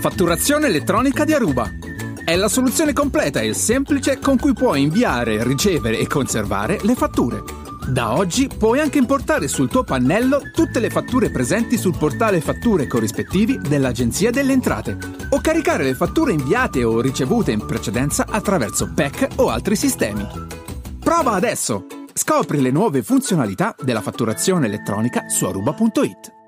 Fatturazione elettronica di Aruba. È la soluzione completa e semplice con cui puoi inviare, ricevere e conservare le fatture. Da oggi puoi anche importare sul tuo pannello tutte le fatture presenti sul portale fatture corrispettivi dell'Agenzia delle Entrate o caricare le fatture inviate o ricevute in precedenza attraverso PEC o altri sistemi. Prova adesso! Scopri le nuove funzionalità della fatturazione elettronica su aruba.it.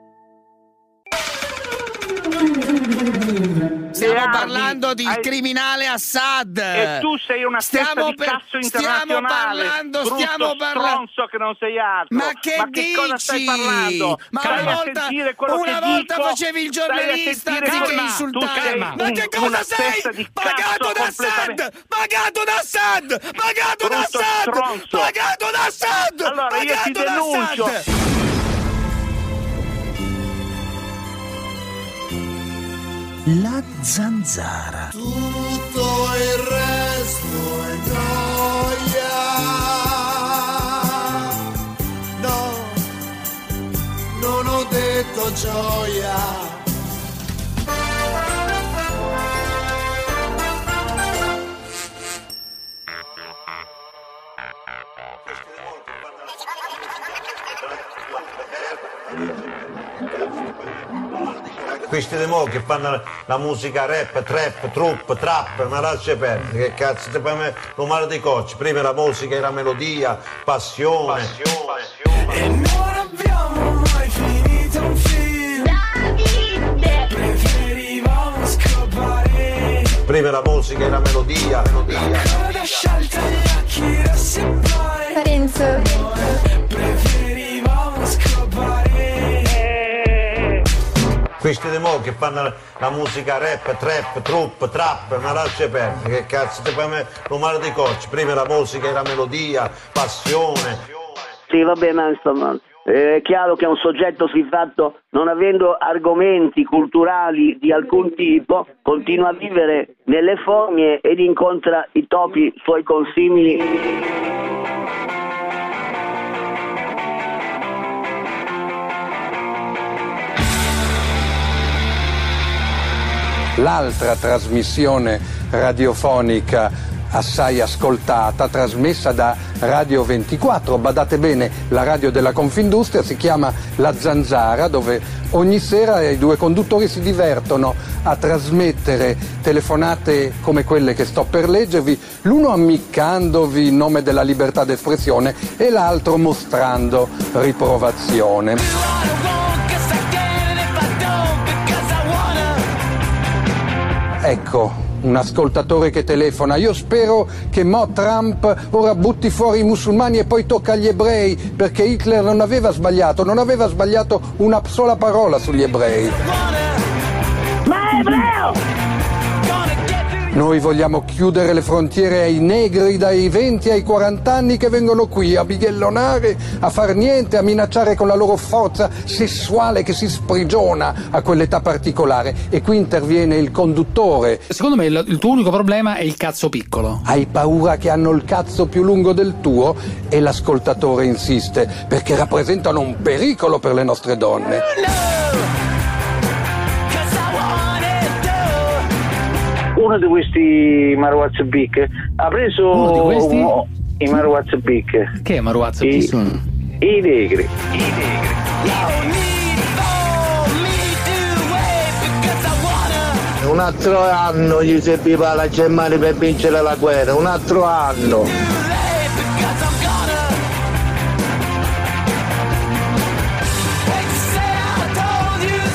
Stiamo parlando del hai- criminale Assad. E tu sei una stiamo testa di per- cazzo Stiamo internazionale. parlando, brutto stiamo parlando. che non sei altro. Ma che dici? cosa stai parlando? Ma Stai una volta, una che volta dico? facevi il giornalista insultare. Tu sei Ma un- che cosa sei? di Pagato da Assad! Pagato da Assad! Pagato da Assad! Pagato da Assad! Allora, io ti Pagato da denuncio. La zanzara. Tutto il resto è gioia. No, non ho detto gioia. Questi di mo che fanno la musica rap, trap, trup, trap, ma lascia perdere, che cazzo, ti fai me- lo male dei cocci, prima la musica era melodia, passione. E non abbiamo mai finito un film. Preferivamo scopare. Prima la musica era melodia, melodia. Occhi rossi e poi. Parenzo. Preferivamo scopare. Questi di mo che fanno la musica rap, trap, trup, trap, ma lascia perdere, che cazzo, ti lo male dei cocci, prima la musica era melodia, passione. Sì, va bene, insomma. È chiaro che un soggetto siffatto, non avendo argomenti culturali di alcun tipo, continua a vivere nelle fogne ed incontra i topi suoi consimili. L'altra trasmissione radiofonica assai ascoltata, trasmessa da Radio 24. Badate bene, la radio della Confindustria si chiama La Zanzara, dove ogni sera i due conduttori si divertono a trasmettere telefonate come quelle che sto per leggervi, l'uno ammiccandovi in nome della libertà d'espressione e l'altro mostrando riprovazione. Ecco, un ascoltatore che telefona. Io spero che Mo Trump ora butti fuori i musulmani e poi tocca agli ebrei, perché Hitler non aveva sbagliato, non aveva sbagliato una sola parola sugli ebrei. Ma è ebreo! Noi vogliamo chiudere le frontiere ai negri dai 20 ai 40 anni che vengono qui a bighellonare, a far niente, a minacciare con la loro forza sessuale che si sprigiona a quell'età particolare. E qui interviene il conduttore. Secondo me il, il tuo unico problema è il cazzo piccolo. Hai paura che hanno il cazzo più lungo del tuo? E l'ascoltatore insiste, perché rappresentano un pericolo per le nostre donne. Uno di questi Marwaz Big ha preso Uno di questi? un- i Marwaz Big. Che è Maruazzo? I, Chi sono? I negri. Un altro anno gli serviva la Germania per vincere la guerra, un altro anno.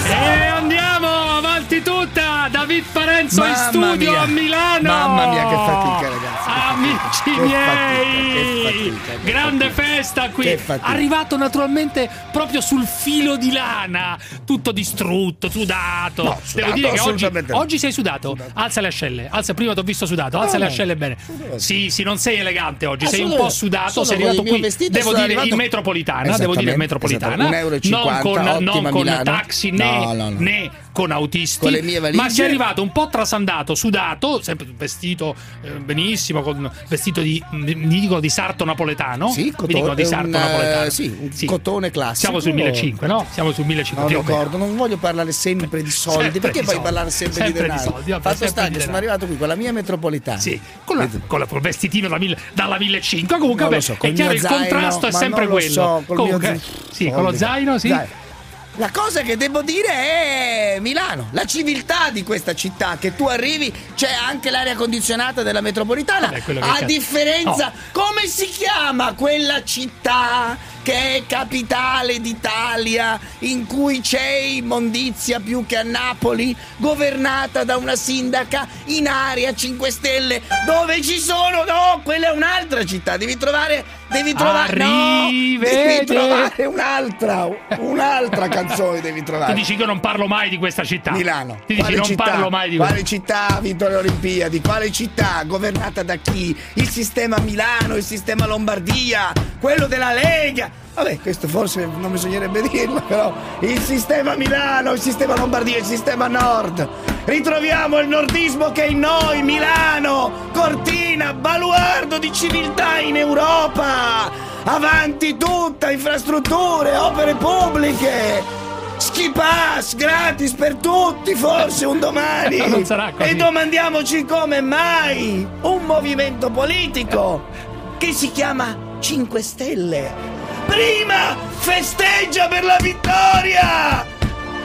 E andiamo avanti tutta! David Parenzo in Mamma studio mia. a Milano! Mamma mia, che fatica, ragazzi, Amici fatica, che miei! fatica, che fatica, che Grande festa qui! Fatica. Arrivato naturalmente proprio sul filo di lana, tutto distrutto, sudato. No, sudato, Devo dire che oggi, oggi sei sudato. Alza le ascelle. Alza, prima ti ho visto sudato. Alza No, le no. ascelle bene. Sì, sì, non sei elegante oggi, Ah, sei un po' sudato. sei arrivato qui. Devo dire arrivato- in metropolitana. Devo dire in metropolitana. esattamente. 1,50 non con, non con taxi né, né con autisti. Con. Ma sei arrivato un po' trasandato, sudato, sempre vestito eh, benissimo, con vestito di, mi dicono di sarto napoletano. Sì, mi cotone- dicono di sarto un, eh, napoletano. sì, un cotone classico. Siamo sul 1500, no? Siamo sul 1500. Non ricordo, non voglio parlare sempre di soldi, Sempre perché soldi. parlare sempre, Sempre di di soldi, vabbè, Fatto sta che sono arrivato qui con la mia metropolitana. Sì, con, la, con la- col vestitino da mille- dalla 1500. Comunque, vabbè, so, è chiaro, mio il zaino, contrasto è sempre quello. so, col mio Comunque, zaino. sì, con lo zaino, sì. Dai. La cosa che devo dire è Milano, la civiltà di questa città, che tu arrivi, c'è anche l'aria condizionata della metropolitana. Che a differenza, No. come si chiama quella città che è capitale d'Italia, in cui c'è immondizia più che a Napoli, governata da una sindaca in area 5 Stelle, dove ci sono, no, quella è un'altra città, devi trovare, devi trovare, no, devi trovare un'altra, un'altra canzone devi Tu trovare. dici che io non parlo mai di questa città. Milano. Ti dici Quale non città? parlo mai di Quale città ha vinto le Olimpiadi? Quale città? Governata da chi? Il sistema Milano, il sistema Lombardia, quello della Lega. Vabbè, questo forse non bisognerebbe dirlo, però il sistema Milano, il sistema Lombardia, il sistema Nord. Ritroviamo il nordismo che è in noi, Milano, Cortina, baluardo di civiltà in Europa. Avanti tutta, infrastrutture, opere pubbliche. Ski pass gratis per tutti, forse un domani. Non sarà così. E domandiamoci come mai un movimento politico che si chiama 5 Stelle. Prima festeggia per la vittoria,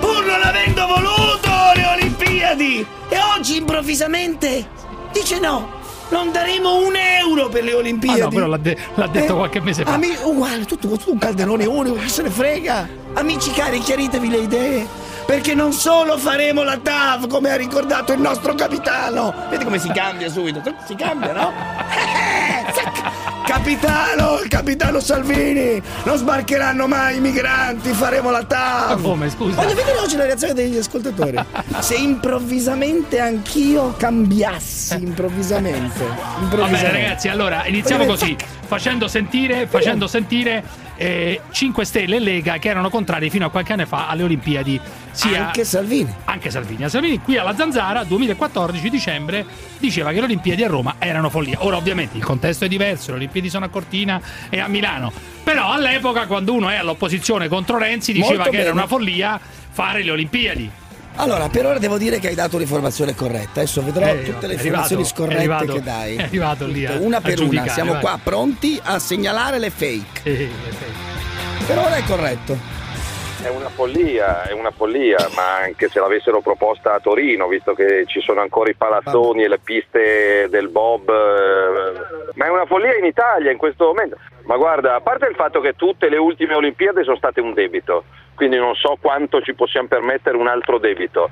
pur non avendo voluto le Olimpiadi. E oggi improvvisamente dice no. Non daremo un euro per le Olimpiadi. Ah, no, però l'ha de- l'ha detto qualche mese fa. ami- uguale, tutto, tutto un calderone unico, chi se ne frega. Amici cari, chiaritevi le idee. Perché non solo faremo la TAV, come ha ricordato il nostro capitano. Vedi come si cambia subito? Si cambia, no? Capitano, il capitano Salvini, non sbarcheranno mai i migranti, faremo la TAV. Ma come, scusa? Voglio vedere oggi la reazione degli ascoltatori. Se improvvisamente anch'io cambiassi, improvvisamente. Improvvisamente. bene, ragazzi, allora iniziamo Voglio così, facendo sentire, facendo sentire eh, 5 Stelle e Lega che erano contrari fino a qualche anno fa alle Olimpiadi. Sia Anche Salvini. anche Salvini. A Salvini qui alla Zanzara, 2014 dicembre, diceva che le Olimpiadi a Roma erano follia. Ora ovviamente il contesto è diverso, le Olimpiadi sono a Cortina e a Milano. Però all'epoca quando uno è all'opposizione contro Renzi diceva Molto che era bene. una follia fare le Olimpiadi. Allora, per ora devo dire che hai dato un'informazione corretta. Adesso vedrò Eh, tutte le informazioni arrivato- scorrette arrivato- che dai. è arrivato lì a- una a per una. Siamo vai. qua pronti a segnalare le fake. Eh, Per ora è corretto. È una follia, è una follia, ma anche se l'avessero proposta a Torino, visto che ci sono ancora i palazzoni e le piste del Bob, eh, ma è una follia in Italia in questo momento. Ma guarda, a parte il fatto che tutte le ultime Olimpiadi sono state un debito, quindi non so quanto ci possiamo permettere un altro debito.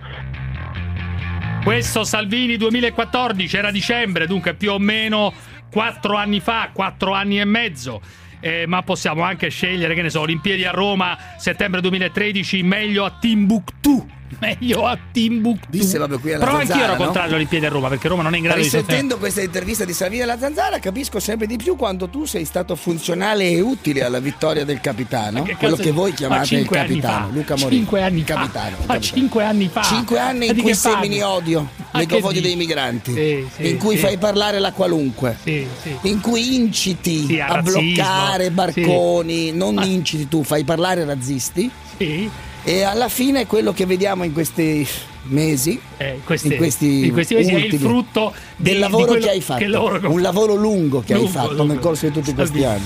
Questo Salvini 2014 era dicembre, dunque più o meno quattro anni fa, quattro anni e mezzo. Eh, ma possiamo anche scegliere, che ne so, Olimpiadi a Roma, settembre 2013, meglio a Timbuktu. Meglio a Timbuktu. Disse proprio qui alla Però anch'io ero Zanzara, no? contrario alle Olimpiadi a Roma, perché Roma non è in grado di sostenere. Risentendo questa intervista di Salvini alla Zanzara, capisco sempre di più quando tu sei stato funzionale e utile alla vittoria del capitano, Che quello che voi ma chiamate il capitano, fa. Luca Morini. Cinque anni fa. capitano. Ma capitano. cinque anni fa. Cinque anni in di cui parli? semini odio Ma nei confronti dei migranti, Sì, sì, in cui sì. fai parlare la qualunque, Sì, in cui inciti a razzismo. bloccare barconi, non inciti tu, fai parlare razzisti. Sì. E alla fine quello che vediamo in questi mesi, Eh, questi- in questi, in questi mesi è il frutto di- del di lavoro quello- che hai fatto, che un lavoro lungo che hai Lungo, fatto lungo. nel corso di tutti questi anni.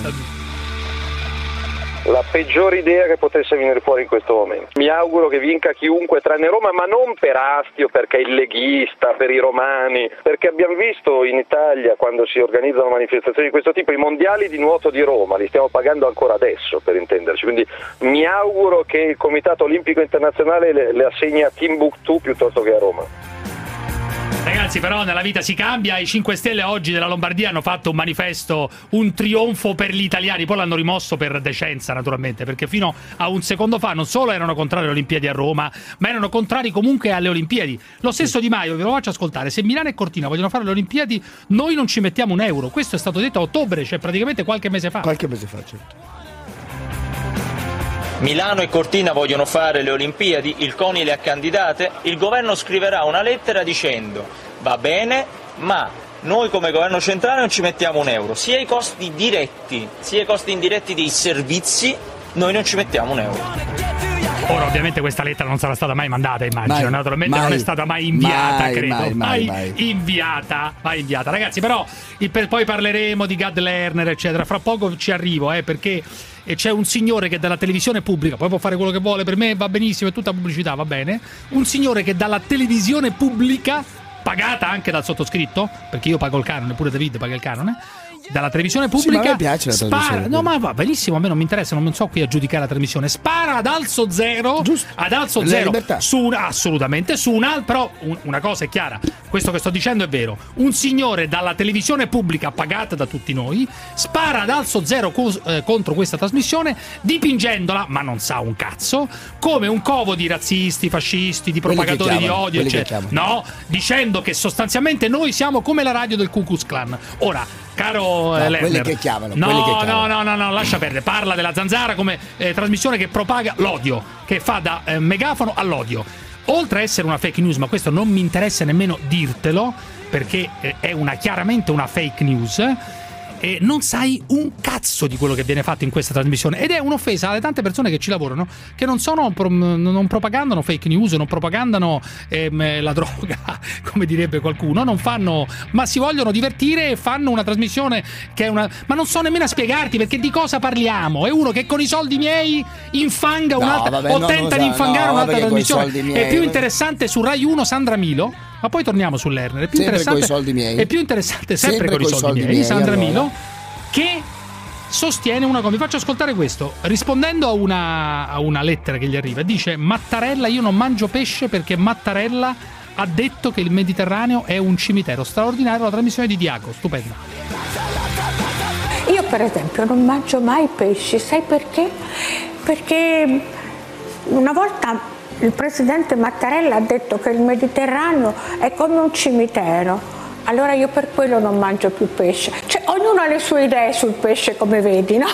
La peggiore idea che potesse venire fuori in questo momento. Mi auguro che vinca chiunque tranne Roma, ma non per Astio, perché è il leghista, per i romani, perché abbiamo visto in Italia quando si organizzano manifestazioni di questo tipo i mondiali di nuoto di Roma, li stiamo pagando ancora adesso per intenderci, quindi mi auguro che il Comitato Olimpico Internazionale le, le assegni a Timbuktu piuttosto che a Roma. Ragazzi, però nella vita si cambia. I 5 Stelle oggi della Lombardia hanno fatto un manifesto, un trionfo per gli italiani. Poi l'hanno rimosso per decenza, naturalmente, perché fino a un secondo fa non solo erano contrari alle Olimpiadi a Roma, ma erano contrari comunque alle Olimpiadi. Lo stesso Di Maio, ve lo faccio ascoltare. Se Milano e Cortina vogliono fare le Olimpiadi, noi non ci mettiamo un euro. Questo è stato detto a ottobre, cioè praticamente qualche mese fa. Qualche mese fa, certo. Milano e Cortina vogliono fare le Olimpiadi, il CONI le ha candidate, il governo scriverà una lettera dicendo va bene, ma noi come governo centrale non ci mettiamo un euro, sia i costi diretti sia i costi indiretti dei servizi, noi non ci mettiamo un euro. Ora, ovviamente, questa lettera non sarà stata mai mandata, immagino. Mai, Naturalmente mai. non è stata mai inviata, Mai, credo. mai, inviata. Mai inviata. Ragazzi, però, per- poi parleremo di Gad Lerner, eccetera. Fra poco ci arrivo, eh, perché eh, c'è un signore che dalla televisione pubblica, poi può fare quello che vuole, per me va benissimo, è tutta pubblicità, va bene. Un signore che dalla televisione pubblica, pagata anche dal sottoscritto, perché io pago il canone, pure David paga il canone. Dalla televisione Sì, ma pubblica piace la spara, no ma va benissimo a me non mi interessa non so qui a giudicare la trasmissione spara ad alzo zero ad alzo zero. su un, assolutamente su un altro però un- una cosa è chiara questo che sto dicendo è vero. Un signore dalla televisione pubblica pagata da tutti noi spara ad alzo zero cos- eh, contro questa trasmissione dipingendola ma non sa un cazzo come un covo di razzisti fascisti di propagatori di chiamano, odio quelli che eccetera. no dicendo che sostanzialmente noi siamo come la radio del Ku Klux Klan. Ora caro eh, No, quelli Lerner, che chiamano, no, quelli che no, chiamano. no, no, no, lascia perdere. Parla della zanzara come eh, trasmissione che propaga l'odio, che fa da eh, megafono all'odio. Oltre a essere una fake news, ma questo non mi interessa nemmeno dirtelo, perché eh, è una, chiaramente una fake news. E non sai un cazzo di quello che viene fatto in questa trasmissione ed è un'offesa alle tante persone che ci lavorano che non sono non propagandano fake news, non propagandano ehm, la droga, come direbbe qualcuno, non fanno ma si vogliono divertire e fanno una trasmissione che è una ma non so nemmeno a spiegarti perché di cosa parliamo. È uno che con i soldi miei infanga No, un'altra vabbè, o no, tenta di infangare no, un'altra trasmissione. soldi È miei, più interessante su Rai 1 Sandra Milo, ma poi torniamo sull'Erner. È più Sempre interessante soldi miei. È più interessante sempre, Sempre con i soldi, soldi miei, miei, Sandra allora. Milo che sostiene una cosa. Vi faccio ascoltare questo. Rispondendo a una, a una lettera che gli arriva, dice: Mattarella, io non mangio pesce perché Mattarella ha detto che il Mediterraneo è un cimitero straordinario. La trasmissione di Diaco, stupenda. Io per esempio non mangio mai pesci, sai perché? Perché una volta il presidente Mattarella ha detto che il Mediterraneo è come un cimitero. Allora io per quello non mangio più pesce. Cioè, ognuno ha le sue idee sul pesce, come vedi, no?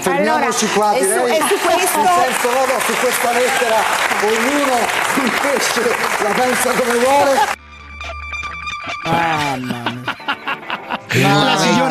Fermiamoci qua, e su- direi. e su questo- In senso loro, su questa lettera, ognuno sul pesce la pensa come vuole. La signora-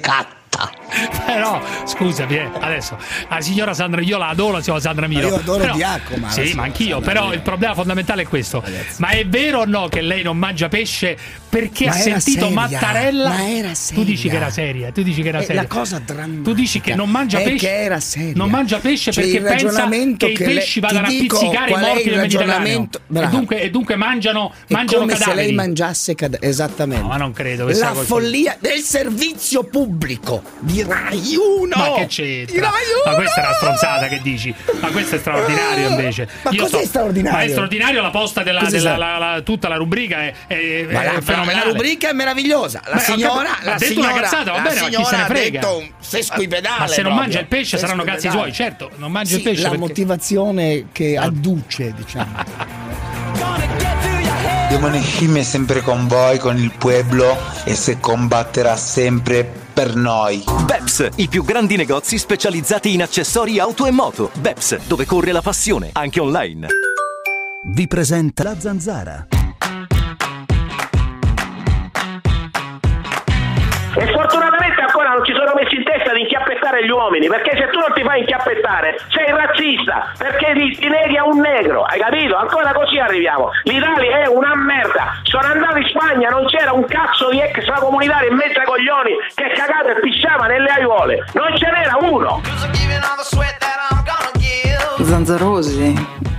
catta. Però, scusami, eh, adesso la signora Sandra, io la adoro, la signora Sandra Milo. Ma io adoro però, Diaco, ma Sì, ma anch'io. Sandra Però Milo. il problema fondamentale è questo. Ma è vero o no che lei non mangia pesce perché Ma ha sentito seria, Mattarella? ma era Tu dici seria. che era seria, tu dici che era Eh, seria. la cosa drammatica Tu dici che non mangia pesce. che era seria. Non mangia pesce Cioè, perché pensa che i che lei- pesci ti vadano a pizzicare i morti del Mediterraneo. E dunque, e dunque mangiano, È mangiano come se cadaveri. lei mangiasse cad- esattamente. No, ma non credo La follia del servizio pubblico di Rai 1. Ma che Di c'entra? Rai Ma 1! questa è una stronzata che dici. Ma questo è straordinario invece. Ma Io cos'è straordinario? Ma è straordinario la posta della, della- la- la- tutta la rubrica è, è- Ma è la, fenomenale. la rubrica è meravigliosa. La Beh, ho signora, la ha detto signora, una cazzata, va la bene, ma chi signora se ne ha frega? detto un sesquipedale. Ma se non proprio. mangia il pesce saranno cazzi Sesquipedale. suoi, certo, non mangia il Sì, pesce la perché- motivazione che adduce, diciamo. Demone Scimmia è sempre con voi, con il pueblo e se combatterà sempre per noi. Beps, i più grandi negozi specializzati in accessori auto e moto. Beps, dove corre la passione, anche online. Vi presenta la zanzara. E fortunatamente di inchiappettare gli uomini, perché se tu non ti fai inchiappettare sei razzista, perché ti, ti neghi a un negro, hai capito? Ancora così arriviamo. L'Italia è una merda. Sono andato in Spagna, non c'era un cazzo di extracomunitario in mezzo ai coglioni che cagava e pisciava nelle aiuole. Non ce n'era uno. Zanzarosi,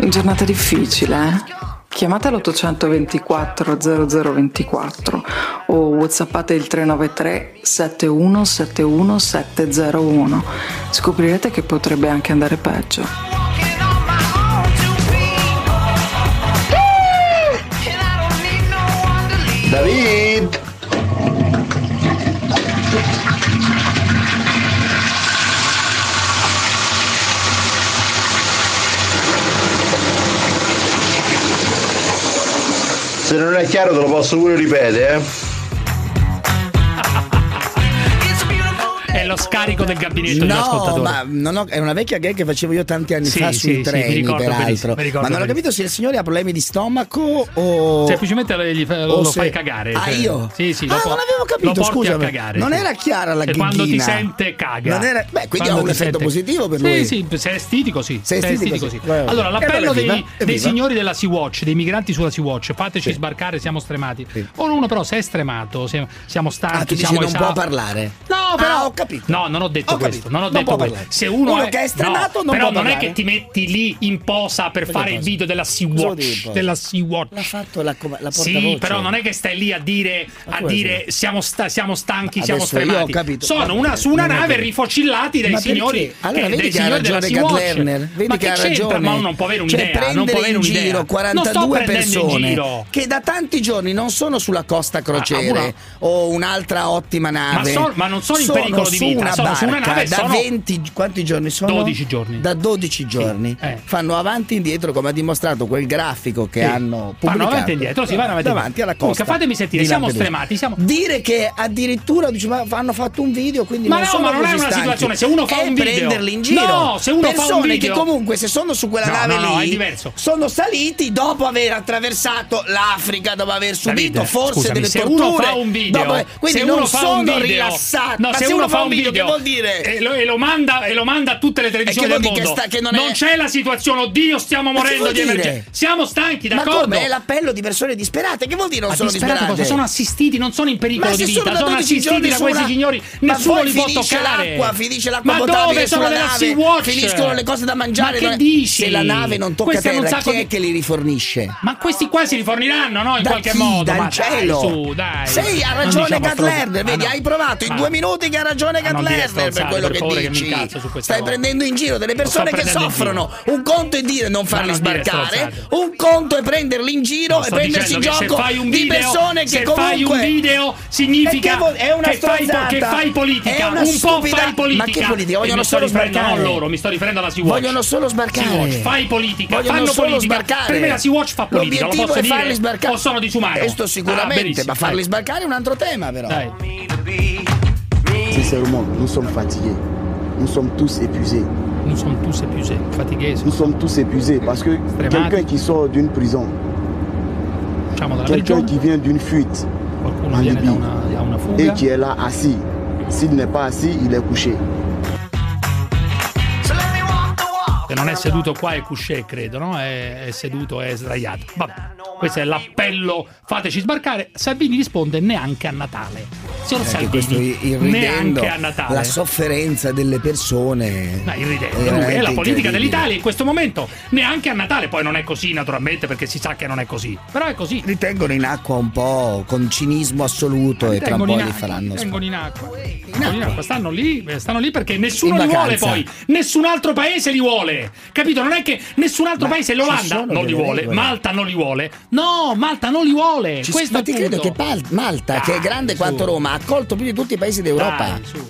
giornata difficile, eh? Chiamate l'824 0024 o whatsappate il 393 7171 701. Scoprirete che potrebbe anche andare peggio. David! Se non è chiaro te lo posso pure ripetere, eh. E lo scarico del gabinetto No, ma non ho- è una vecchia gag che facevo io tanti anni Sì, fa sì, sui sì, treni, ricordo benissimo, peraltro. mi ricordo Ma non ho capito se il signore ha problemi di stomaco o. Semplicemente lo, gli fa- lo- o se- fai cagare. Ah, cioè. io? Sì, sì, Ah, po- non avevo capito, lo porti scusami. a cagare. Non sì. era chiara la E quando ti sente caga. Non era- beh, quindi ha un effetto sente- positivo per sì, lui. Sì, se è estetico sì. Se è estetico, sì. Allora, l'appello allora dei, signori della Sea-Watch, dei migranti sulla Sea-Watch, fateci sbarcare, siamo stremati. Uno però se è stremato, siamo, stanchi, Ah, siamo non può parlare. No, però Ah, capito. No, non ho detto Ho questo, non ho Non detto questo. Se uno, Uno è, che è stremato no, non però può non è parlare. che ti metti lì in posa per fare il posa? video della Cosa Sea-Watch, della Sea-Watch. L'ha fatto la, la Sì, però non è che stai lì a dire, a dire siamo, sta- siamo stanchi, siamo Adesso ho stremati. capito. Sono una, su una è nave rifocillati dai signori. Allora vedi che ha ragione Sea-Watch. Lerner, vedi che ha ragione. Ma non può avere Cioè, un'idea. non prendere può avere in un'idea. giro Non sto 42 prendendo in persone che da tanti giorni non sono sulla Costa Crociere Ah, una- o un'altra ottima nave. so- ma non sono in pericolo di su vita, una sono su una nave da sono- 20 quanti giorni sono? 12 giorni. Da 12 giorni. eh. Fanno avanti e indietro come ha dimostrato quel grafico che Sì. hanno Fanno pubblicato. avanti e indietro, sì, vanno avanti davanti alla costa. Comunque, fatemi sentire, siamo stremati, siamo- Dire che addirittura dice, ma hanno fatto un video, quindi Ma non no, ma non è una stanchi. situazione, se uno fa È un video- prenderli in giro. No, se uno fa un Persone video- che comunque se sono su quella No, nave no, lì sono saliti dopo aver attraversato l'Africa, dopo aver subito Davide, forse scusami, delle se torture. uno fa un video, dopo- quindi se non sono video, rilassati. no, se, uno fa un video, che vuol dire? e lo, e lo manda, e lo manda a tutte le televisioni E che del mondo, che sta- che non è- c'è la situazione, oddio, stiamo Ma morendo di emergenza. Siamo stanchi, Ma d'accordo? come? È l'appello di persone disperate. Che vuol dire non Ma sono disperate cosa? Sono assistiti, non sono in pericolo Ma di sono vita, sono 12 assistiti da questi una- signori, Ma nessuno li può toccare. l'acqua, finisce l'acqua Ma dove sono nave, Sea-Watch? finiscono le cose da mangiare. Ma che non dici? Se la nave non tocca terra, chi è che li rifornisce? Ma questi qua si riforniranno, no? In qualche modo. Dal ma cielo. Sei, ha Non ragione. Lerner, Ma vedi, hai provato in Ma- due minuti che ha ragione Gat non dire Lerner per quello per che favore, che dici. queste Stai robe. prendendo in giro delle persone che soffrono. Un conto è dire non farli non sbarcare, un conto è prenderli in giro e prendersi in che gioco fai un di video, persone che fai comunque un video significa che è una che, fai, che fai È politica, una un po' stupida- fai politica. Ma che politica? Vogliono solo sbarcare. non loro, mi sto riferendo alla Sea-Watch. Vogliono solo sbarcare. Fai politica, Vogliono fanno solo politica. sbarcare. Per me la Sea-Watch fa politica, lo L'obiettivo posso è dire? farli sbarcare. O sono disumano? Questo Ah, sicuramente, ma farli sbarcare è un altro tema però. Dai. Sincèrement, nous sommes fatigués. Nous sommes tous épuisés. Nous sommes tous épuisés, fatigués. Nous sommes tous épuisés parce que quelqu'un qui sort d'une prison, quelqu'un qui vient d'une fuite en Libye et qui est là assis, s'il n'est pas assis, il est couché. Che non è seduto qua è couché, credo, no? È, è seduto, è sdraiato. Vabbè, questo è l'appello, fateci sbarcare. Salvini risponde neanche a Natale. Signor Perché questo Salvini, irridendo neanche a Natale. la sofferenza delle persone. No, irridendo, È lui è la politica dell'Italia in questo momento, neanche a Natale, poi non è così naturalmente perché si sa che non è così, però è così. Ritengono in acqua un po' con cinismo assoluto e tra un po' li faranno. tengono in acqua. Tengono in acqua, stanno lì, eh, stanno lì perché nessuno li vuole poi, nessun altro paese li vuole. Capito? Non è che nessun altro Ma paese, l'Olanda non li vuole, regole. Malta non li vuole. No, Malta non li vuole. Ci- Questo ma ti credo che. Pal- Malta, che è grande su. quanto Roma, ha accolto più di tutti i paesi d'Europa. Dai, su.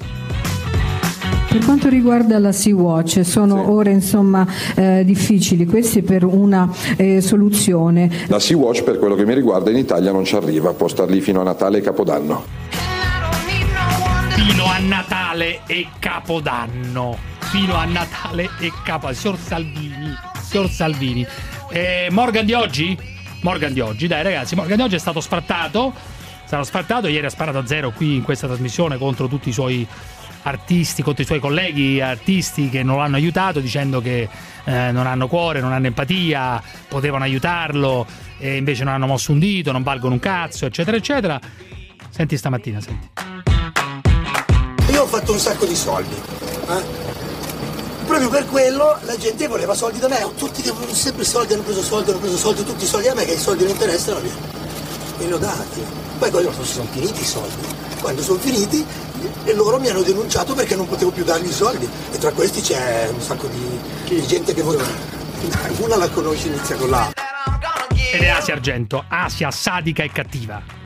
Per quanto riguarda la Sea-Watch, sono ore insomma eh, difficili, questi per una eh, soluzione. La Sea-Watch per quello che mi riguarda in Italia non ci arriva, può star lì fino a Natale e Capodanno. Fino a Natale e Capodanno. Fino a Natale e Capodanno. Signor Salvini. Signor Salvini. Eh, Morgan di oggi? Morgan di oggi, dai ragazzi, Morgan di oggi è stato sfrattato. Stato sfrattato, ieri ha sparato a zero qui in questa trasmissione contro tutti i suoi artisti, contro i suoi colleghi artisti che non l'hanno aiutato dicendo che eh, non hanno cuore, non hanno empatia, potevano aiutarlo e invece non hanno mosso un dito, non valgono un cazzo, eccetera, eccetera. Senti stamattina, senti. Io ho fatto un sacco di soldi. eh. Proprio per quello la gente voleva soldi da me. Tutti che volevano sempre soldi, hanno preso soldi, hanno preso soldi, tutti i soldi a me che i soldi non interessano, li, e li ho dati. Poi quando sono finiti i soldi. Quando sono finiti e loro mi hanno denunciato perché non potevo più dargli i soldi. E tra questi c'è un sacco di, di gente che voleva. Una la conosci, inizia con la. Ed è Asia Argento, Asia sadica e cattiva.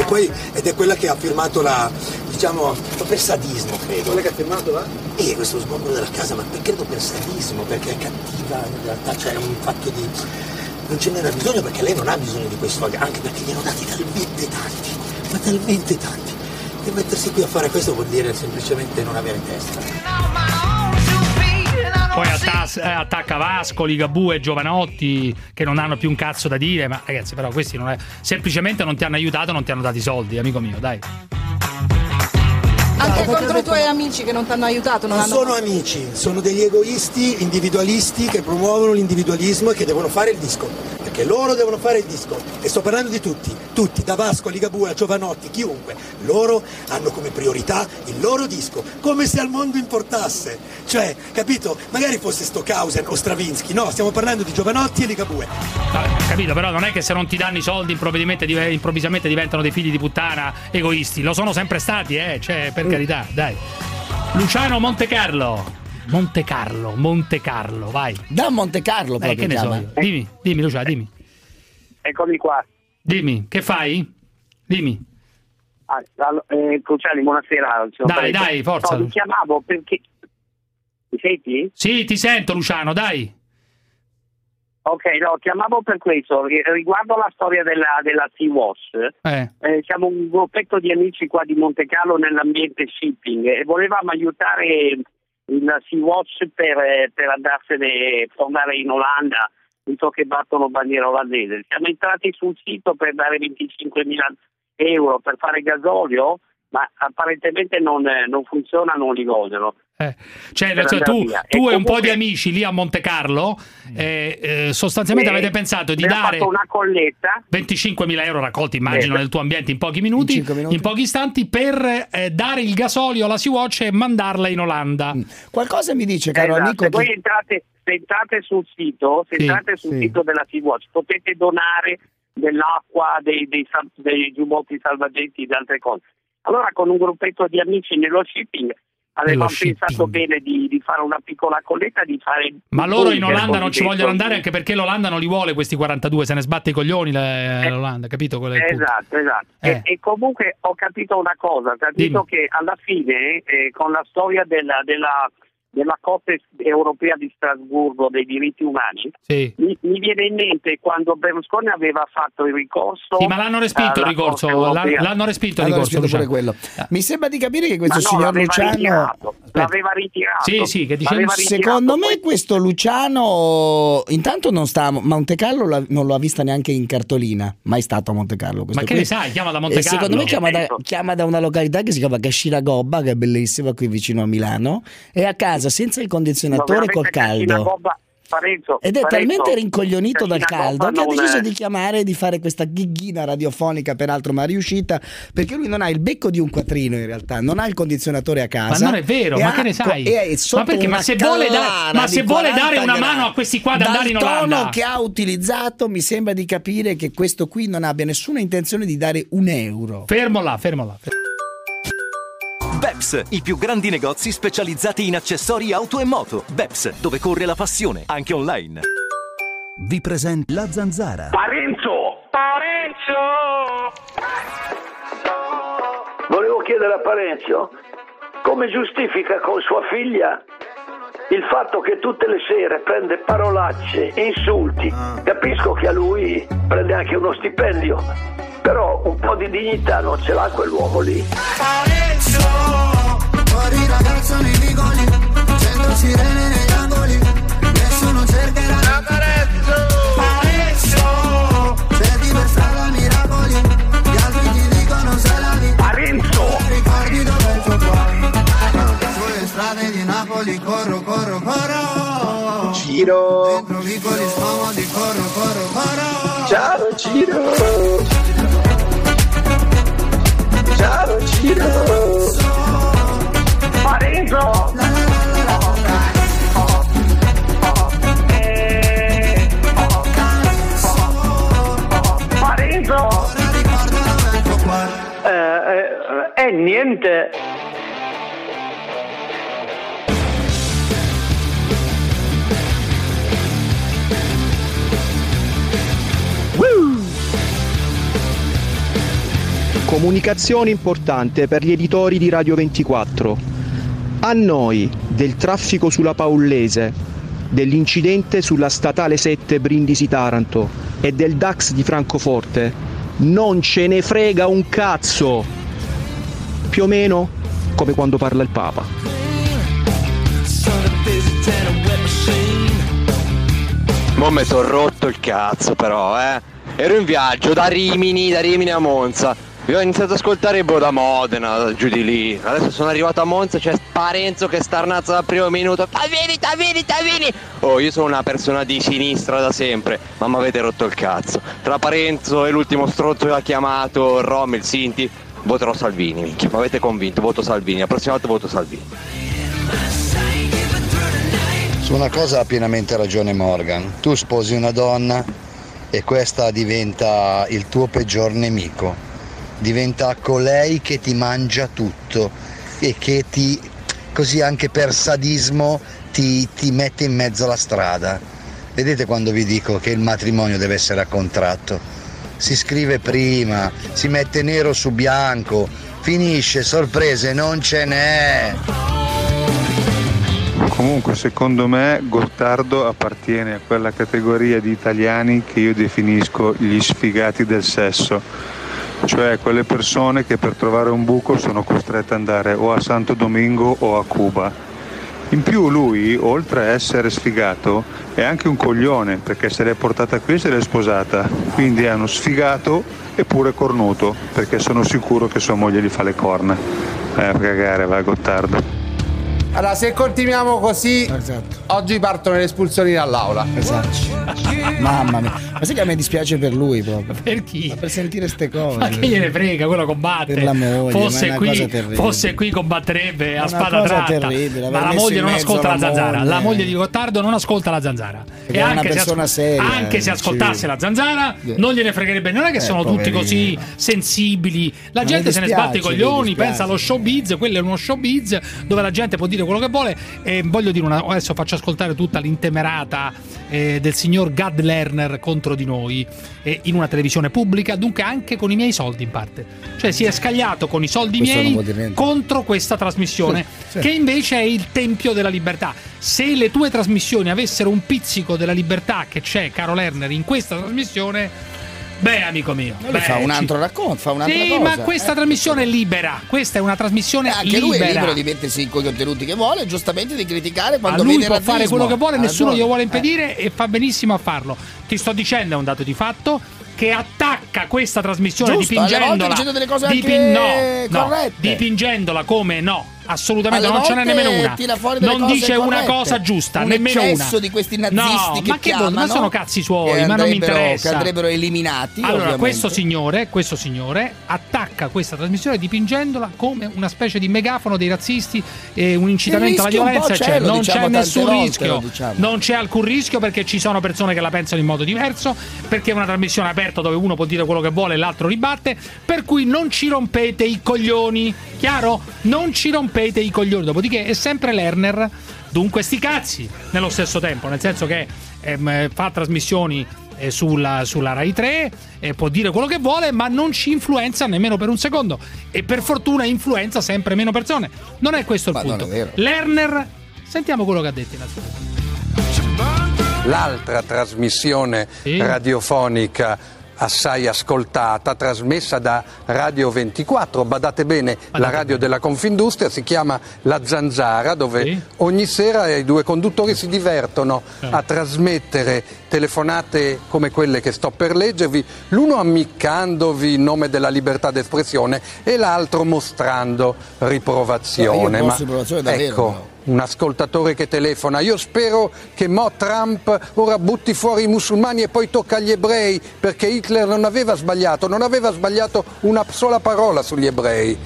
E poi, ed è quella che ha firmato la, diciamo, per sadismo, credo. Quella che ha firmato la? E questo sgombero della casa, ma credo per sadismo, perché è cattiva in realtà, cioè è un fatto di. Non ce n'era bisogno perché lei non ha bisogno di quei soldi, anche perché gli hanno dati talmente tanti, ma talmente tanti, che mettersi qui a fare questo vuol dire semplicemente non avere testa. Poi attas- eh, attacca Vasco, Ligabue, Giovanotti che non hanno più un cazzo da dire, ma ragazzi però questi non è... semplicemente non ti hanno aiutato, non ti hanno dato i soldi, amico mio, dai. Anche contro i tuoi amici che non ti hanno aiutato, non Non hanno sono amici, sono degli egoisti individualisti che promuovono l'individualismo e che devono fare il disco. Perché loro devono fare il disco. E sto parlando di tutti, tutti, da Vasco a Ligabue a Giovanotti, chiunque. Loro hanno come priorità il loro disco, come se al mondo importasse. Cioè, capito? Magari fosse Stockhausen o Stravinsky, no, stiamo parlando di Giovanotti e Ligabue. Vabbè, capito, però non è che se non ti danno i soldi improvvisamente, div- improvvisamente diventano dei figli di puttana egoisti, lo sono sempre stati, eh, cioè, per carità, dai. Luciano Montecarlo. Montecarlo, Montecarlo, vai. Da Monte Carlo Eh, proprio che ne so io. Dimmi, dimmi Luciano, dimmi. Eccomi qua. Dimmi, che fai? Dimmi. Ah, allo- eh, Cruciani, buonasera. Dai, dai, forza. No, mi chiamavo perché... Mi senti? Sì, ti sento Luciano, dai. Ok, no, chiamavo per questo. Ri- Riguardo la storia della, della Sea-Watch, Eh. eh, siamo un gruppetto di amici qua di Monte Carlo nell'ambiente shipping e volevamo aiutare il Sea-Watch per, eh, per andarsene, tornare in Olanda, visto che battono bandiera olandese. Siamo entrati sul sito per dare 25.000 euro per fare gasolio, ma apparentemente non, eh, non funziona, non li vogliono. Eh, Cioè, cioè, tu, tu E e un po' di comunque- amici lì a Monte Carlo, eh, eh, sostanzialmente Eh, avete pensato di dare una colletta 25.000 euro raccolti, immagino, Eh, nel tuo ambiente in pochi minuti, in, pochi istanti, per eh, dare il gasolio alla Sea-Watch e mandarla in Olanda. Qualcosa mi dice, caro Esatto, amico, se voi che- entrate, se entrate sul sito, se Sì, entrate sul sì. sito della Sea-Watch potete donare dell'acqua, dei, dei, dei giubbotti salvagenti e di altre cose. Allora con un gruppetto di amici nello shipping avevamo pensato bene di, di fare una piccola colletta, di fare... Ma loro in Olanda non ci vogliono andare anche perché l'Olanda non li vuole questi 42, se ne sbatte i coglioni la- l'Olanda, capito? Esatto, esatto. Eh. E, e comunque ho capito una cosa, ho capito che alla fine eh, con la storia della, della, della Corte europea di Strasburgo dei diritti umani, Sì. mi, mi viene in mente quando Berlusconi aveva fatto il ricorso... Sì, ma l'hanno respinto il ricorso, l'hanno, respinto il ricorso. pure Luciano. quello. Mi sembra di capire che questo Ma no, signor l'aveva Luciano ritirato, l'aveva ritirato. Sì, sì, che L'aveva ritirato, Secondo me poi- questo Luciano intanto non sta a Monte Carlo, la- non lo ha vista neanche in cartolina, mai stato a Monte Carlo. Ma che qui. ne sai, chiama da Monte E secondo me Carlo. chiama da, chiama da una località che si chiama Cascina Gobba, che è bellissima qui vicino a Milano, e a casa senza il No, condizionatore veramente col caldo. Parenzo, Ed è Parenzo, talmente rincoglionito dal caldo che ha deciso è- di chiamare e di fare questa ghighina radiofonica, peraltro ma riuscita, perché lui non ha il becco di un quattrino in realtà, non ha il condizionatore a casa. Ma non è vero, ma ha- che ne sai? è sotto Ma perché? Ma se vuole da- ma se vuole dare 40 una mano a questi qua ad Dal andare in tono Olanda. che ha utilizzato mi sembra di capire che questo qui non abbia nessuna intenzione di dare un euro. Fermo là, fermo là. Beps, i più grandi negozi specializzati in accessori auto e moto. Beps, dove corre la passione, anche online. Vi presenta la zanzara. Parenzo! Parenzo! Volevo chiedere a Parenzo come giustifica con sua figlia il fatto che tutte le sere prende parolacce, insulti. Capisco che a lui prende anche uno stipendio, però un po' di dignità non ce l'ha quell'uomo lì. Parenzo Fuori ragazzo nei vicoli Cento sirene negli angoli Nessuno cercherà Parenzo Parenzo Cerchi per strada miracoli Gli altri ti dicono se la vi Parenzo. Ricordi dove il tuo cuore Sulle strade di Napoli corro, corro, corro. Ciro. Dentro vicoli scomodi corro, corro, corro. Ciao Ciro Ciao Ciro Parenzo! Parenzo! Eh, eh, eh, niente Comunicazione importante per gli editori di Radio 24. A noi del traffico sulla Paullese, dell'incidente sulla statale 7 Brindisi Taranto e del DAX di Francoforte non ce ne frega un cazzo. più o meno come quando parla il Papa. Mo mi sono rotto il cazzo però, eh. Ero in viaggio da Rimini, da Rimini a Monza. Io ho iniziato ad ascoltare boh da Modena, giù di lì. Adesso sono arrivato a Monza, c'è Parenzo che starnazza dal primo minuto. Tavini, Tavini, Tavini! Oh, io sono una persona di sinistra da sempre, ma mi avete rotto il cazzo. Tra Parenzo e l'ultimo strozzo che ha chiamato Rommel, Sinti, voterò Salvini. Mi avete convinto, voto Salvini. La prossima volta voto Salvini. Su una cosa ha pienamente ragione Morgan. Tu sposi una donna e questa diventa il tuo peggior nemico. Diventa colei che ti mangia tutto e che ti, così anche per sadismo, ti, ti mette in mezzo alla strada. Vedete quando vi dico che il matrimonio deve essere a contratto? Si scrive prima, si mette nero su bianco, finisce, sorprese non ce n'è. Comunque secondo me Gottardo appartiene a quella categoria di italiani che io definisco gli sfigati del sesso, cioè quelle persone che per trovare un buco sono costrette ad andare o a Santo Domingo o a Cuba. In più lui, oltre a essere sfigato, è anche un coglione perché se l'è portata qui e se l'è sposata, quindi è uno sfigato eppure cornuto perché sono sicuro che sua moglie gli fa le corna. Eh, a cagare, va Gottardo. Allora, se continuiamo così, oggi partono le espulsioni dall'aula. Esatto. Mamma mia. Ma sai che a me dispiace per lui proprio. Per chi? Ma per sentire ste cose. Ma che gliene frega, quello combatte. Per la moglie, ma è fosse, una qui, fosse qui combatterebbe a spada cosa tratta. terribile, Ma la moglie non ascolta la la zanzara. moglie. La moglie di Gottardo non ascolta la zanzara. Perché è una se, persona seria, anche se eh, ascoltasse la zanzara, non gliene fregherebbe. Non è che Eh, sono tutti poverino. così sensibili. La Ma gente mi se ne dispiace, sbatte i coglioni, dispiace. pensa allo showbiz. Quello è uno showbiz dove la gente può dire quello che vuole. E voglio dire una. Adesso faccio ascoltare tutta l'intemerata eh, del signor Gad Lerner contro di noi eh, in una televisione pubblica, dunque anche con i miei soldi in parte. Cioè si è scagliato con i soldi Questo miei contro questa trasmissione, Sì. che invece è il tempio della libertà. Se le tue trasmissioni avessero un pizzico della libertà che c'è, caro Lerner, in questa trasmissione, beh, amico mio. Beh, fa un altro racconto, fa un'altra Sì, cosa. ma questa Eh. trasmissione è libera. Questa è una trasmissione Anche libera. lui è libero di mettersi con i contenuti che vuole, giustamente di criticare quando a lui vede può razzismo. fare quello che vuole, nessuno glielo vuole Eh. impedire e fa benissimo a farlo. Ti sto dicendo, è un dato di fatto, che attacca questa trasmissione Giusto, dipingendola, dicendo delle cose dipin- anche no, no, dipingendola come no. Assolutamente Alle non ce n'è nemmeno una. Non dice una cosa giusta, Un nemmeno una. di questi nazisti no, che ma che chiamano, ma sono cazzi suoi, ma non mi interessa. Che andrebbero eliminati. Allora, questo signore, questo signore attacca questa trasmissione dipingendola come una specie di megafono dei razzisti e un incitamento alla violenza. lo non diciamo c'è nessun volte, rischio, diciamo. non c'è alcun rischio perché ci sono persone che la pensano in modo diverso, perché è una trasmissione aperta dove uno può dire quello che vuole e l'altro ribatte, per cui non ci rompete i coglioni, chiaro? Non ci rompete i coglioni, dopodiché è sempre Lerner, dunque sti cazzi, nello stesso tempo, nel senso che ehm, fa trasmissioni eh, sulla, sulla Rai 3 e può dire quello che vuole, ma non ci influenza nemmeno per un secondo. E per fortuna influenza sempre meno persone. Non è questo il Ma punto. Lerner, sentiamo quello che ha detto innanzitutto. L'altra trasmissione radiofonica assai ascoltata, trasmessa da Radio 24, badate bene, la radio della Confindustria, si chiama La Zanzara, dove ogni sera i due conduttori si divertono a trasmettere telefonate come quelle che sto per leggervi, l'uno ammiccandovi in nome della libertà d'espressione e l'altro mostrando riprovazione. No, io posso riprovazione davvero, ecco, però. Un ascoltatore che telefona. Io spero che Mo Trump ora butti fuori i musulmani e poi tocca agli ebrei, perché Hitler non aveva sbagliato, non aveva sbagliato una sola parola sugli ebrei.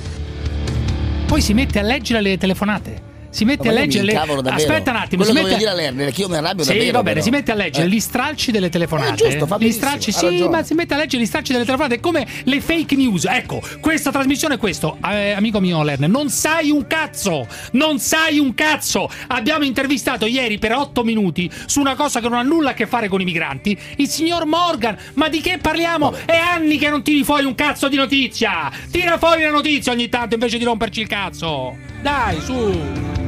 Poi si mette a leggere le telefonate. Si mette a leggere le... Aspetta un attimo, Quello si mette dire a Lerner che io mi arrabbio Sì, davvero, va bene, però. si mette a leggere Eh. gli stralci delle telefonate. Eh, giusto, fa gli stralci, sì, ragione. ma si mette a leggere gli stralci delle telefonate, è come le fake news. Ecco, questa trasmissione è questo. Eh, amico mio Lerner, non sai un cazzo! Non sai un cazzo! Abbiamo intervistato ieri per otto minuti su una cosa che non ha nulla a che fare con i migranti, il signor Morgan. Ma di che parliamo? È anni che non tiri fuori un cazzo di notizia! Tira fuori la notizia ogni tanto invece di romperci il cazzo! Dai, su!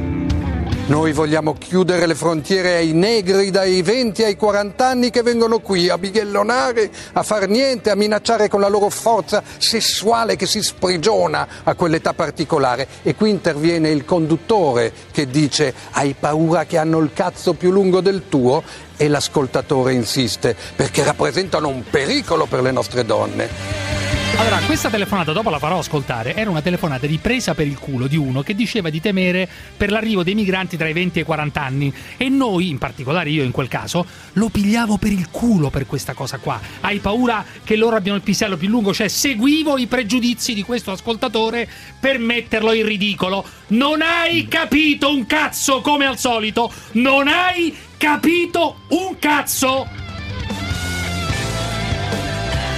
Noi vogliamo chiudere le frontiere ai negri dai 20 ai 40 anni che vengono qui a bighellonare, a far niente, a minacciare con la loro forza sessuale che si sprigiona a quell'età particolare. E qui interviene il conduttore che dice hai paura che hanno il cazzo più lungo del tuo? E l'ascoltatore insiste perché rappresentano un pericolo per le nostre donne. Allora, questa telefonata, dopo la farò ascoltare, era una telefonata di presa per il culo di uno che diceva di temere per l'arrivo dei migranti tra i 20 e i 40 anni. E noi, in particolare io in quel caso, lo pigliavo per il culo per questa cosa qua. Hai paura che loro abbiano il pisello più lungo? Cioè, seguivo i pregiudizi di questo ascoltatore per metterlo in ridicolo. Non hai capito un cazzo come al solito! Non hai capito un cazzo!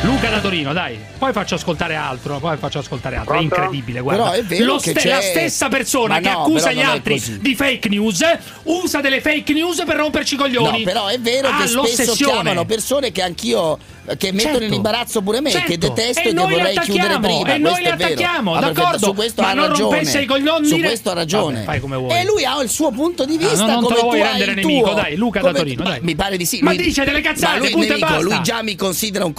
Luca da Torino, dai. Poi faccio ascoltare altro. Poi faccio ascoltare altro. È incredibile, guarda. Però è vero Lo che c'è- La stessa persona Ma che no, accusa gli non altri così. di fake news usa delle fake news per romperci i coglioni. No, però è vero che spesso chiamano persone che anch'io che mettono Certo. in imbarazzo pure me, che Certo. detesto E e, che vorrei chiudere prima. e noi li attacchiamo, Ah, d'accordo, Su questo ma ha non ragione. rompesse i coglioni Su questo ha ragione. Vabbè, fai come vuoi. E lui ha il suo punto di vista non te come lo vuoi rendere nemico, tuo. dai, Luca da Come- Torino, ma dai. Mi pare di sì. Ma dice delle cazzate, ma lui, punto nemico, lui già mi considera un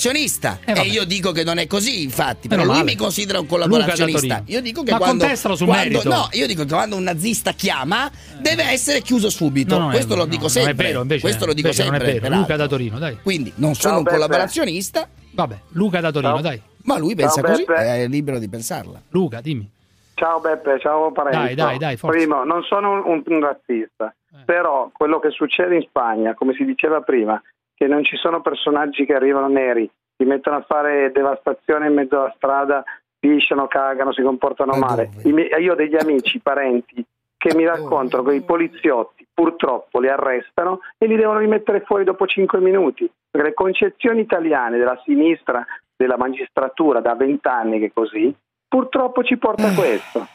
collaborazionista Eh, e io dico che non è così, infatti, però lui mi considera un collaborazionista. Io dico che Ma quando, contestalo sul quando- merito. No, io dico che quando un nazista chiama deve essere chiuso subito. No, no, è- Questo lo no, dico non sempre. è vero, invece, Questo lo dico sempre. Non è vero. Luca da Torino, dai. Quindi non sono Ciao, un Beppe. collaborazionista. Vabbè, Luca da Torino, Ciao. dai. Ma lui pensa Ciao, così, Beppe. è libero di pensarla. Luca, dimmi. Ciao Beppe, ciao Parenzo. Dai, dai, dai, forza. Primo, non sono un, un- un razzista, però quello che succede in Spagna, come si diceva prima, che non ci sono personaggi che arrivano neri, si mettono a fare devastazione in mezzo alla strada, pisciano, cagano, si comportano male. I miei- io ho degli amici, parenti, che mi raccontano che i poliziotti purtroppo li arrestano e li devono rimettere fuori dopo 5 minuti, perché le concezioni italiane della sinistra, della magistratura da vent'anni che è così, purtroppo ci porta a questo.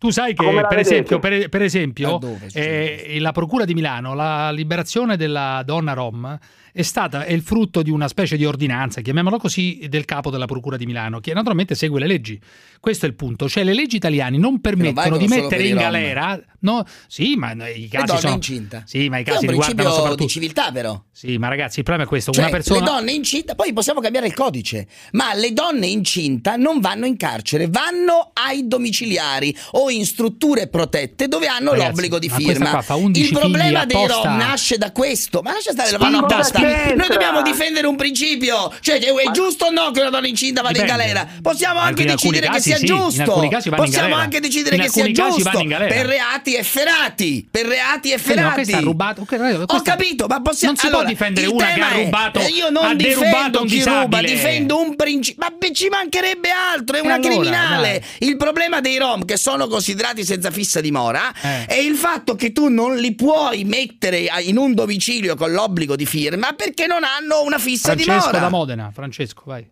Tu sai che, per esempio, per, per esempio, dove, eh, la Procura di Milano, la liberazione della donna Rom è stata è il frutto di una specie di ordinanza, chiamiamola così, del capo della Procura di Milano, che naturalmente segue le leggi. Questo è il punto. Cioè, le leggi italiane non permettono di mettere in galera. No, sì, ma i casi sono. incinta. Sì, ma i è casi un riguardano principio soprattutto. di civiltà, però. Sì, ma ragazzi, il problema è questo: Cioè, una persona. le donne incinta, poi possiamo cambiare il codice, ma le donne incinta non vanno in carcere, vanno ai domiciliari o in strutture protette dove hanno Ragazzi, l'obbligo di ma questa firma. qua fa 11 il problema dei apposta. rom nasce da questo, ma lascia stare la vanno apposta. Noi dobbiamo difendere un principio, cioè è giusto o no che una donna incinta vada Dipende. in galera? Possiamo anche decidere che sia sì, giusto. Possiamo anche decidere In che sia giusto per reati efferati, per reati no, efferati. questa ha rubato. ok, Ho questa- capito, ma possiamo Non si allora, può difendere una che ha rubato. eh, io non difendo chi ruba, difendo un principio. Ma ci mancherebbe altro, è una allora, criminale. dai. Il problema dei rom che sono considerati senza fissa dimora Eh. è il fatto che tu non li puoi mettere in un domicilio con l'obbligo di firma perché non hanno una fissa Francesco dimora. da Modena. Francesco, vai.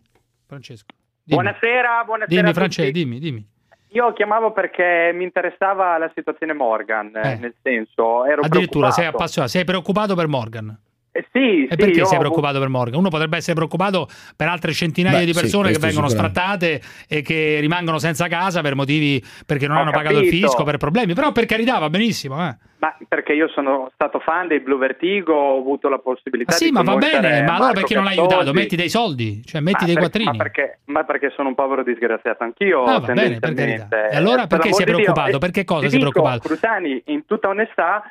Francesco. Dimmi. Buonasera, buonasera Dimmi, Francesco, dimmi, dimmi. Io chiamavo perché mi interessava la situazione Morgan, eh, nel senso ero Addirittura sei preoccupato. appassionato, sei preoccupato per Morgan. Eh, sì, E sì, perché sei preoccupato per Morgan? Uno potrebbe essere preoccupato per altre centinaia Beh, di sì, persone che questo vengono sfrattate e che rimangono senza casa per motivi perché non Ho hanno pagato il capito. fisco, per problemi. Però per carità va benissimo. Eh. Ma perché io sono stato fan dei Blue Vertigo, ho avuto la possibilità Ma sì, di ma va bene, ma allora perché non l'hai aiutato? Metti dei soldi, cioè metti Ma dei per- quattrini. Ma perché, ma perché sono un povero disgraziato anch'io, Ah, va bene, per carità. E allora Eh, perché per sei l'amor di Dio, preoccupato? eh, Perché cosa sei dico, preoccupato? Crutani, in tutta onestà,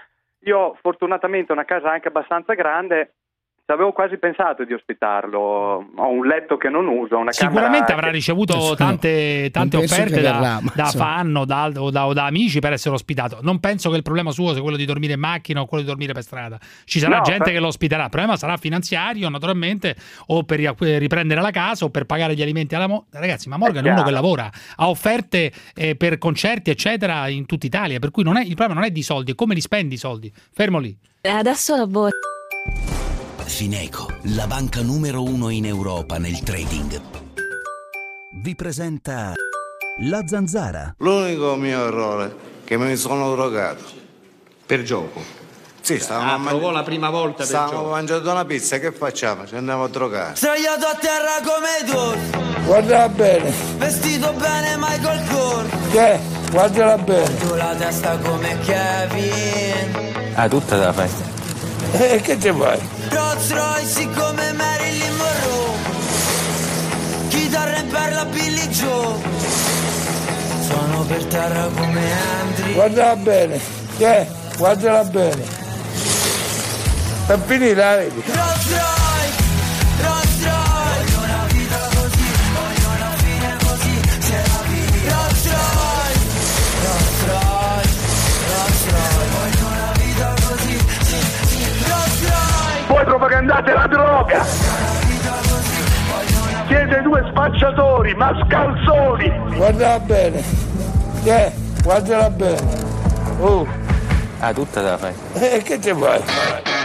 io fortunatamente ho una casa anche abbastanza grande, ci avevo quasi pensato di ospitarlo, ho un letto che non uso, una Sicuramente avrà che- ricevuto tante, tante offerte da, verrà, da fan o da, o da- o da amici per essere ospitato. Non penso che il problema suo sia quello di dormire in macchina o quello di dormire per strada. Ci sarà No, gente per- che lo ospiterà. Il problema sarà finanziario, naturalmente, o per ri- riprendere la casa o per pagare gli alimenti alla mo- Ragazzi, ma Morgan è, È uno chiaro. che lavora, ha offerte eh, per concerti, eccetera, in tutta Italia. Per cui non è- il problema non è di soldi, è come li spendi i soldi. Fermo lì. Adesso la borsa. Fineco, la banca numero uno in Europa nel trading. Vi presenta la zanzara. L'unico mio errore è che mi sono drogato. Per gioco? Sì, stavamo Ah, a provò la prima volta per Stavamo gioco. mangiando una pizza, che facciamo? Ci andiamo a drogare. Sdraiato a terra come tu Guarda bene. Vestito bene Michael Kors Che? guardala bene. Tu la testa come Kevin Ah, tutta la fai. E che ci fai? Rolls Royce come Marilyn Monroe Chitarra in perla Billy Joe Sono per terra come Andri Guardala bene. Che? Guardala bene. Per finire, la vedi? Rolls Royce, propagandate la droga! Siete due spacciatori, mascalzoni! Guardala bene. Che? Guardala bene. Oh. Ah, tutta la fai. E che ci fai?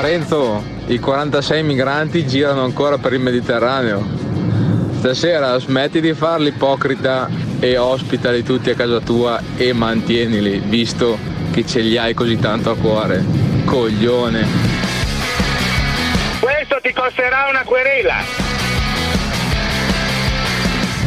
Parenzo, i 46 migranti girano ancora per il Mediterraneo. Stasera smetti di fare l'ipocrita e ospitali tutti a casa tua e mantienili, visto che ce li hai così tanto a cuore. Coglione. Questo ti costerà una querela!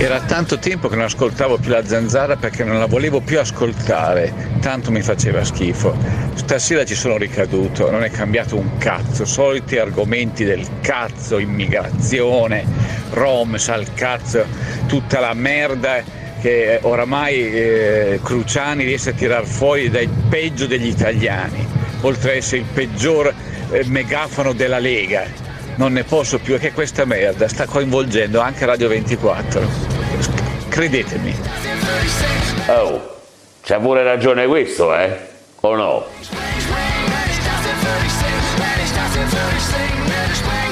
Era tanto tempo che non ascoltavo più la zanzara perché non la volevo più ascoltare, tanto mi faceva schifo. Stasera ci sono ricaduto, non è cambiato un cazzo, soliti argomenti del cazzo, immigrazione, Rom, sal cazzo, tutta la merda che oramai eh, Cruciani riesce a tirar fuori dai peggio degli italiani, oltre ad essere il peggior eh, megafono della Lega. Non ne posso più, è che questa merda sta coinvolgendo anche Radio 24. Credetemi. Oh, c'ha pure ragione questo, eh? O no?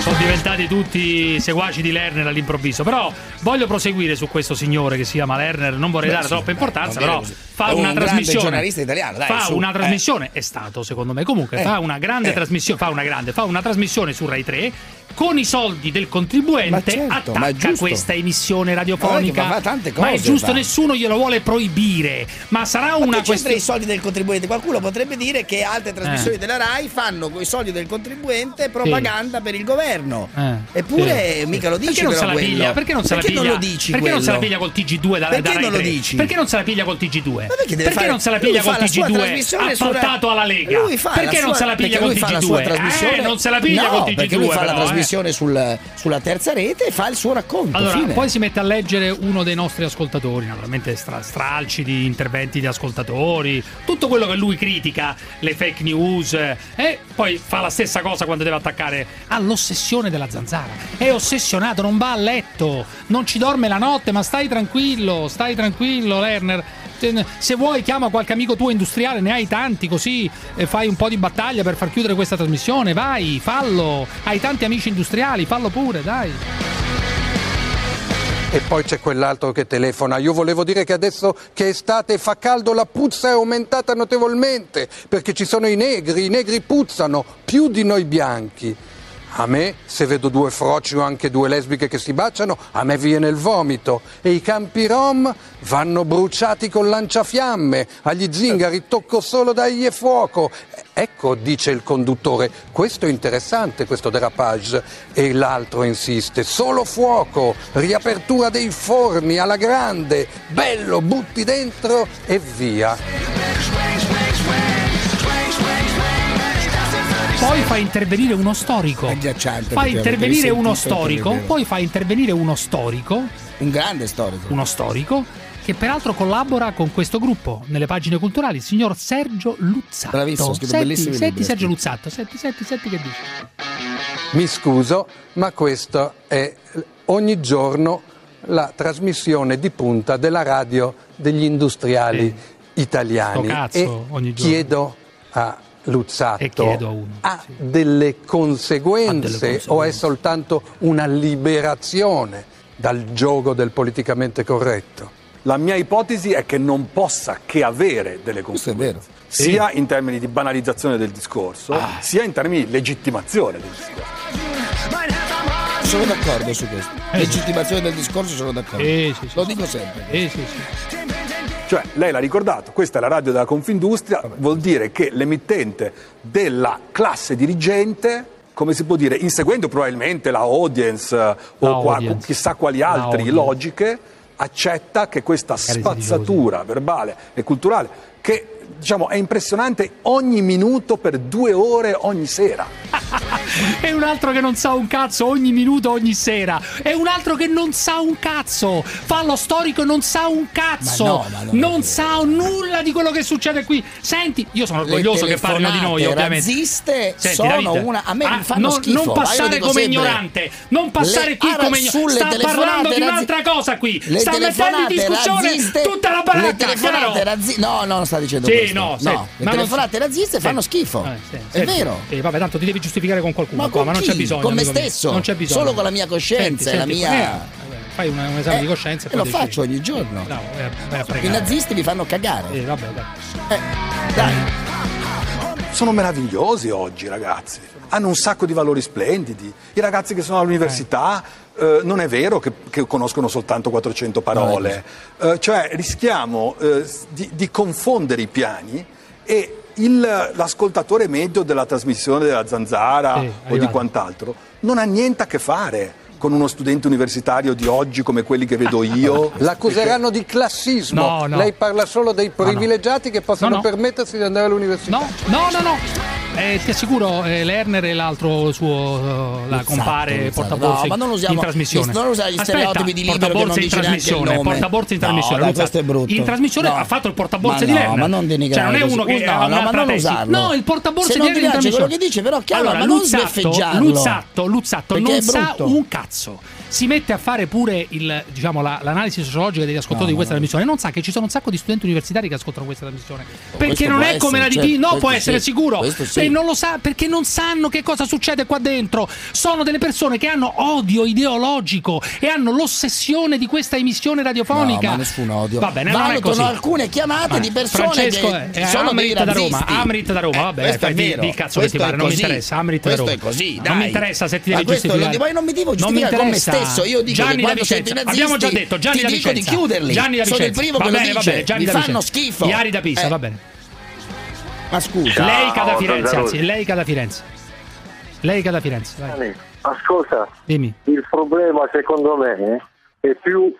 Sono diventati tutti seguaci di Lerner all'improvviso. Però voglio proseguire su questo signore che si chiama Lerner. Non vorrei Beh, dare sì, troppa importanza, però così. fa un una trasmissione. giornalista italiano, dai, fa su, una eh. trasmissione, è stato secondo me. Comunque, Eh, fa una grande eh. trasmissione. Fa una grande, fa una trasmissione su Rai 3 con i soldi del contribuente certo, attacca questa emissione radiofonica. Ma tante Ma è cose, giusto, fa. nessuno glielo vuole proibire. Ma sarà Ma una questione. i soldi del contribuente? Qualcuno potrebbe dire che altre trasmissioni Eh. della RAI fanno con i soldi del contribuente propaganda per il governo. Eh, Eppure sì. mica lo dici Perché non però se la quello. piglia? Perché non se la Perché piglia? non lo dici Perché non se la quello? piglia col TG2 da, Perché da non lo 3? dici? Perché non se la piglia col TG2? Ma perché deve fare- non se la piglia col la sua TG2 trasmissione su appaltato alla Lega? Perché non se la piglia perché col lui fa la sua TG2? trasmissione- Eh, non se la piglia col TG2 perché lui fa la eh. trasmissione sul- sulla terza rete e fa il suo racconto. Allora, poi si mette a leggere uno dei nostri ascoltatori, naturalmente stra- stralci di interventi di ascoltatori, tutto quello che lui critica, le fake news, eh, e poi fa la stessa cosa quando deve attaccare all'ossessione della zanzara. È ossessionato, non va a letto, non ci dorme la notte, ma stai tranquillo, stai tranquillo, Lerner. Se vuoi chiama qualche amico tuo industriale, ne hai tanti, così eh, fai un po' di battaglia per far chiudere questa trasmissione, vai, fallo. Hai tanti amici industriali, fallo pure, dai. E poi c'è quell'altro che telefona. Io volevo dire che adesso che è estate e fa caldo la puzza è aumentata notevolmente perché ci sono i negri, i negri puzzano più di noi bianchi. A me, se vedo due froci o anche due lesbiche che si baciano, a me viene il vomito. E i campi rom vanno bruciati con lanciafiamme. Agli zingari tocco solo dagli e fuoco. Ecco, dice il conduttore, questo è interessante, questo derapage. E l'altro insiste, solo fuoco, riapertura dei forni alla grande, bello, butti dentro e via. Poi fa intervenire uno storico. Fa perché intervenire avevi uno storico, poi fa intervenire uno storico. Un grande storico. Uno storico che peraltro collabora con questo gruppo nelle pagine culturali, il signor Sergio Luzzatto. Bravissimo, scritto senti, bellissimi senti libri, Sergio. Luzzatto, senti, senti, senti che dice. Mi scuso, ma questo è ogni giorno la trasmissione di punta della radio degli industriali italiani. Sto cazzo, e ogni giorno. chiedo a Luzzatto, E chiedo a uno, ha delle conseguenze o è soltanto una liberazione dal gioco del politicamente corretto? La mia ipotesi è che non possa che avere delle conseguenze, sia in termini di banalizzazione del discorso, Ah. sia in termini di legittimazione del discorso. Sono d'accordo su questo. Eh. Legittimazione del discorso sono d'accordo. Sì, sì, sì, Lo sì. dico sempre. Sì, sì, sì. Cioè, lei l'ha ricordato, questa è la radio della Confindustria, vuol dire che l'emittente della classe dirigente come si può dire, inseguendo probabilmente la audience eh, la o qua, audience. chissà quali altre logiche, accetta che questa spazzatura verbale e culturale che diciamo, è impressionante ogni minuto per due ore ogni sera. e un altro che non sa un cazzo ogni minuto ogni sera. E un altro che non sa un cazzo. Fa lo storico non sa un cazzo. No, non sa nulla di quello che succede qui. Senti, io sono orgoglioso che parlino di noi, ovviamente. Senti, sono una a me ah, fanno non, schifo. Non passare come sempre, ignorante. Non passare qui come ignorante. Sta parlando razzi... di un'altra cosa qui. Le sta mettendo in discussione razziste, tutta la baracca. Le telefonate razzi... No, no, non sta dicendo sì, sì, no, no. Le ma telefonate non... naziste fanno schifo. Eh, sì, è senti. vero. Eh, vabbè, tanto ti devi giustificare con qualcuno, ma, con qua, ma non c'è bisogno. Con me stesso. Non c'è bisogno. Solo con la mia coscienza senti, la mia... Eh, fai un, un esame di eh, coscienza e lo decidi. faccio ogni giorno. No, I nazisti mi fanno cagare. Eh, vabbè, dai. Eh, dai. Sono meravigliosi oggi, ragazzi. Hanno un sacco di valori splendidi. I ragazzi che sono all'università eh, non è vero che, che, conoscono soltanto 400 parole, eh, cioè rischiamo eh, di, di, confondere i piani e il, l'ascoltatore medio della trasmissione della Zanzara sì, o arrivato. di quant'altro non ha niente a che fare con uno studente universitario di oggi come quelli che vedo io. L'accuseranno di classismo. No, no. Lei parla solo dei privilegiati no, che possono permettersi di andare all'università. No, no, no, no. Eh, ti assicuro, eh, Lerner e l'altro suo eh, la esatto, compare esatto, portaborse no, ma non usiamo, in trasmissione. Non usare gli stereotipi di libero che non in trasmissione, portaborse in trasmissione. No, questo è brutto. In trasmissione no. ha fatto il portaborse no, di Lerner. ma non denigrare. Cioè non è uno che no, ha no, ma. No, il portaborse di Lerner in trasmissione. quello che dice, però chiaro, allora, ma Luzzatto, non sbeffeggiarlo. Luzzatto, Luzzatto non sa un cazzo si mette a fare pure il, diciamo, la, l'analisi sociologica degli ascoltatori no, di questa no. trasmissione. Non sa che ci sono un sacco di studenti universitari che ascoltano questa trasmissione. Perché non è come essere, la di certo, No, può essere sì, sicuro. Sì. non lo sa perché non sanno che cosa succede qua dentro. Sono delle persone che hanno odio ideologico e hanno l'ossessione di questa emissione radiofonica. No, ma nessun odio. Va bene, allora Valutano alcune chiamate di persone Francesco, che eh, sono Amrit da Roma. Amrit da Roma, eh, vabbè, questo è vero. Di cazzo questo che ti pare, non mi interessa. Amrit da Roma. Così, non mi interessa se ti devi giustificare. Non mi devo giustificare con stesso io dico Gianni che quando sento i nazisti abbiamo già detto Gianni ti da dico Vicenza. di chiuderli. Gianni da Sono il primo va che bene, lo dice. Bene, Gianni Mi fanno Vicenza. schifo. Iari da Pisa, eh. va bene. Ma scusa. Lei cada Firenze, anzi, lei cada Firenze. Lei cada Firenze, vai. Ascolta. Dimmi. Il problema secondo me è più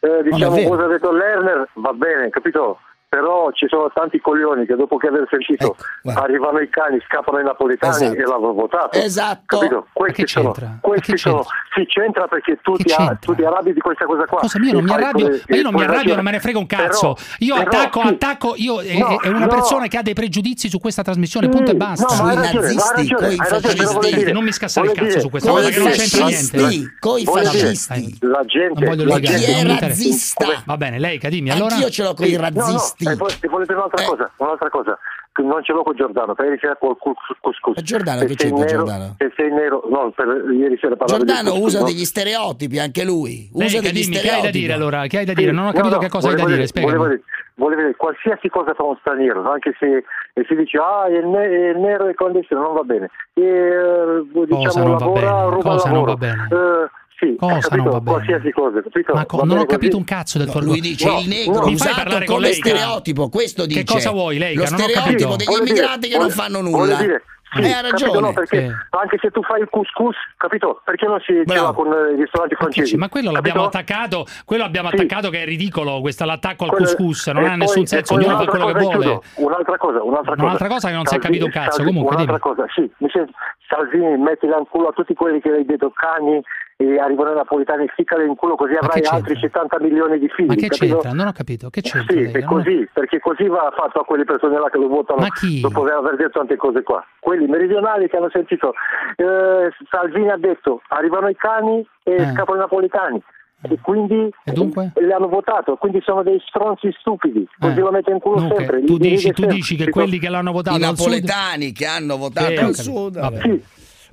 eh, diciamo cosa ha detto Lerner, va bene, capito? però ci sono tanti coglioni che dopo che aver sentito ecco, arrivano i cani, scappano i napoletani esatto. e l'hanno votato. Esatto. Capito? Questi sono, questi sono, si c'entra perché tu ti, c'entra? tu ti, arrabbi di questa cosa qua. Cosa mia, non mi arrabbio, le, ma io non mi arrabbio, non me ne frega un cazzo. Però, io però, attacco, sì. attacco, io eh, no, è una no. persona che ha dei pregiudizi su questa trasmissione, sì, punto e mm, basta. No, Sui nazisti, coi. Non mi scassare il cazzo su questa cosa che non c'entra niente. Coi fascisti. La gente, è razzista. Va bene, lei, cadimi. allora. Io ce l'ho con i razzisti. Eh, capito. E poi ti volete un'altra eh. cosa, un'altra cosa. Non ce l'ho con Giordano, per ieri sera qualcuno couscous. Giordano se che c'entra nero, Giordano? Se sei nero, no, per, ieri sera parlavo Giordano del usa no? degli stereotipi anche lui. Beh, usa degli dimmi, stereotipi. Che hai da dire allora? Che hai da dire? Non ho capito no, no, che cosa hai da dire, spiegami vuole vedere qualsiasi cosa fa uno straniero, anche se si dice ah il, ne- il nero è condizione, non va bene. E, eh, diciamo, cosa lavora, bene, ruba cosa lavoro. Eh, sì, cosa capito, non va bene? Qualsiasi cosa, capito? Ma co- non ho capito così? un cazzo del no, tuo Lui dice no, il negro no, usato come stereotipo, questo dice. Che cosa vuoi, Lega? Lo stereotipo degli immigrati che non fanno nulla. Voglio dire, sì, eh, ha ragione. Capito, no, perché eh. anche se tu fai il couscous, capito? Perché non si diceva con i ristoranti francesi? Ma quello capito? l'abbiamo attaccato, quello abbiamo sì. che è ridicolo, questa, l'attacco al quello, couscous, non ha poi, nessun senso, ognuno fa quello che vuole. Un'altra cosa, un'altra cosa. Un'altra cosa che non Salvini, si è capito un cazzo, Salvini, comunque. Un'altra dimmi. cosa, sì, mi sento, Salvini, mettila in culo a tutti quelli che hai detto cani, e arrivano i napolitani, ficcale in culo così avrai altri 70 milioni di figli. Ma che capito? c'entra? Non ho capito. Che c'entra? Sì, lei? così, perché così va fatto a quelle persone là che lo votano dopo aver detto tante cose qua. Que- quelli meridionali che hanno sentito eh, Salvini ha detto arrivano i cani e eh. scappano i napoletani e quindi e le hanno votato, quindi sono dei stronzi stupidi, così eh. lo mette in culo dunque, sempre. Tu, dici, tu dici, che quelli che l'hanno votato... I napoletani sud... che hanno votato eh, al sud... Vabbè. Sì.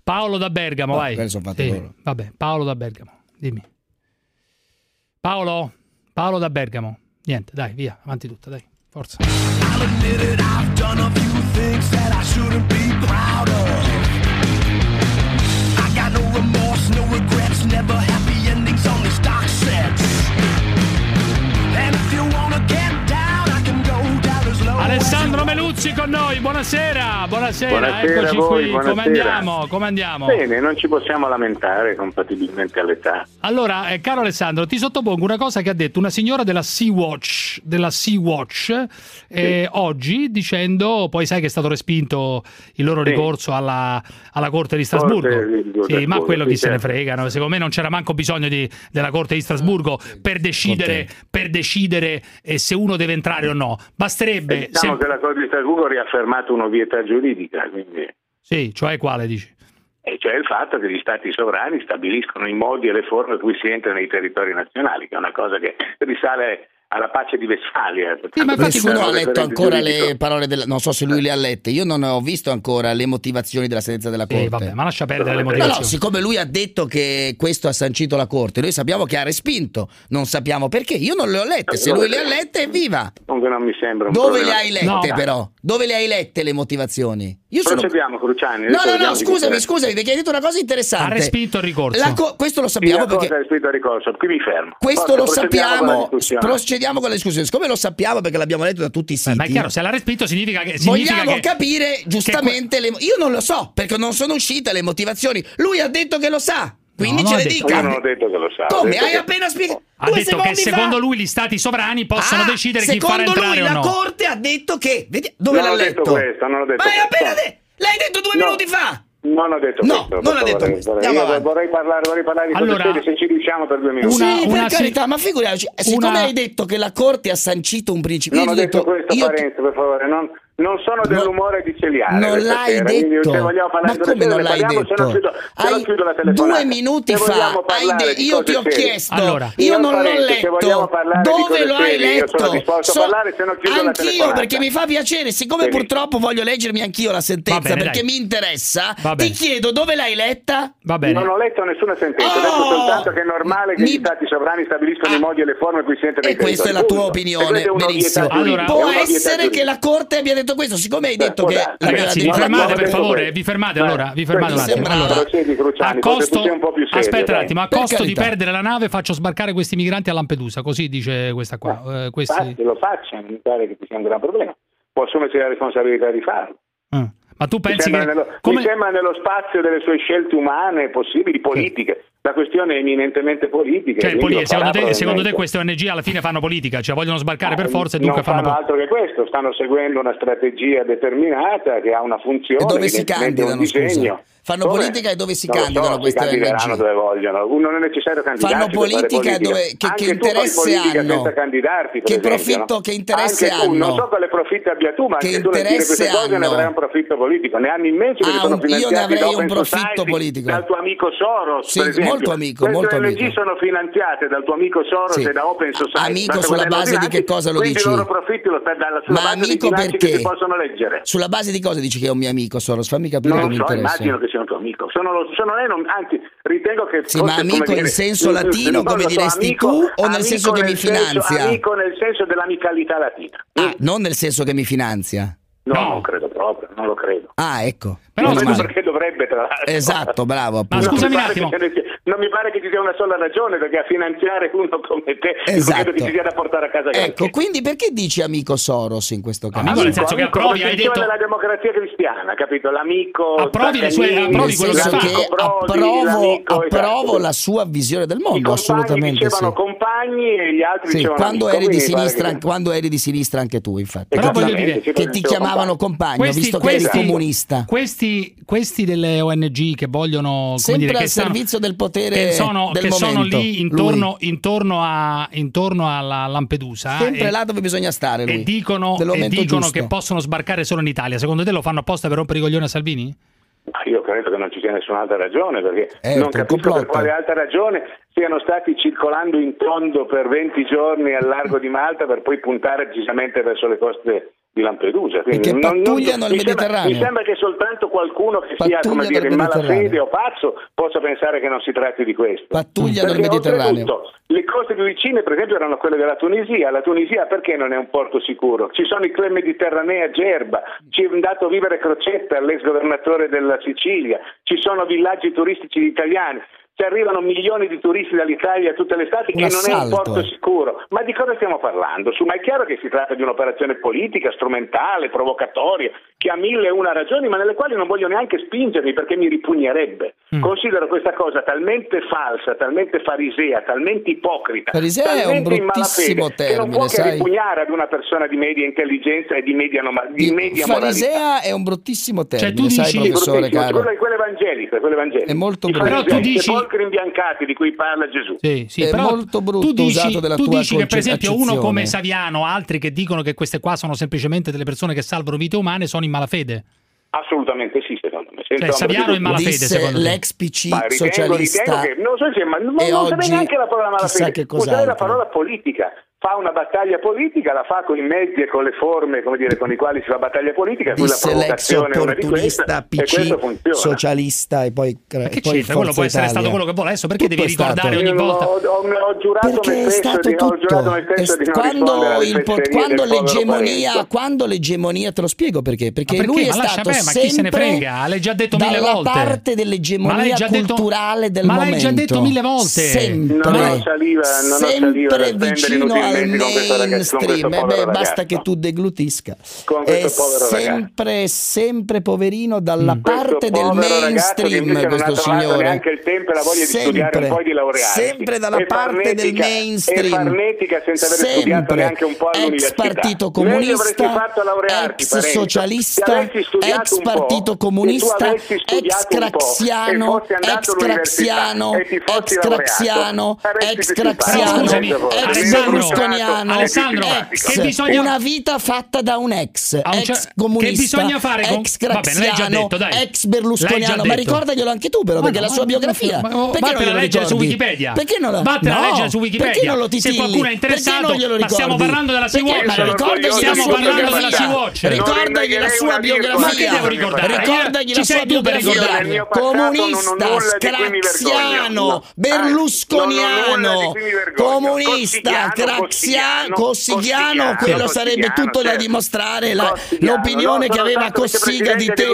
Paolo da Bergamo, oh, vai. Sì. Vabbè, Paolo da Bergamo, dimmi. Paolo, Paolo da Bergamo. Niente, dai, via, avanti tutta, dai, forza. things that I shouldn't be proud of. I got no remorse, no regrets, never Alessandro Meluzzi con noi, buonasera, buonasera, buonasera eccoci voi, qui, buonasera. Come, andiamo? come andiamo? Bene, non ci possiamo lamentare compatibilmente all'età. Allora, eh, caro Alessandro, ti sottopongo una cosa che ha detto una signora della Sea-Watch, della Sea-Watch eh, sì. oggi dicendo, poi sai che è stato respinto il loro sì. ricorso alla, alla, Corte di Strasburgo, Corte, sì, ma quello chi se ne certo. frega, no? secondo me non c'era manco bisogno di, della Corte di Strasburgo per decidere, per decidere eh, se uno deve entrare o no, basterebbe... Eh, Pensavo Diciamo che la Corte di Strasburgo ha riaffermato un'ovvietà giuridica. Quindi... Sì, cioè quale dici? E cioè il fatto che gli stati sovrani stabiliscono i modi e le forme in cui si entra nei territori nazionali, che è una cosa che risale alla pace di Vessalia. Sì, ma infatti Nessuno ha letto ancora le parole della... non so se lui le ha lette, io non ho visto ancora le motivazioni della sentenza della eh, Corte. Eh, vabbè, ma lascia perdere no, le motivazioni. No, no, siccome lui ha detto che questo ha sancito la Corte, noi sappiamo che ha respinto, non sappiamo perché, io non le ho lette, se lui le ha lette è viva. Comunque non mi sembra un Dove problema. le hai lette no. però? Dove le hai lette le motivazioni? Io Procediamo. Cruciani. No, no, no, scusami, scusami, perché hai detto una cosa interessante. Ha respinto il ricorso. Co... Questo lo sappiamo sì, perché... ha respinto il ricorso, qui mi fermo. Questo Forse lo sappiamo, procediamo chiudiamo con la discussione. Siccome lo sappiamo perché l'abbiamo letto da tutti i siti. ma è chiaro, se l'ha respinto significa che significa Vogliamo che, capire giustamente que- le, Io non lo so perché non sono uscite le motivazioni. Lui ha detto che lo sa. Quindi no, ce le dica. Io non ho detto che lo sa. Come? Hai che... appena spiegato. Ha detto che secondo fa... lui gli stati sovrani possono ah, decidere chi far entrare lui, o no. Secondo lui la Corte ha detto che... Vedi... Dove non l'ha letto? Detto questo, non l'ho detto Ma hai appena detto... L'hai detto due no. minuti fa! Non ho detto no, questo. Non ha detto vorrei, questo. Vorrei, vorrei, vorrei, parlare, vorrei parlare di allora, se ci riusciamo per due minuti. Una, sì, una, per carità, ma figuriamoci, una... siccome hai detto che la Corte ha sancito un principio... Non ho detto, detto questo, io... Parenzo, per favore, non, non sono dell'umore no, di Celiare. Non l'hai sera. detto. Ma come non l'hai detto? Se chiudo, due minuti fa de- io ti ho serie. chiesto, allora, io non l'ho letto. Dove lo hai letto? Io so- parlare, anch'io perché mi fa piacere, siccome Vedi. purtroppo voglio leggermi anch'io la sentenza bene, perché dai. mi interessa, ti chiedo dove l'hai letta? Non ho letto nessuna sentenza, ho detto oh! soltanto che è normale che gli stati sovrani stabiliscono i modi e le forme in cui si entra E questa è la tua opinione, benissimo. Può essere che la Corte abbia detto detto questo, siccome hai detto Beh, che... Ragazzi, vi fermate per favore, vi fermate allora, vi fermate un attimo. Allora, a costo, aspetta un attimo, a costo di perdere la nave faccio sbarcare questi migranti a Lampedusa, così dice questa qua. Eh, questi... Lo faccia, mi pare che ci sia un gran problema. Può assumersi la responsabilità di farlo. Ah. Ma tu pensi mi che nello, come... mi sembra nello spazio delle sue scelte umane, possibili, politiche, la questione è eminentemente politica. Cioè, politica secondo, te, secondo, te, queste ONG alla fine fanno politica, cioè vogliono sbarcare no, per forza e dunque fanno... Non fanno po- altro che questo, stanno seguendo una strategia determinata che ha una funzione... E dove si candidano, Fanno dove? politica e dove si non candidano so, queste si ONG? dove vogliono, non è necessario candidarsi Fanno politica, politica. dove... Che, che interesse hanno? che profitto, no? che interesse anche hanno? Tu, non so quale profitto abbia tu, ma che anche tu nel dire queste cose ne avrai un profitto politico, ne hanno immenso ah, che sono finanziati io ne avrei un profitto politico. dal tuo amico Soros, per esempio molto ecco, amico, molto. Le ONG sono finanziate dal tuo amico Soros sì. e da Open Society. Amico sulla base di che cosa lo dici? Loro profitti lo sta dalla, sulla Ma base amico di perché? Che si possono leggere. Sulla base di cosa dici che è un mio amico Soros? Fammi capire non che so, mi interessa. immagino che sia un tuo amico. Sono, sono lei, non, anzi, ritengo che Sì, ma amico in dire, senso in, latino in, come diresti amico, tu o nel senso che mi finanzia? Senso, amico nel senso dell'amicalità latina. Ah, non nel senso che mi finanzia. No, non credo proprio, non lo credo. Ah, ecco. Però scusa... perché dovrebbe tra l'altro. Esatto, bravo. Appunto. Ma scusami un attimo non mi pare che ci sia una sola ragione perché a finanziare uno come te esatto. credo che ci sia da portare a casa ecco quindi perché dici amico Soros in questo caso? Amico, nel senso che approvi hai detto la democrazia cristiana capito? L'amico approvi le sue approvi quello che fa. che approvo, esatto. approvo la sua visione del mondo assolutamente dicevano sì. compagni e gli altri sì, dicevano quando amico, eri di sinistra che... quando eri di sinistra anche tu infatti. Però voglio dire? che ti chiamavano compagno questi, visto che eri comunista. questi, questi delle ONG che vogliono sempre al servizio del potere potere che sono, del che momento, sono lì intorno, intorno, a, intorno, alla Lampedusa. Sempre e, là dove bisogna stare. Lui, e dicono, e dicono che possono sbarcare solo in Italia. Secondo te lo fanno apposta per rompere i coglioni a Salvini? Io credo che non ci sia nessun'altra ragione, perché eh, non capisco complotto. per quale altra ragione siano stati circolando in tondo per 20 giorni al largo di Malta per poi puntare precisamente verso le coste di Lampedusa. Quindi Perché non, pattugliano non, il mi Mediterraneo. Sembra, mi sembra che soltanto qualcuno che sia come dire, in malafede o pazzo possa pensare che non si tratti di questo. Pattugliano Perché il Mediterraneo. Le coste più vicine, per esempio, erano quelle della Tunisia. La Tunisia perché non è un porto sicuro? Ci sono i club mediterranei a Gerba, ci è andato a vivere Crocetta, l'ex governatore della Sicilia, ci sono villaggi turistici italiani ci arrivano milioni di turisti dall'Italia a tutte le estati che non è un porto eh. sicuro. Ma di cosa stiamo parlando? Su, ma è chiaro che si tratta di un'operazione politica, strumentale, provocatoria, che ha mille e una ragioni, ma nelle quali non voglio neanche spingermi perché mi ripugnerebbe. Mm. Considero questa cosa talmente falsa, talmente farisea, talmente ipocrita, farisea talmente è un bruttissimo malafede, termine, che non può sai? ripugnare ad una persona di media intelligenza e di media, noma- di, di media farisea moralità. è un bruttissimo termine, cioè, tu sai, dici, professore, caro. Quello, quello evangelico, quello evangelico. È molto brutto. Però tu dici sepolcri imbiancati di cui parla Gesù. Sì, sì, è molto brutto tu dici, della tu tua dici che per esempio uno come Saviano, altri che dicono che queste qua sono semplicemente delle persone che salvano vite umane, sono in malafede. Assolutamente sì, secondo me. Cioè, Saviano è in malafede, secondo me. l'ex PC ma ritengo, socialista. Ritengo che, non so se, ma non, non neanche la parola malafede, usare la parola politica fa una battaglia politica, la fa con i mezzi e con le forme dire, con i quali si fa battaglia politica, disse l'ex opportunista questa, PC socialista e poi Ma che e poi Quello può essere Italia. stato quello che vuole adesso, perché devi ricordare ogni volta? Ho, ho, ho giurato perché è stato diciamo, di, tutto. Est- quando, il, quando l'egemonia, quando l'egemonia, te lo spiego perché, perché, perché? lui è ma stato me, ma chi se ne frega? Ah, l'hai già detto mille volte. parte dell'egemonia culturale del ma momento. Ma l'hai già detto mille volte. Sempre. Non saliva, non saliva sempre fino in, mainstream. Eh beh, basta che tu deglutisca. È sempre, ragazzo. sempre poverino dalla mm. parte del mainstream questo signore. Anche il tempo e la voglia sempre, di studiare poi di laurearsi. Sempre dalla e parte del mainstream. sempre. Ex partito comunista, ex socialista, ex partito comunista, ex craxiano, ex craxiano, ex craxiano, ex craxiano, ex Berlusconi berlusconiano. Alessandro, ex, che bisogna... una vita fatta da un ex, un ex cioè... comunista, che bisogna fare con... ex craxiano, ex berlusconiano. Ma ricordaglielo anche tu, però, ma perché no, la sua biografia. Ma, ma, perché non la leggere su Wikipedia? Perché non la no, a leggere su Wikipedia? Perché non lo titilli? Se qualcuno è interessato, ma stiamo parlando della Sea-Watch. Stiamo parlando della Sea-Watch. Ricordagli la sua biografia. Ma che devo ricordare? Ricordagli la sua biografia. Comunista, craxiano, berlusconiano, comunista, craxiano Cossigliano, Cossigliano quello sarebbe tutto certo. da dimostrare la, l'opinione no, che aveva Cossiga di te,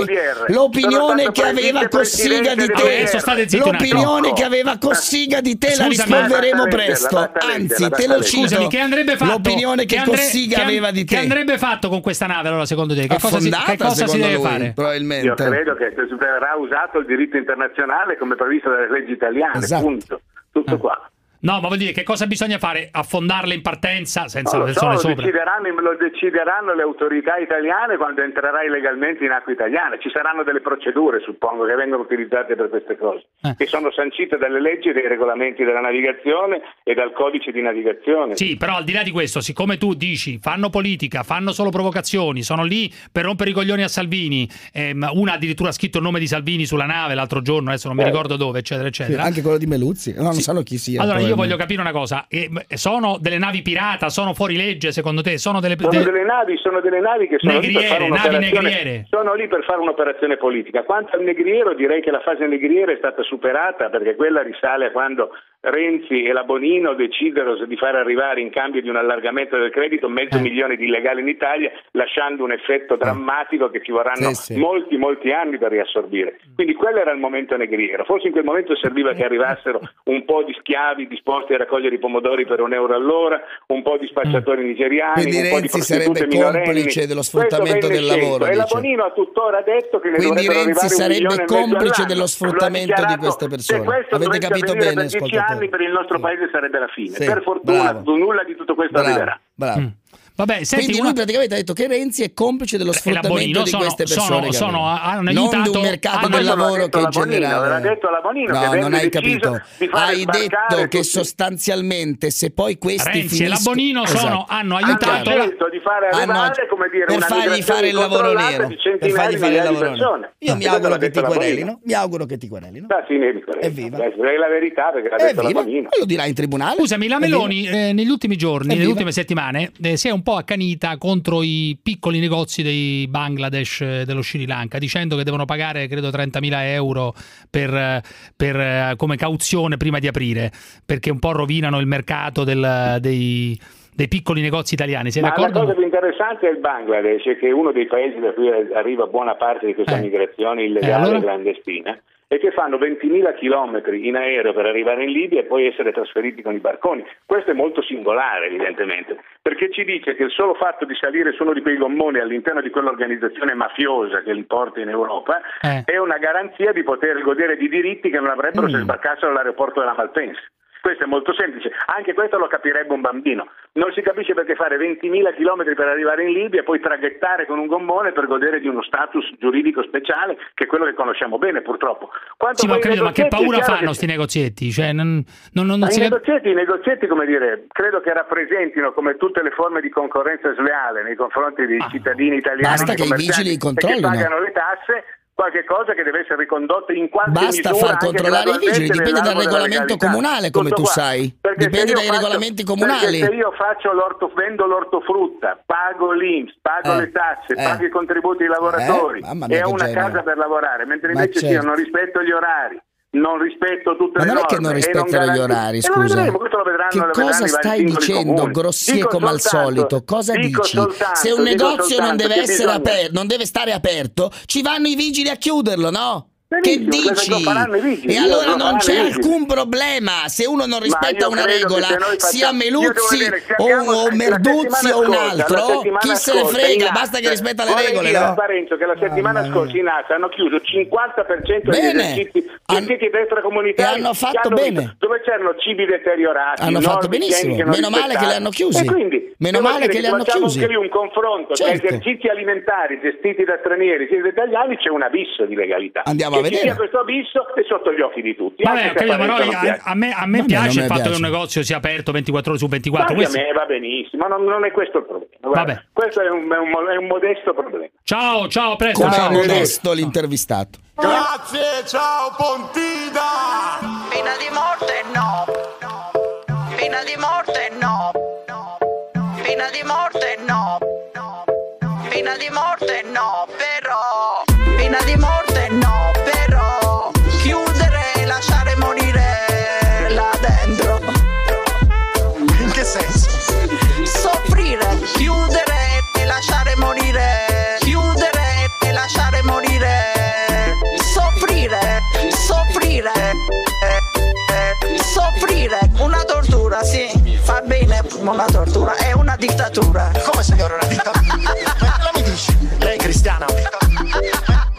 l'opinione che aveva Cossiga di te, l'opinione che aveva Cossiga di te la risolveremo presto. Anzi, te lo cito. Che andrebbe fatto? L'opinione che, Cossiga aveva di te. Che andrebbe fatto con questa nave allora secondo te? Che Affondata, cosa si, deve fare? Probabilmente. Io credo che verrà usato il diritto internazionale come previsto dalle leggi italiane, esatto. punto. Tutto ah. qua. No, ma vuol dire che cosa bisogna fare? Affondarle in partenza senza no, la persona so, sopra? Decideranno, lo decideranno le autorità italiane quando entrerai legalmente in acqua italiana. Ci saranno delle procedure, suppongo, che vengono utilizzate per queste cose, eh. che sono sancite dalle leggi e dai regolamenti della navigazione e dal codice di navigazione. Sì, però al di là di questo, siccome tu dici fanno politica, fanno solo provocazioni, sono lì per rompere i coglioni a Salvini, ehm, una addirittura ha scritto il nome di Salvini sulla nave l'altro giorno, adesso non mi eh. ricordo dove, eccetera, eccetera. Sì, anche quello di Meluzzi, no, non sì. sanno chi sia. Allora, io voglio capire una cosa, sono delle navi pirata, sono fuori legge secondo te? Sono delle, sono de... delle navi, sono delle navi che sono negriere, lì, per navi sono lì per fare un'operazione politica. Quanto al negriero direi che la fase negriera è stata superata perché quella risale a quando Renzi e la Bonino decisero di far arrivare in cambio di un allargamento del credito mezzo eh. milione di illegali in Italia, lasciando un effetto eh. drammatico che ci vorranno sì, sì. molti, molti anni per riassorbire. Mm. Quindi quello era il momento negriero. Forse in quel momento serviva che eh. arrivassero un po' di schiavi disposti a raccogliere i pomodori per un euro all'ora, un po' di mm. spacciatori nigeriani, Quindi un Renzi po' di sarebbe complice dello sfruttamento del lavoro. E la Bonino ha tuttora detto che ne Quindi Renzi sarebbe complice dello sfruttamento di queste persone. Avete capito bene, ascoltatore? anni per il nostro paese sarebbe la fine. Sì, per fortuna bravo. nulla di tutto questo bravo, arriverà. Bravo. Mm. Vabbè, senti, Quindi lui una... praticamente ha detto che Renzi è complice dello eh, sfruttamento di queste persone. Sono, sono, hanno aiutato, non di un mercato hanno, del lavoro che in generale... No, non hai capito. Hai detto che sostanzialmente se poi questi Renzi finiscono... e la Bonino esatto. sono, hanno aiutato... Hanno fare ah, cioè, per fargli fare il lavoro nero. Per fargli fare il lavoro nero. Io mi auguro che ti querelino. Mi auguro che ti querelino. Evviva. È la verità. Lo dirà in tribunale. Scusami, la Meloni eh, negli ultimi giorni, nelle ultime settimane, eh, si è un po' po' accanita contro i piccoli negozi dei Bangladesh e dello Sri Lanka, dicendo che devono pagare credo 30.000 euro per, eh, per, eh, come cauzione prima di aprire, perché un po' rovinano il mercato del, dei dei piccoli negozi italiani. Sei Ma d'accordo? La cosa più interessante è il Bangladesh, che è uno dei paesi da cui arriva buona parte di questa eh. migrazione illegale eh, allora? clandestina e che fanno 20.000 chilometri in aereo per arrivare in Libia e poi essere trasferiti con i barconi. Questo è molto singolare evidentemente, perché ci dice che il solo fatto di salire su uno di quei gommoni all'interno di quell'organizzazione mafiosa che li porta in Europa Eh. è una garanzia di poter godere di diritti che non avrebbero Mm. se sbarcassero all'aeroporto della Malpensa. Questo è molto semplice, anche questo lo capirebbe un bambino. Non si capisce perché fare 20.000 km per arrivare in Libia e poi traghettare con un gommone per godere di uno status giuridico speciale, che è quello che conosciamo bene purtroppo. Quanto Sì, ma, capito, ma che paura fanno che- sti negozietti? Cioè, non, non, non, si i, negozietti, i negozietti, come dire, credo che rappresentino come tutte le forme di concorrenza sleale nei confronti dei cittadini italiani Ah. Basta che i vigili e che controllino. pagano le tasse, qualche cosa che deve essere ricondotto in qualche Basta misura far anche controllare i vigili, dipende dal regolamento comunale, come Tutto tu qua. sai. Perché Dipende dai faccio- regolamenti comunali. se io faccio l'orto, vendo l'ortofrutta, pago l'Inps, pago Eh, le tasse, eh. pago i contributi ai lavoratori Eh, e ho una genere. casa per lavorare, mentre invece certo. io non rispetto gli orari. Non rispetto tutte Ma le non è che non rispettano gli orari, scusa. vedremo, Che cosa stai dicendo, comuni. grossie Dico come al soltanto- solito? Cosa dici? soltanto- Se un negozio non deve essere bisogna- aperto, non deve stare aperto, ci vanno i vigili a chiuderlo, no? Che dici? E allora lo non c'è alcun problema se uno non rispetta una regola, sia facciamo- devo Meluzzi vedere o, o Merduzzi o un altro, chi se ne frega, basta che rispetta le regole, no? Parenzo che la settimana scorsa in ASA hanno chiuso il 50% degli Bene. esercizi gestiti da extracomunitari e hanno fatto hanno bene. visto- dove c'erano cibi deteriorati Hanno fatto benissimo. Meno male che li rispettate. hanno chiusi. quindi Meno male che li hanno chiusi. anche lì un confronto tra Certo. esercizi alimentari gestiti da stranieri e da italiani c'è un abisso di legalità Andiamo a che vedere. sia questo abisso è sotto gli occhi di tutti Vabbè, capito, però a, a me, a me piace non il fatto piace. che un negozio sia aperto 24 ore su 24. Guardi, Questo- a me va benissimo, non, non è questo il problema. Guarda, Vabbè. Questo è un, è un- è un modesto problema. Ciao, ciao, a presto. Come ciao. modesto l'intervistato. Grazie, ciao Pontina! Pena di morte no. Pena di morte no. Pena di morte no. Pena di morte no, però. Pena di morte tortura, sì, fa bene una tortura, è una dittatura. Come signora una dittatura? Lo mi dici? Lei è cristiana?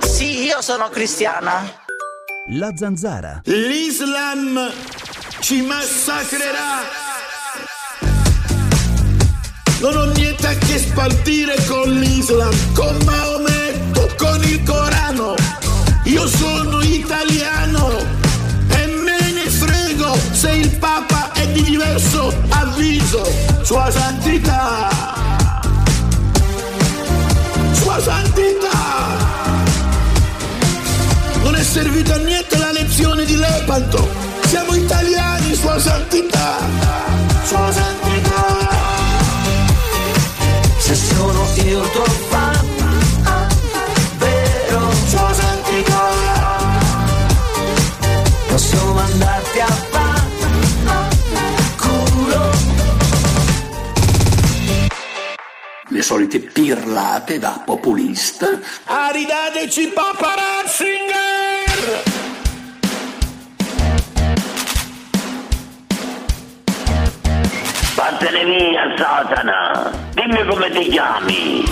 Sì, io sono cristiana. La zanzara. L'Islam ci massacrerà! Non ho niente a che spartire con l'Islam, con Maometto, con il Corano. Io sono italiano e me ne frego se il Papa di diverso avviso. Sua Santità! Sua Santità! Non è servita a niente la lezione di Lepanto. Siamo italiani, Sua Santità. Sua Santità. Se sono io tuo Le solite pirlate da populista. Aridateci Papa Ratzinger. Vattene via, Satana! Dimmi come ti chiami!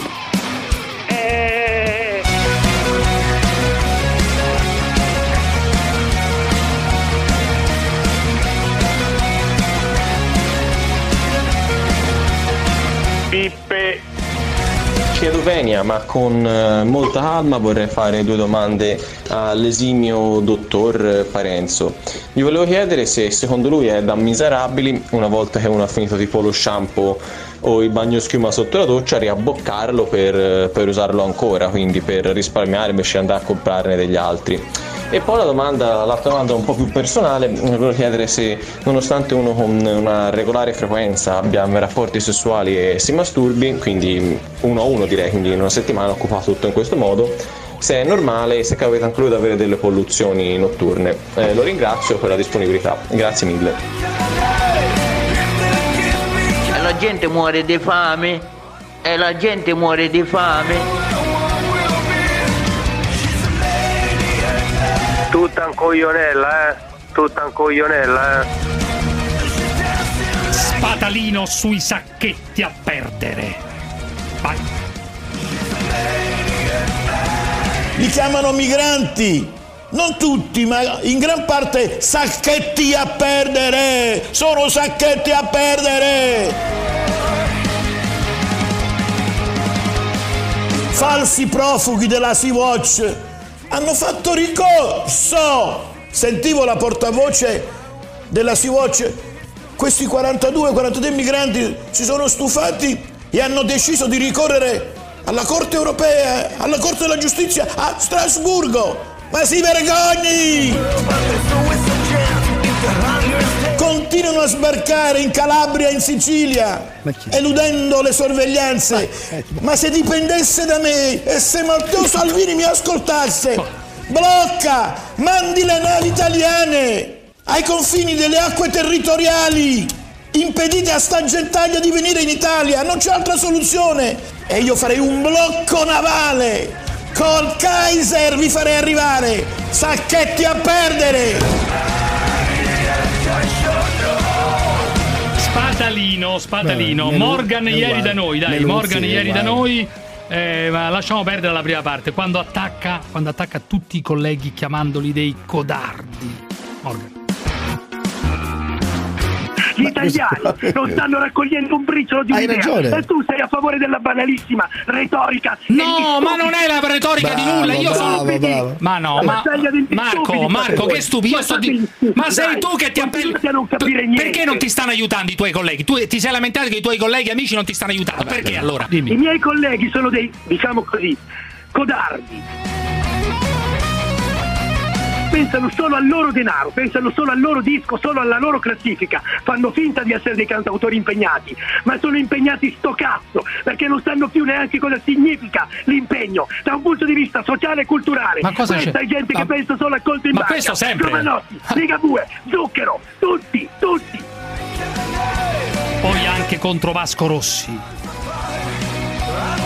Pippe Chiedo venia, ma con eh, molta calma vorrei fare due domande all'esimio dottor Parenzo. Gli volevo chiedere se secondo lui è da miserabili, una volta che uno ha finito tipo lo shampoo o il bagno schiuma sotto la doccia, riabboccarlo per, eh, per usarlo ancora, quindi per risparmiare invece di andare a comprarne degli altri. E poi la domanda, l'altra domanda un po' più personale, volevo chiedere se nonostante uno con una regolare frequenza abbia rapporti sessuali e si masturbi, quindi uno a uno direi, quindi in una settimana occupa tutto in questo modo, se è normale e se capita anche lui ad avere delle polluzioni notturne. Eh, lo ringrazio per la disponibilità, grazie mille. La gente muore di fame. E la gente muore di fame. Tutta un coglionella, eh. Tutta un coglionella, eh. Spatalino sui sacchetti a perdere. Vai. Li chiamano migranti. Non tutti, ma in gran parte sacchetti a perdere. Sono sacchetti a perdere. Falsi profughi della Sea-Watch hanno fatto ricorso. Sentivo la portavoce della Sea-Watch. Questi 42-43 migranti si sono stufati e hanno deciso di ricorrere alla Corte europea, alla Corte della Giustizia a Strasburgo. Ma si vergogni! Continuano a sbarcare in Calabria in Sicilia, eludendo le sorveglianze. Ma se dipendesse da me e se Matteo Salvini mi ascoltasse, blocca, mandi le navi italiane ai confini delle acque territoriali. Impedite a sta gentaglia di venire in Italia, non c'è altra soluzione. E io farei un blocco navale. Col Kaiser vi farei arrivare. Sacchetti a perdere. Spatalino, Spatalino. Beh, Morgan è ieri da noi, dai, Morgan ieri da noi. Eh, ma lasciamo perdere la prima parte. Quando attacca, quando attacca tutti i colleghi chiamandoli dei codardi. Morgan. Gli italiani non stanno raccogliendo un briciolo di Hai un'idea ragione. e tu sei a favore della banalissima retorica. No, ma non è la retorica di nulla. Io sono. Ma no, ma Marco, Marco, che stupido. Io sto di- Ma sei tu che ti appelli. Perché non ti stanno aiutando i tuoi colleghi? Tu ti sei lamentato che i tuoi colleghi amici non ti stanno aiutando. Perché allora? I miei colleghi sono dei, diciamo così, codardi. Pensano solo al loro denaro, pensano solo al loro disco, solo alla loro classifica. Fanno finta di essere dei cantautori impegnati, ma sono impegnati sto cazzo, perché non sanno più neanche cosa significa l'impegno da un punto di vista sociale e culturale. Ma cosa Questa c'è? è gente Ma- che pensa solo al conto in ma banca. questo sempre. Giovanotti, Ligabue, Zucchero, tutti, tutti. Poi anche contro Vasco Rossi.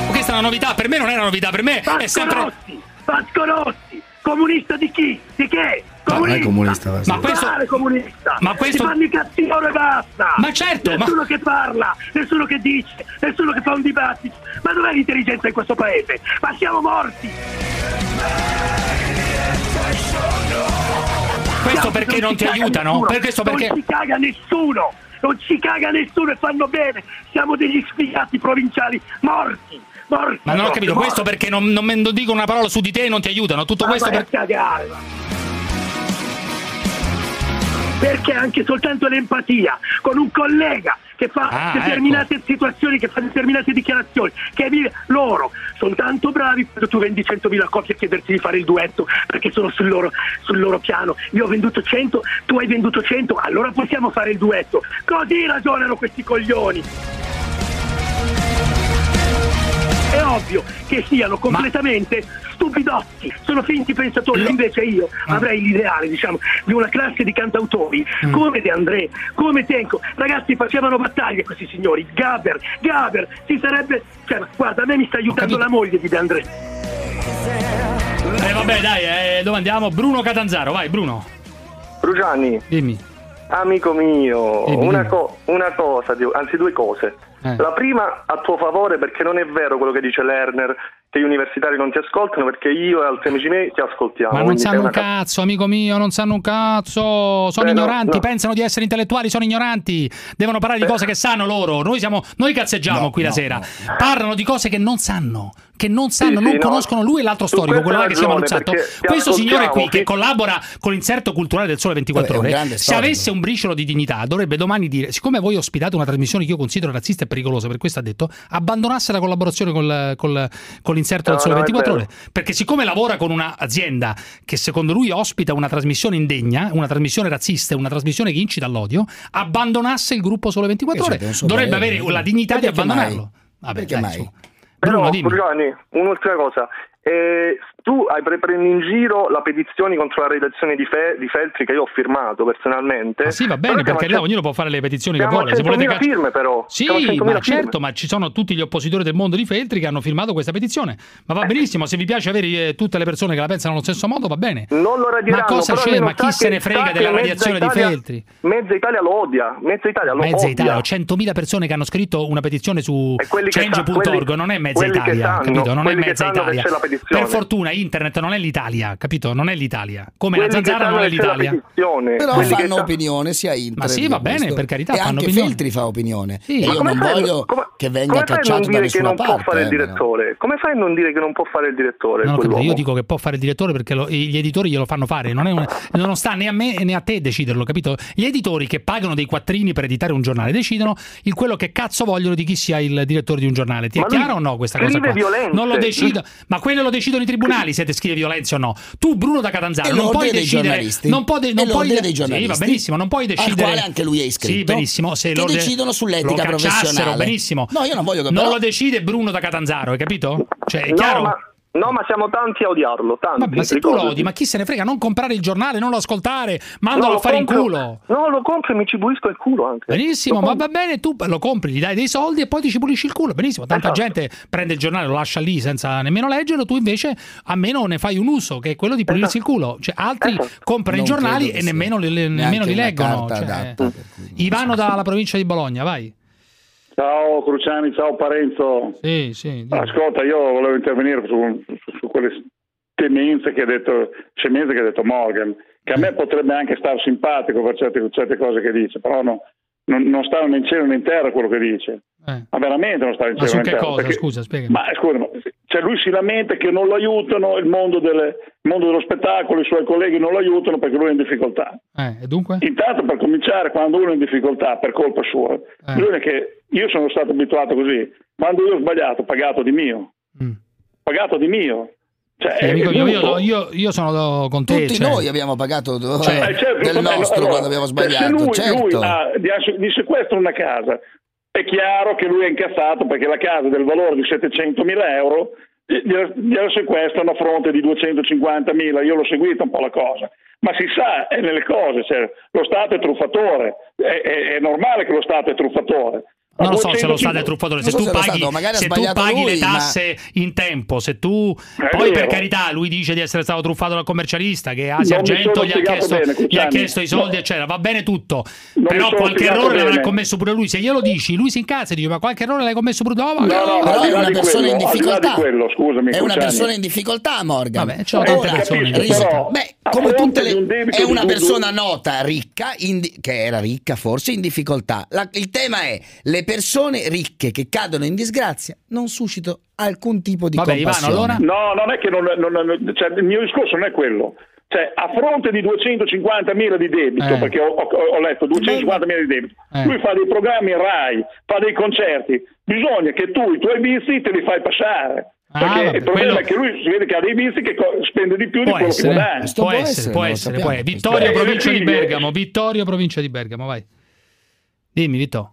Questa è una novità, per me non è una novità, per me è Vasco sempre. Rossi, Vasco Rossi, comunista di chi? Di che? Comunista. Ma questo- Quale comunista? ma questo- Si fanno i cazzi loro e basta. Ma certo, ma- Nessuno che parla, nessuno che dice, nessuno che fa un dibattito. Ma dov'è l'intelligenza in questo paese? Ma siamo morti. Questo perché non ti aiutano? Per questo perché. Non ci caga nessuno. Non ci caga nessuno e fanno bene. Siamo degli sfigati provinciali morti. Morti. Ma non ho capito, morti. questo perché non, non, non dicono una parola su di te e non ti aiutano. Tutto Ma questo per. Perché anche soltanto l'empatia con un collega che fa Ah, determinate situazioni, che fa determinate dichiarazioni, che vive loro sono tanto bravi quando tu vendi 100.000 copie a chiederti di fare il duetto perché sono sul loro, sul loro piano. Io ho venduto 100, tu hai venduto 100, allora possiamo fare il duetto. Così ragionano questi coglioni. È ovvio che siano completamente stupidotti, sono finti pensatori, invece io avrei l'ideale, diciamo, di una classe di cantautori come De André, come Tenco. Ragazzi, facevano battaglie questi signori. Gaber, Gaber, si sarebbe. Cioè, guarda, a me mi sta aiutando la moglie di De André. Eh vabbè, dai, eh, dove andiamo? Bruno Catanzaro, vai, Bruno. Brugianni, Dimmi. amico mio, Dimmi, una, dimmi. co- una cosa, anzi due cose. Eh. La prima a tuo favore perché non è vero quello che dice Lerner che gli universitari non ti ascoltano perché io e altri amici miei ti ascoltiamo. Ma non sanno un cazzo, amico mio, non sanno un cazzo. Sono Eh, no, ignoranti, no. pensano di essere intellettuali, sono ignoranti. Devono parlare di cose che sanno loro. Noi siamo noi cazzeggiamo No, qui la no, sera. Parlano di cose che non sanno, che non sanno, Sì, non sì, no. conoscono lui e l'altro storico, quello là che si chiama ti Questo signore qui che collabora con l'inserto culturale del Sole 24 Vabbè, ore, se storico. avesse un briciolo di dignità, dovrebbe domani dire, siccome voi ospitate una trasmissione che io considero razzista e pericolosa, per questo ha detto, abbandonasse la collaborazione col, col- con l'inserto No, del Sole no, è 24 ore. Perché siccome lavora con un'azienda che secondo lui ospita una trasmissione indegna, una trasmissione razzista, una trasmissione che incita all'odio, abbandonasse il gruppo Sole 24 Eh, ore. certo, so Dovrebbe avere la dignità Ma di perché abbandonarlo. mai? Vabbè, Perché dai, mai? su. Però, Bruno, un'ultima cosa. Eh, tu hai pre- prendi in giro la petizione contro la redazione di, Fe- di Feltri che io ho firmato personalmente. Ma sì, va bene, perché a ognuno può fare le petizioni che vuole. Se volete 100.000 cacci- firme però. Sì, Siamo a 100.000 ma firme. certo, ma ci sono tutti gli oppositori del mondo di Feltri che hanno firmato questa petizione. Ma va benissimo, se vi piace avere eh, tutte le persone che la pensano allo stesso modo, va bene. Non lo radiranno, Ma cosa c'è? Ma chi se ne frega della radiazione di Italia- Feltri? Mezza Italia lo odia, mezza Italia lo Mezza odia. Italia, ho 100.000 persone che hanno scritto una petizione su change.org, non è mezza Italia, sanno, capito? Non è mezza Italia. Per fortuna internet non è l'Italia, capito? Non è l'Italia. Come la Quelli che zanzara non è la l'Italia. Però quelli fanno opinione sia internet. Ma sì, va bene, questo. per carità, E fanno anche opinione. Feltri fa opinione. Sì. E Ma io come non fai- voglio come- che venga cacciato non da dire che nessuna non può parte. fare il eh, direttore? Come fai a non dire che non può fare il direttore? Ho capito, io dico che può fare il direttore perché lo- gli editori glielo fanno fare, non, è un- non sta né a me né a te deciderlo, capito? Gli editori che pagano dei quattrini per editare un giornale decidono il quello che cazzo vogliono di chi sia il direttore di un giornale. Ti è Ma chiaro o no questa cosa qua? violenze. Non lo decido, ma quello lo decidono i tribunali se te scrive violenza o no. Tu Bruno da Catanzaro non puoi decidere giornalisti. non puoi, de- non puoi de- dei Sì, va giornalisti, benissimo, non puoi al decidere quale anche lui è iscritto, Sì, benissimo, se che l'ordine- decidono sull'etica lo professionale. benissimo. No, io non voglio che Non però- lo decide Bruno da Catanzaro, hai capito? Cioè, è No, chiaro? ma, no, ma siamo tanti a odiarlo, tanti. Ma, ma se tu lo odi, ma chi se ne frega? Non comprare il giornale, non lo ascoltare, mandalo No, lo a fare compro- in culo. No, lo compro e mi ci pulisco il culo anche. Benissimo, Lo ma compro. va bene, tu lo compri, gli dai dei soldi e poi ti ci pulisci il culo. Benissimo, tanta Esatto. gente prende il giornale, lo lascia lì senza nemmeno leggerlo, tu invece almeno ne fai un uso, che è quello di pulirsi il culo. Cioè, altri comprano i Non giornali credo che e nemmeno li, nemmeno li leggono. Cioè, adatta, per Ivano dalla provincia di Bologna, vai. Ciao Cruciani, ciao Parenzo. Sì, sì. Ascolta, io volevo intervenire su, su- su quelle temenze che ha detto, che ha detto Morgan, che a me potrebbe anche star simpatico per certe, certe cose che dice, però no- non, non sta né in cielo né in terra quello che dice. Ma veramente non sta in Ma cielo su né in che terra. cosa? perché- Scusa, spiegami. Ma scusa, ma- cioè lui si lamenta che non lo aiutano, il mondo, delle- il mondo dello spettacolo, i suoi colleghi non lo aiutano perché lui è in difficoltà. Eh, e dunque? Intanto per cominciare, quando uno è in difficoltà per colpa sua, Eh. bisogna che io sono stato abituato così, quando io ho sbagliato, ho pagato di mio, pagato di mio. Cioè, è- amico mio, io, io- io sono con te. Tutti cioè- noi abbiamo pagato eh, Cioè, Eh, certo, del vabbè, nostro allora, quando abbiamo cioè, sbagliato, Se lui, certo. lui ha- gli, sequestra una casa, è chiaro che lui è incazzato perché la casa del valore di 700.000 euro gliela, gliela sequestrano a fronte di 250.000. Io l'ho seguita un po' la cosa. Ma si sa, è nelle cose, cioè, lo Stato è truffatore, è, è- è normale che lo Stato è truffatore. Ma Non lo so se lo 250 Stato è truffatore, se Non so tu se paghi, Stato, se tu paghi le lui, ma- tasse in tempo, se tu poi per carità lui dice di essere stato truffato dal commercialista che Asia Non mi Argento sono gli ha, chiesto, bene, gli ha chiesto i soldi No. eccetera, va bene tutto, mi però qualche errore l'avrà commesso pure lui, se glielo dici lui si incazza e dice ma qualche errore l'hai commesso pure tu, Oh, No, no, Però è una persona in quello, di difficoltà. quello, scusami, È una persona in difficoltà, Morgan. Vabbè, c'ho tante in difficoltà. Beh, A come tutte le un è una due- persona nota, ricca, in di- che era ricca forse in difficoltà. La- il tema è le persone ricche che cadono in disgrazia non suscito alcun tipo di Vabbè, Ivano, compassione. allora? No, non è che non, non- non- cioè, il mio discorso non è quello. Cioè, a fronte di 250.000 di debito, Eh. perché ho, ho- ho letto 250.000 di debito, Eh. lui fa dei programmi Rai, fa dei concerti, bisogna che tu i tuoi vizi te li fai passare. Ah, Perché vabbè, il problema quello- è che lui si vede che ha dei vizi che co- spende di più di Può quello essere, che guadagna. può essere, può essere, può essere. Vittorio, Eh, provincia di Bergamo, Vittorio, provincia di Bergamo, vai. Dimmi, Vittorio.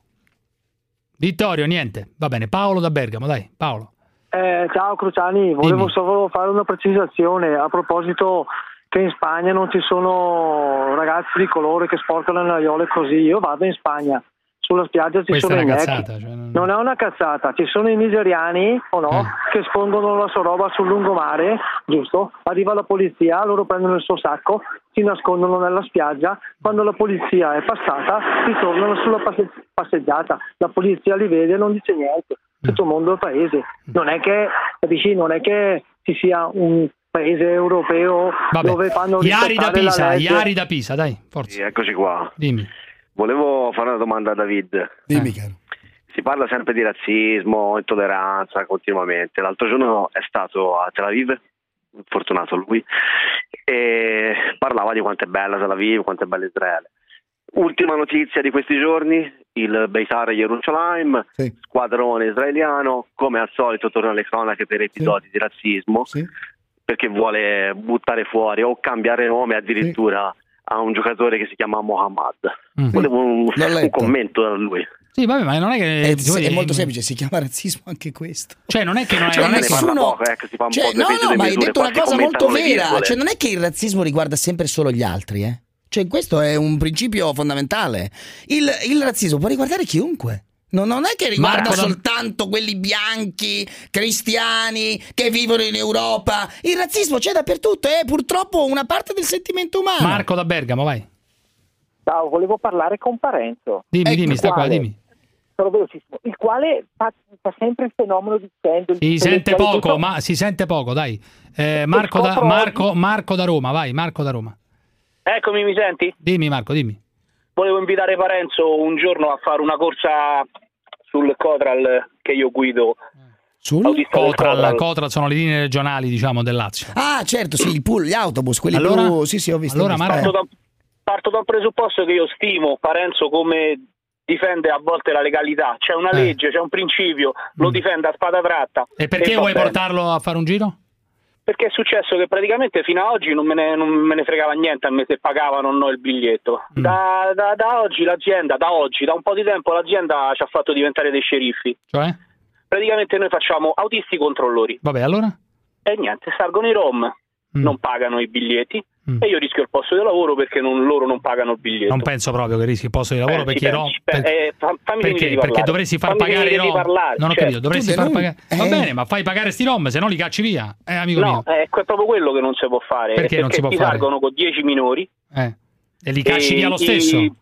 Vittorio, niente. Va bene, Paolo da Bergamo, dai, Paolo. Eh, ciao Cruciani, volevo Dimmi. solo fare una precisazione a proposito che in Spagna non ci sono ragazzi di colore che sporcano le aiole così. Io vado in Spagna, sulla spiaggia ci Questa sono i cazzata, cioè, non- Non è una cazzata, ci sono i nigeriani o no, che sfondono la sua roba sul lungomare, giusto? Arriva la polizia, loro prendono il suo sacco, si nascondono nella spiaggia, quando la polizia è passata ritornano sulla passe- passeggiata, la polizia li vede e non dice niente, tutto il mondo è paese. Non è che, capisci, non è che ci sia un paese europeo Vabbè. dove fanno Iari da Pisa, legge. Iari da Pisa, dai, forza. Sì, eccoci qua. Dimmi. Volevo fare una domanda a David. Dimmi, caro. Si parla sempre di razzismo, intolleranza continuamente. L'altro giorno è stato a Tel Aviv, fortunato lui, e parlava di quanto è bella Tel Aviv, quanto è bella Israele. Ultima notizia di questi giorni, il Beitar Jerusalem, squadrone israeliano, come al solito torna alle cronache per episodi di razzismo, perché vuole buttare fuori o cambiare nome addirittura a un giocatore che si chiama Mohammad. Mm. Volevo un, un commento da lui. Sì, vabbè, ma non è che... È, vuoi è molto semplice, si chiama razzismo anche questo. Cioè, non è che non è, Cioè, non è nessuno- si fa un Cioè, po' no, no, ma hai detto una cosa molto vera. Cioè, non è che il razzismo riguarda sempre solo gli altri, eh. Cioè, questo è un principio fondamentale. Il, il razzismo può riguardare chiunque. No, non è che riguarda Marco, soltanto quelli bianchi, cristiani, che vivono in Europa. Il razzismo c'è dappertutto, è purtroppo una parte del sentimento umano. Marco da Bergamo, vai. Ciao, volevo parlare con Parenzo. Dimmi, dimmi, Il sta qua, quale- dimmi. Sono velocissimo. Il quale fa, fa sempre il fenomeno dicendo... Si sente poco, ma si sente poco, dai. Eh, Marco, da, Marco, Marco da Roma, vai, Marco da Roma. Eccomi, mi senti? Dimmi Marco, dimmi. Volevo invitare Parenzo un giorno a fare una corsa sul Cotral che io guido. Sul Cotral, Cotral. Cotral sono le linee regionali, diciamo, del Lazio. Ah, certo, sì, il pool, gli autobus, quelli Allora? blu. Sì, sì, ho visto. Allora. Parto, da, parto dal presupposto che io stimo Parenzo come difende a volte la legalità. C'è una Eh. legge, c'è un principio, lo difende a spada tratta. E perché va vuoi bene. portarlo a fare un giro? Perché è successo che praticamente fino ad oggi non me ne, non me ne fregava niente a me se pagavano o no il biglietto. Mm. Da, da- da oggi l'azienda, da oggi, da un po' di tempo l'azienda ci ha fatto diventare dei sceriffi. Cioè? Praticamente noi facciamo autisti controllori Vabbè, allora? e niente, salgono i rom, Mm. non pagano i biglietti e io rischio il posto di lavoro perché non- loro non pagano il biglietto. Non penso proprio che rischi il posto di lavoro Eh, perché i pensi, per- eh, perché, di perché parlare. dovresti far Fammi pagare i Rom. parlare, non ho certo. capito, dovresti far pagare. Va eh. bene, ma fai pagare sti Rom, se no li cacci via. Eh, amico No, mio. ecco, è proprio quello che non si può fare. Perché è non si può ti fare? salgono con 10 minori. Eh. E li cacci e via lo i- stesso.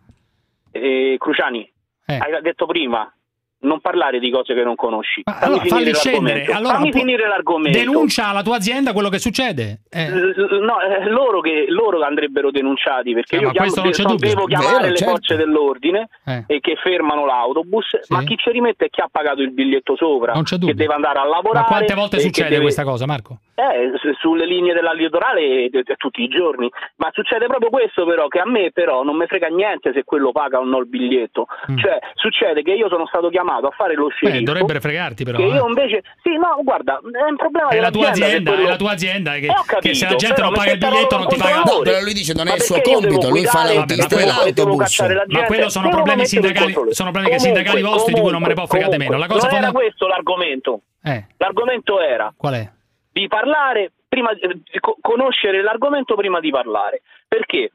eh, Cruciani, Eh. hai detto prima, non parlare di cose che non conosci. Fammi Allora, falli finire. Allora, Fammi pu- finire l'argomento. Denuncia alla tua azienda quello che succede. Eh. L- No, eh, loro che loro andrebbero denunciati perché Sì, io ma questo non c'è chiamo, dubbio. devo chiamare Vero, le certo. forze dell'ordine Eh. e che fermano l'autobus, ma chi ci rimette è chi ha pagato il biglietto sopra, Non c'è che deve andare a lavorare. Ma quante volte succede deve- questa cosa, Marco? Eh, su- sulle linee della litorale eh, eh, tutti i giorni, ma succede proprio questo però, che a me però non mi frega niente se quello paga o no il biglietto, cioè succede che io sono stato chiamato a fare lo Mm. Beh, sceriffo, dovrebbero fregarti però. che eh. io invece, sì no guarda, è un problema È la tua azienda, quello- è la tua azienda che, Eh, ho che se la capito, gente non paga il biglietto non ti paga. No, però lui dice non è il suo compito, lui fa l'autista devo- devo dell'autobus. cacciare la Ma quello sono problemi sindacali, sono problemi sindacali vostri di cui non me ne può fregare meno. La cosa non era questo l'argomento. Eh, L'argomento era qual è? Di parlare prima eh, di co- conoscere l'argomento prima di parlare perché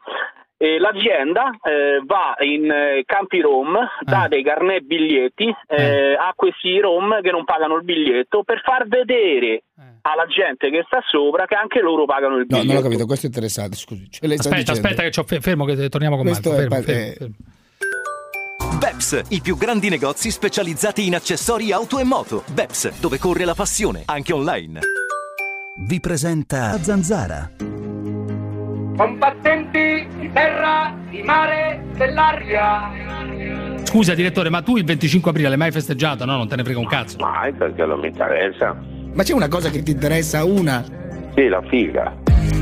eh, l'azienda eh, va in eh, campi rom dà dei carnet biglietti eh, a questi rom che non pagano il biglietto per far vedere alla gente che sta sopra che anche loro pagano il No, biglietto non ho capito, questo è interessante, scusi. Sta Aspetta, aspetta che fe- fermo che torniamo con Questo Marco. è Fermo, pa- fermo, eh, fermo. Beps, i più grandi negozi specializzati in accessori auto e moto. Beps, dove corre la passione, anche online. Vi presenta Zanzara. Combattenti di terra, di mare, dell'aria. Scusa direttore, ma tu il 25 aprile l'hai mai festeggiato? No, non te ne frega un cazzo. Mai perché non mi interessa. Ma c'è una cosa che ti interessa, una? Sì, la figa.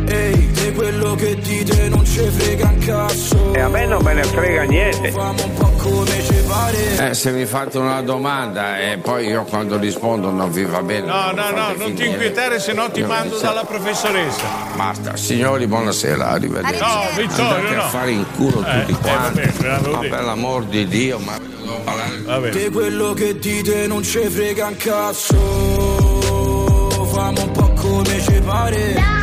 Ehi, te quello che dite non ci frega un cazzo. E a me non me ne frega niente. Famo un po' come ci pare. Eh, se mi fate una domanda e poi io quando rispondo non vi va bene. No, no, no, non ti finire. inquietare, se no ti Io- mando sì. dalla professoressa. Basta, signori, buonasera, arrivederci. No, Vittorio, Andate no. a fare in culo Eh, tutti eh, quanti. vabbè, ve l'avevo ma detto. per l'amor di Dio, ma devo parlare. Te quello che dite non ci frega un cazzo. Famo un po' come ci pare. Ne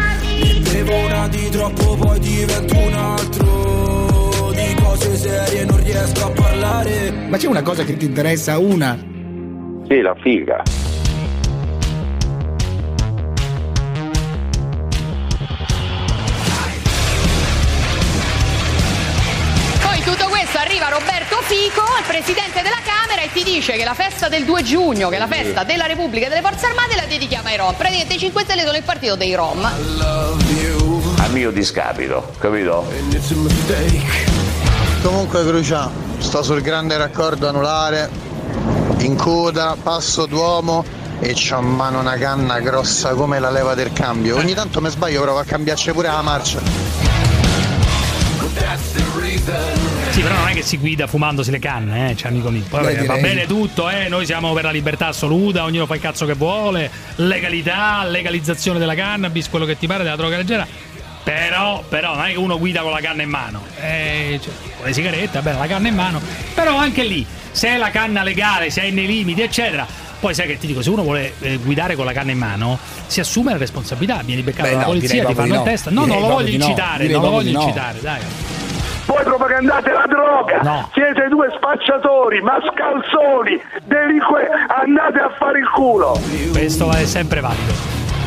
bevo una di troppo, poi divento un altro. Di cose serie non riesco a parlare. Ma c'è una cosa che ti interessa, una? Sì, la figa. Presidente della Camera, e ti dice che la festa del 2 giugno, che è la festa della Repubblica e delle Forze Armate, la dedichiamo ai Rom. Praticamente i 5 Stelle sono il partito dei Rom. A mio discapito, capito? Comunque Crucia, sto sul grande raccordo anulare, in coda, passo d'uomo e c'ho in mano una canna grossa come la leva del cambio. Ogni tanto mi sbaglio, provo a cambiarci pure la marcia. Sì, però non è che si guida fumandosi le canne, eh, cioè, amico mio. Poi, Beh, va bene tutto, eh, noi siamo per la libertà assoluta, ognuno fa il cazzo che vuole, legalità, legalizzazione della cannabis, quello che ti pare della droga leggera. Però, però non è che uno guida con la canna in mano, eh, cioè, con le sigarette, vabbè, la canna in mano. Però anche lì, se è la canna legale, se è nei limiti, eccetera. Poi sai che ti dico, se uno vuole eh, guidare con la canna in mano, si assume la responsabilità, vieni beccato Beh, dalla no, polizia, ti fanno in no. testa. No, Direi non lo voglio no. incitare, Direi non lo voglio no. incitare, dai. Voi propagandate la droga, siete due spacciatori, mascalzoni, delinque, andate a fare il culo. Questo è sempre valido.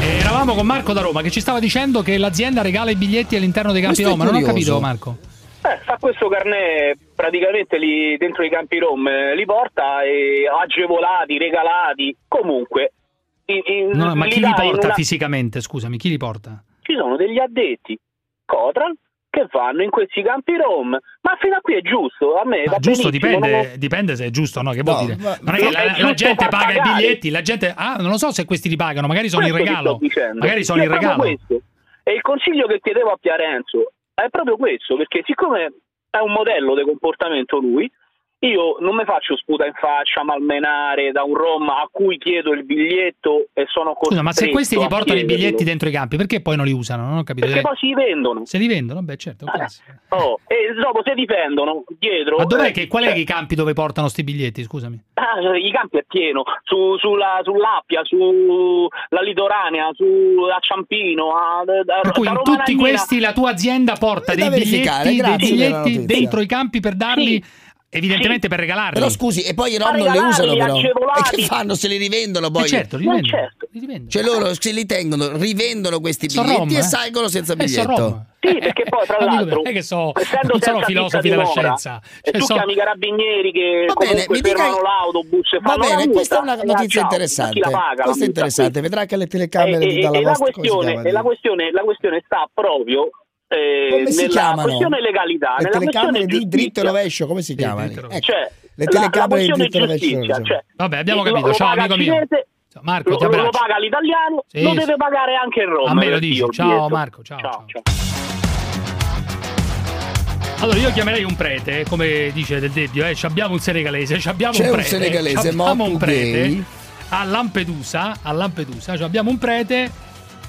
E eravamo con Marco da Roma che ci stava dicendo che l'azienda regala i biglietti all'interno dei campi Roma. Non ho capito, Marco. Eh, fa questo carnet praticamente lì dentro i campi rom, eh, li porta e agevolati, regalati, comunque. i- i- No, ma li chi li in porta una- fisicamente? Scusami, chi li porta? Ci sono degli addetti, Cotral, che vanno in questi campi rom. Ma fino a qui è giusto, a me Ma va giusto, dipende, non ho- dipende se è giusto o no. Che vuol No, dire? ma- non è che la, è la gente paga i pagare. biglietti, la gente. Ah, non lo so se questi li pagano, magari sono in Questo ti regalo. Magari sono in regalo. questo. E il consiglio che chiedevo a Piarenzo è proprio questo, perché siccome è un modello di comportamento lui, io non mi faccio sputa in faccia, malmenare da un rom a cui chiedo il biglietto e sono costretto Scusa, ma se questi gli a portano i biglietti dentro i campi, perché poi non li usano? Non ho capito. Perché poi si vendono. Se li vendono, beh, certo. classico. Oh, e dopo se difendono dietro... Ma dov'è eh, che, qual è cioè, i campi dove portano sti biglietti? Scusami. Ah, I campi è pieno, su, sulla, sull'Appia, sulla Litoranea, su, a Ciampino, a, da, Per cui da in Roma tutti Lagnina. questi la tua azienda porta dei biglietti, dei biglietti dentro i campi per darli, evidentemente per regalarli. Però scusi, e poi i rom non li regalarli, usano però. E che fanno? Se li rivendono poi? Eh certo, li Ma rivendono. certo. Cioè loro se li tengono, rivendono questi Sono biglietti rom, e eh? salgono senza Eh, biglietto. rom. Sì, perché poi tra l'altro, non è che so- essendo non sono senza filosofi della dimora, scienza. e Cioè, tu so- chiami i carabinieri che Va bene, mi dica- fermano l'autobus e Va bene, multa, questa è una eh, notizia ciao, interessante. chi la paga Questa è interessante, qui? vedrà che le telecamere E- di e- dalla e la vostra e la questione, la questione sta proprio eh, Come si chiamano? questione legalità, Le telecamere di dritto e rovescio, come si chiamano? Ecco, Cioè, le telecamere di dritto e rovescio. ragione. cioè, Vabbè, abbiamo lo- capito. lo Ciao, amico mio. Ciao, Marco, lo, ti lo abbraccio. paga l'italiano, Sì, lo sì. deve pagare anche il Roma. A me lo per dici. Ciao. Marco, ciao, ciao. Allora io chiamerei un prete, come dice Del Debbio, eh, ci abbiamo un senegalese, ci abbiamo C'è un un prete, senegalese, ci abbiamo un prete gay. a Lampedusa, a Lampedusa, ci abbiamo un prete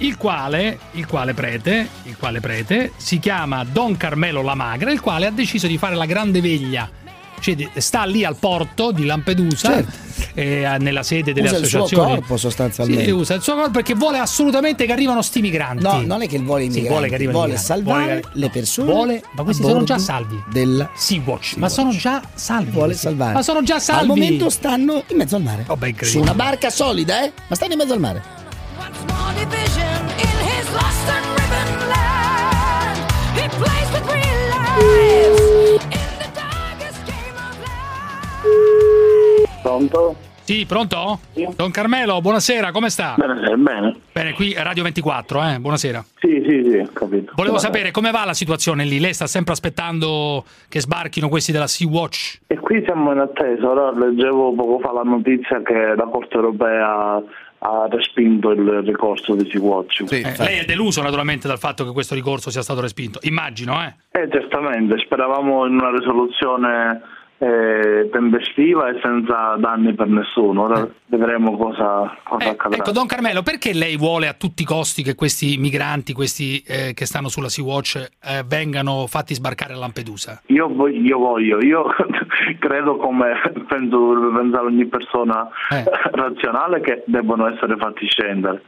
il quale, il quale prete, il quale prete si chiama Don Carmelo La Magra, il quale ha deciso di fare la grande veglia. Cioè, sta lì al porto di Lampedusa, eh, nella sede delle Usa il suo associazioni. corpo sostanzialmente. Sì, usa il suo corpo perché vuole assolutamente che arrivano sti migranti. No, non è che vuole i Sì, migranti, vuole che arrivino i vuole salvare Vuole le persone Vuole, ma questi sono già salvi. Della Sea-Watch. Ma sono già salvi. vuole salvare. Ma sono già salvi. Al momento stanno in mezzo al mare. Oh, beh, Su una barca solida, eh? Ma stanno in mezzo al mare. Pronto? Sì, pronto? Don Carmelo, buonasera, come sta? Bene, bene. Bene, qui Radio 24, eh? Buonasera. Sì, sì, sì, ho capito. Volevo Buonasera. sapere come va la situazione lì. Lei sta sempre aspettando che sbarchino questi della Sea-Watch? E qui siamo in attesa. Ora leggevo poco fa la notizia che la Corte europea ha respinto il ricorso di Sea-Watch. Eh, lei è deluso naturalmente dal fatto che questo ricorso sia stato respinto. Immagino, eh? Eh, certamente, speravamo in una risoluzione eh, tempestiva e senza danni per nessuno. Ora vedremo cosa, cosa accadrà. Ecco, Don Carmelo, perché lei vuole a tutti i costi che questi migranti, questi eh, che stanno sulla Sea-Watch, eh, vengano fatti sbarcare a Lampedusa? Io voglio, io voglio, io credo come penso dovrebbe pensare ogni persona Eh. razionale che debbono essere fatti scendere.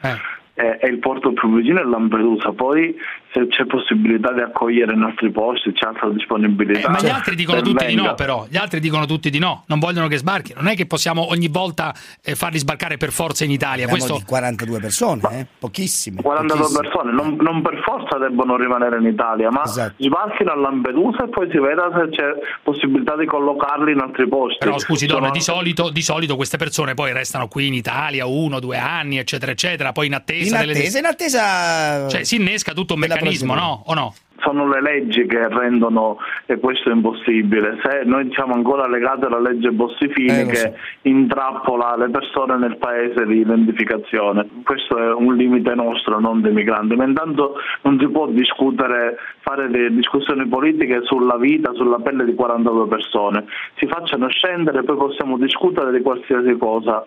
E, e il porto più vicino è Lampedusa, poi se c'è possibilità di accogliere i nostri posti, c'è altra disponibilità. Eh, ma gli altri dicono tutti di no, venga. però. Gli altri dicono tutti di no, non vogliono che sbarchino. Non è che possiamo ogni volta eh, farli sbarcare per forza in Italia. Parliamo Questo... di 42 persone, eh? Pochissime. 42 pochissime. persone, non, non per forza debbono rimanere in Italia, ma Esatto. sbarchino a Lampedusa e poi si veda se c'è possibilità di collocarli in altri posti. Però scusi, Sono- Donna, di solito, di solito queste persone poi restano qui in Italia uno, due anni, eccetera, eccetera, poi in attesa In delle... attesa, in attesa. Cioè si innesca tutto un della meccanismo, no? O no? sono le leggi che rendono questo impossibile. Se noi siamo ancora legati alla legge Bossi-Fini Eh, che so. intrappola le persone nel paese di identificazione, questo è un limite nostro, non dei migranti. Ma intanto non si può discutere, fare delle discussioni politiche sulla vita, sulla pelle di 42 persone. Si facciano scendere e poi possiamo discutere di qualsiasi cosa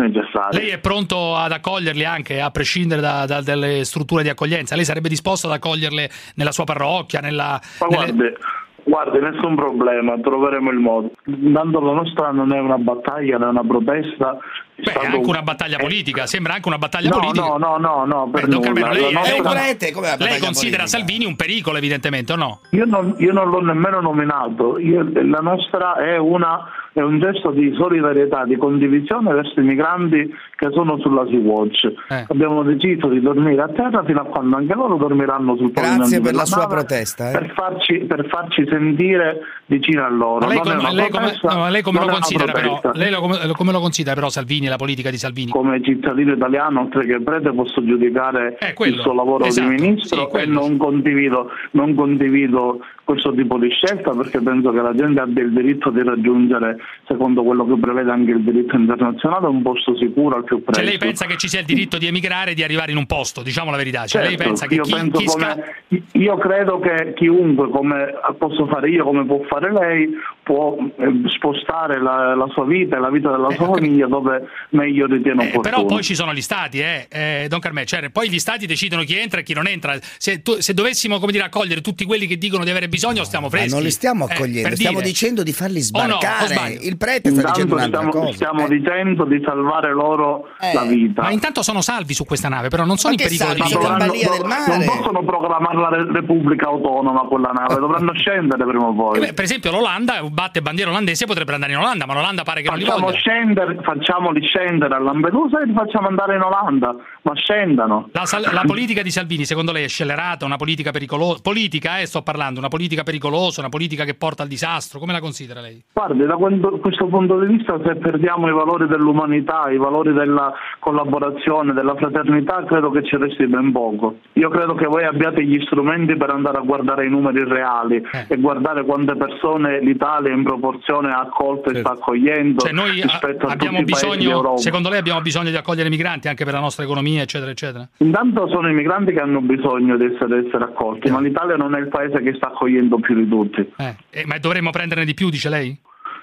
necessaria. Lei è pronto ad accoglierli anche, a prescindere da- da- dalle strutture di accoglienza? Lei sarebbe disposto ad accoglierle nella sua parrocchia, nella... Ma nelle- guardi, Guardi, nessun problema, troveremo il modo. Intanto la nostra non è una battaglia, non è una protesta. Beh, è anche una battaglia politica, sembra anche una battaglia Eh. No, politica. no, no, no, no, per Beh, Don nulla. Carmelo, lei, La lei- nostra- lei considera Salvini un pericolo, evidentemente, o no? Io non, io non l'ho nemmeno nominato, Io- la nostra è, una, è un gesto di solidarietà, di condivisione verso i migranti che sono sulla Sea Watch. Eh. Abbiamo deciso di dormire a terra fino a quando anche loro dormiranno sul pavimento Grazie per la sua nave protesta. eh. Per farci, per farci sentire vicino a loro. Ma lei, è come- lei come, no, lei come lo è considera però? Lei lo, come, come lo considera però Salvini, la politica di Salvini? come cittadino italiano, oltre che prete, posso giudicare Eh, il suo lavoro Esatto, di ministro sì, e non condivido, non condivido questo tipo di scelta perché penso che la gente abbia il diritto di raggiungere, secondo quello che prevede anche il diritto internazionale, un posto sicuro al più presto. Cioè lei pensa che ci sia il diritto di emigrare e di arrivare in un posto, diciamo la verità. Cioè lei Certo, pensa che io, chi, penso chi sca- come- io credo che chiunque, come posso fare io, come può fare lei, può eh, spostare la, la sua vita e la vita della sua famiglia dove meglio ritiene opportuno. Eh, Però poi ci sono gli stati, eh, eh, Don Carmè, cioè, poi gli stati decidono chi entra e chi non entra. Se, tu- se dovessimo come dire, accogliere tutti quelli che dicono di avere bisogno, stiamo Ma freschi. non li stiamo Eh, accogliendo, stiamo dire. dicendo di farli no, sbarcare. sbaglio? il prete sta dicendo un'altra stiamo, cosa. stiamo eh. dicendo di salvare loro la vita. Ma intanto sono salvi su questa nave, però non sono Ma in pericolo di vita. Balia del mare. Non possono proclamare la Re- Repubblica Autonoma quella nave, dovranno scendere prima o poi. Eh beh, per esempio l'Olanda batte bandiera olandese potrebbero andare in Olanda, ma l'Olanda pare che non li Facciamo scendere, facciamoli scendere a Lampedusa e li facciamo andare in Olanda, ma scendano. La, sal- la politica di Salvini, secondo lei, è scellerata, una politica pericolosa? Politica, eh, sto parlando, una politica pericolosa, una politica che porta al disastro, come la considera lei? Guardi, da questo punto di vista, se perdiamo i valori dell'umanità, i valori della collaborazione, della fraternità, credo che ci resti ben poco. Io credo che voi abbiate gli strumenti per andare a guardare i numeri reali Eh. e guardare quante persone l'Italia in proporzione ha accolto e sta accogliendo Cioè noi a- rispetto a abbiamo bisogno, secondo lei abbiamo bisogno di accogliere migranti anche per la nostra economia, eccetera, eccetera? Intanto sono i migranti che hanno bisogno di essere, essere accolti, ma l'Italia non è il paese che sta accogliendo più di tutti. Eh, eh, ma dovremmo prenderne di più, dice lei?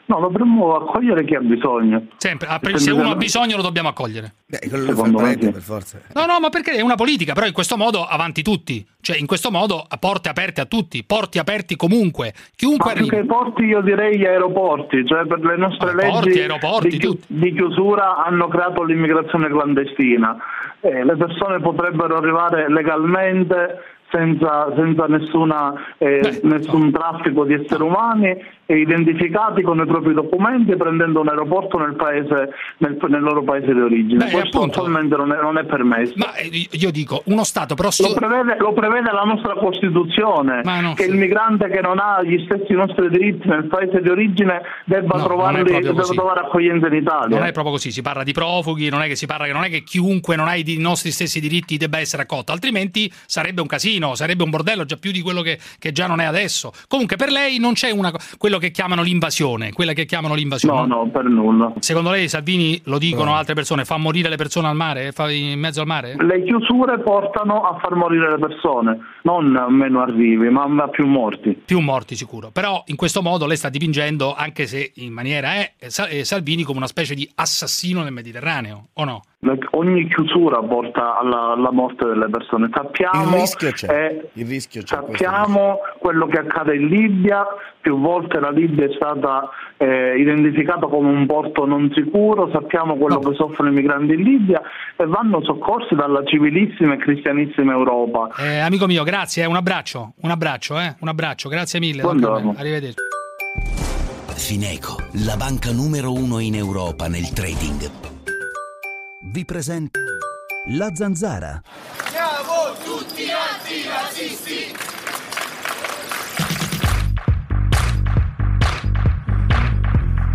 No, dovremmo accogliere chi ha bisogno. Sempre, ah, Se se uno ha bisogno lo dobbiamo accogliere. Secondo me sì. per forza. No, no, ma perché è una politica, però in questo modo avanti tutti. Cioè, in questo modo a porte aperte a tutti, porti aperti comunque. Chiunque Ma arrivi. porti io direi gli aeroporti, cioè per le nostre Ah, porti, leggi aeroporti, di, chi- di chiusura hanno creato l'immigrazione clandestina. Eh, le persone potrebbero arrivare legalmente senza, senza nessuna, eh, nessun traffico di esseri umani identificati con i propri documenti prendendo un aeroporto nel, paese, nel, nel loro paese di origine. Beh, Questo appunto. attualmente non è, non è permesso. Ma eh, io dico, uno Stato però... Lo prevede, lo prevede la nostra Costituzione, che il migrante che non ha gli stessi nostri diritti nel paese di origine debba, No, trovarli, debba trovare accoglienza in Italia. Non è proprio così, si parla di profughi, non è che si parla che non è che chiunque non ha i nostri stessi diritti debba essere accolto, altrimenti sarebbe un casino, sarebbe un bordello già più di quello che, che già non è adesso. Comunque per lei non c'è una, quello che chiamano l'invasione, quella che chiamano l'invasione. No, no, per nulla. Secondo lei Salvini, lo dicono No. altre persone, fa morire le persone al mare, fa in mezzo al mare? Le chiusure portano a far morire le persone, non meno arrivi, ma a più morti. Più morti sicuro, però in questo modo lei sta dipingendo, anche se in maniera è, Sa- eh, Salvini come una specie di assassino nel Mediterraneo, o no? Ogni chiusura porta alla, alla morte delle persone. Sappiamo, Il rischio c'è. eh, Il rischio c'è. sappiamo quello che accade in Libia, più volte la Libia è stata eh, identificata come un porto non sicuro, sappiamo quello che soffrono i migranti in Libia e vanno soccorsi dalla civilissima e cristianissima Europa. Eh, amico mio, grazie, eh, un abbraccio, un abbraccio, eh, un abbraccio, grazie mille. Arrivederci. Fineco, la banca numero uno in Europa nel trading. Vi presenta la zanzara. Siamo tutti antirasisti!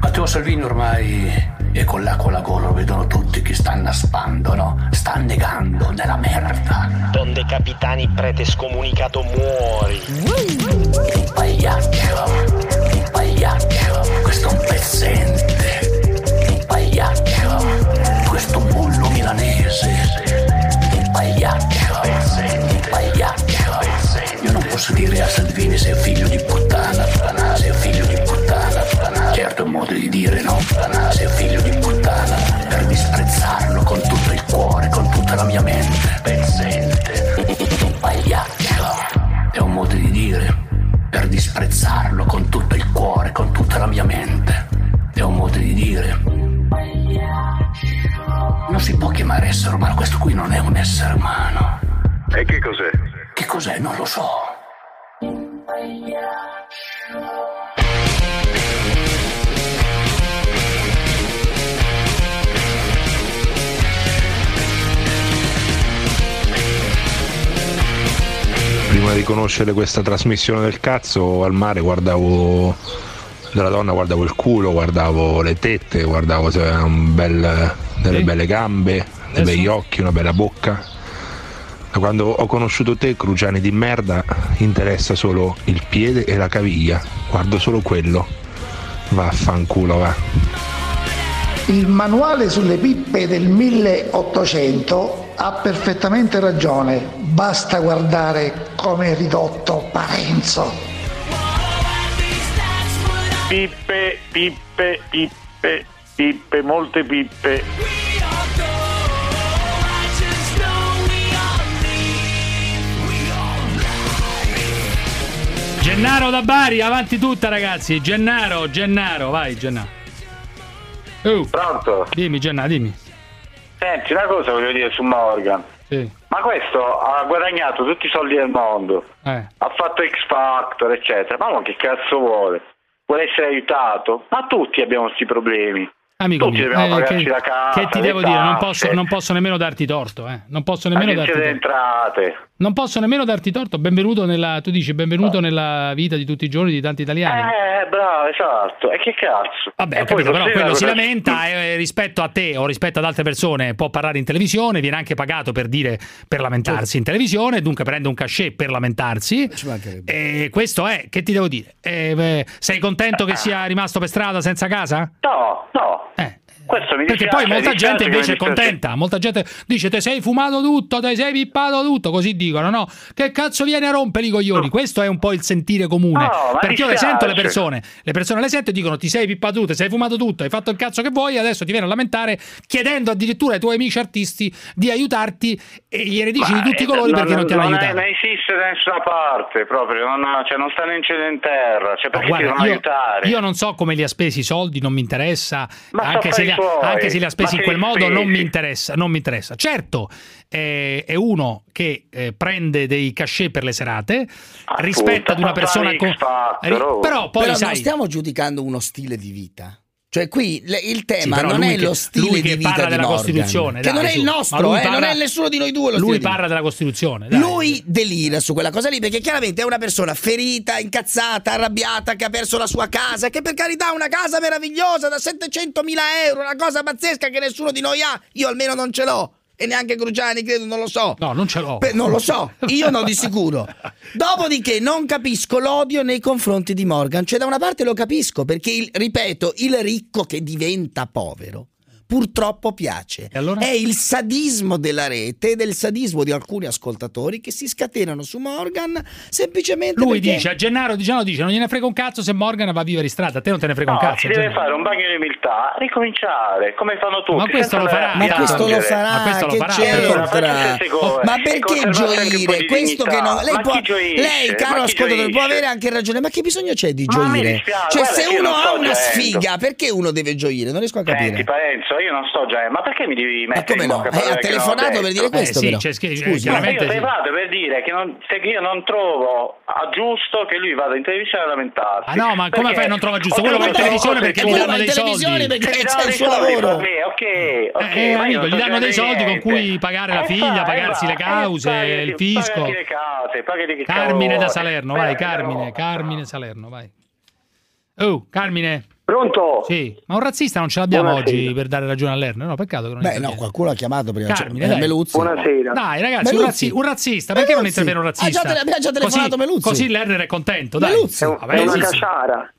Matteo Salvini ormai è con l'acqua alla gola, lo vedono tutti che sta annaspando, no? Sta annegando nella merda. Don De Capitani, prete scomunicato, muori. Un pagliaccio, un pagliaccio, questo è un pezzente. posso dire a Salvini se è figlio di puttana, puttana sei un figlio di puttana, puttana. Certo è un modo di dire no, puttana sei un figlio di puttana. Per disprezzarlo con tutto il cuore, con tutta la mia mente pezzente. Pagliaccio. È un modo di dire per disprezzarlo con tutto il cuore, con tutta la mia mente. È un modo di dire. Non si può chiamare essere umano, questo qui non è un essere umano. E che cos'è? Che cos'è? Non lo so. Prima di conoscere questa trasmissione del cazzo al mare guardavo della donna, guardavo il culo, guardavo le tette, guardavo se aveva un bel- delle Sì. belle gambe, dei begli occhi, una bella bocca. Da quando ho conosciuto te, Cruciani di merda, interessa solo il piede e la caviglia. Guardo solo quello. Vaffanculo, va. Il manuale sulle pippe del 1800 ha perfettamente ragione, basta guardare come è ridotto Parenzo. Pippe, pippe, pippe, pippe, molte pippe. Gennaro da Bari, avanti tutta ragazzi. Gennaro, Gennaro, vai Gennaro. Oh. Pronto? Dimmi Gennaro, dimmi. Senti, una cosa voglio dire su Morgan. Sì. Ma questo ha guadagnato tutti i soldi del mondo, Eh. ha fatto X Factor, eccetera. Ma che cazzo vuole? Vuole essere aiutato? Ma tutti abbiamo questi problemi. Amico tutti mio, dobbiamo eh, pagarci che, la casa. che ti devo dire? Non tasse, posso, non posso nemmeno darti torto, eh. Non posso nemmeno darti Agenzia torto. delle entrate. Non posso nemmeno darti torto. Benvenuto nella. Tu dici benvenuto nella vita di tutti i giorni di tanti italiani. Eh, bravo, esatto. E che cazzo? Vabbè, ho capito, però quello si lamenta eh, rispetto a te o rispetto ad altre persone, può parlare in televisione, viene anche pagato per dire per lamentarsi in televisione, dunque prende un cachet per lamentarsi. E questo è, che ti devo dire? Eh, beh, sei contento che sia rimasto per strada senza casa? No, no. Questo mi Perché dispiace, poi molta gente invece è contenta, molta gente dice te sei fumato tutto, te sei pippato tutto, così dicono, no? Che cazzo vieni a rompere i coglioni? Questo è un po' il sentire comune. No, Perché io le sento le persone, le persone le sento e dicono ti sei pippato tutto, sei fumato tutto, hai fatto il cazzo che vuoi, adesso ti vieni a lamentare chiedendo addirittura ai tuoi amici artisti di aiutarti e gliene dici di tutti i colori perché non ti hanno non aiutato. Non esiste da nessuna parte proprio, non, cioè, non stanno in cielo in terra, cioè perché ti Guarda, devono io, aiutare? io non so come li ha spesi i soldi, non mi interessa. Ma Anche se, li ha, anche se li ha spesi Ma in quel modo, non spesi? mi interessa. Non mi interessa. Certo, eh, è uno che eh, prende dei cachet per le serate, rispetto ad una persona con. Però poi Però sai. non stiamo giudicando uno stile di vita. Cioè qui le- il Sì, tema però non è che- lo stile di che vita della Morgan, Costituzione, che dai, non è il nostro, eh, non parla- è nessuno di noi due lo Lui stile di parla della Costituzione. dai. Lui delira su quella cosa lì perché chiaramente è una persona ferita, incazzata, arrabbiata, che ha perso la sua casa, che per carità ha una casa meravigliosa da 700.000 euro, una cosa pazzesca che nessuno di noi ha, io almeno non ce l'ho. E neanche Cruciani, credo, non lo so. No, non ce l'ho. Beh, non lo so, io no di sicuro. Dopodiché non capisco l'odio nei confronti di Morgan. Cioè, da una parte lo capisco, perché, il- ripeto, il ricco che diventa povero purtroppo piace. È il sadismo della rete e del sadismo di alcuni ascoltatori che si scatenano su Morgan semplicemente Lui perché... dice a Gennaro, Gennaro dice non gliene frega un cazzo se Morgan va a vivere in strada, a te non te ne frega No, un cazzo. si deve Gennaro. fare un bagno di umiltà, ricominciare, come fanno tutti. Ma questo lo farà. Ma questo lo farà, Ma questo lo che farà, c'entra? Ma perché gioire? di Questo che dignità. no, lei, può, gioisce? lei caro ascoltatore, può gioisce? avere anche ragione, ma che bisogno c'è di Ma gioire? Cioè, guarda se uno non ha una sfiga, perché uno deve gioire? Non riesco a capire. Senti Parenzo, io non sto già, ma perché mi devi mettere come in no? Eh, ha telefonato per dire questo, sì, però. c'è scritto- Scusi. Io chiaramente sì. telefonato per dire che, non, che io non trovo a giusto che lui vada in televisione a lamentarsi. Ah no, ma come fai a non trovare giusto? Quello va in televisione perché gli danno dei televisione soldi. perché Gli c'è danno il dei suo soldi lavoro. ok, ok, Eh, ma io amico, gli danno dei soldi con niente. cui pagare la Eh, figlia, pagarsi le cause, eh, il fisco. Pagati le case, pagati che Carmine da. Salerno, vai, Carmine. Carmine Salerno, vai. Oh, Carmine. Pronto? Sì, ma un razzista non ce l'abbiamo Buonasera. oggi per dare ragione a Lerner, no? Peccato che non Beh, no, qualcuno ha chiamato prima. Carmine, cioè. Meluzzi. Buonasera. Dai, ragazzi, un, Meluzzi. razzi- un razzista, perché non Meluzzi. interviene un Ha già razzista? tele- abbiamo già telefonato così, Meluzzi. Così Lerner è contento, dai. Meluzzi. È, un- Vabbè, è una sì, sì. caciara.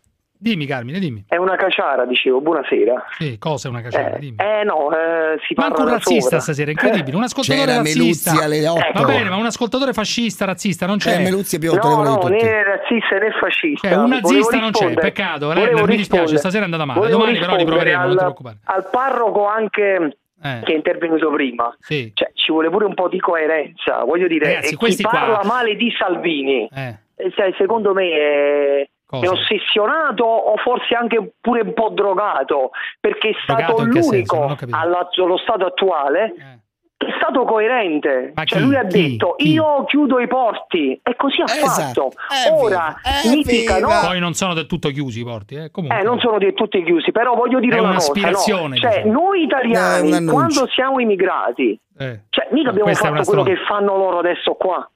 Dimmi, Carmine, dimmi. È una caciara, dicevo. Buonasera. Sì, cosa è una caciara? Dimmi. Eh no, eh, si parla Manco un razzista sopra. stasera, incredibile. Un ascoltatore C'era razzista. Meluzzi alle otto. Va bene, ma un ascoltatore fascista, razzista non c'è. Eh, Meluzzi è più No, autorevole no, di tutti. né razzista né fascista. Cioè, un nazista non c'è, peccato, volevo Lerner, mi dispiace, stasera è andata male. volevo Domani però riproveremo, non ti al, preoccupare. al parroco anche Eh. che è intervenuto prima. Sì. Cioè, ci vuole pure un po' di coerenza. Voglio dire, Ragazzi, eh, chi questi qua- parla male di Salvini, Eh. eh, sai, secondo me è, Cosa? È ossessionato o forse anche pure un po' drogato, perché è stato Drogato l'unico allo stato attuale che è stato coerente. Ma cioè chi? lui ha Chi? detto Chi? io chiudo i porti e così ha Esatto. fatto. Ora significa no? Poi non sono del tutto chiusi i porti, eh. Comunque. Eh, non sono di tutti chiusi, però voglio dire È una cosa. no? Cioè, diciamo. noi No, è italiani, annuncio. quando siamo immigrati, Eh. cioè, mica abbiamo è fatto quello che fanno loro adesso qua.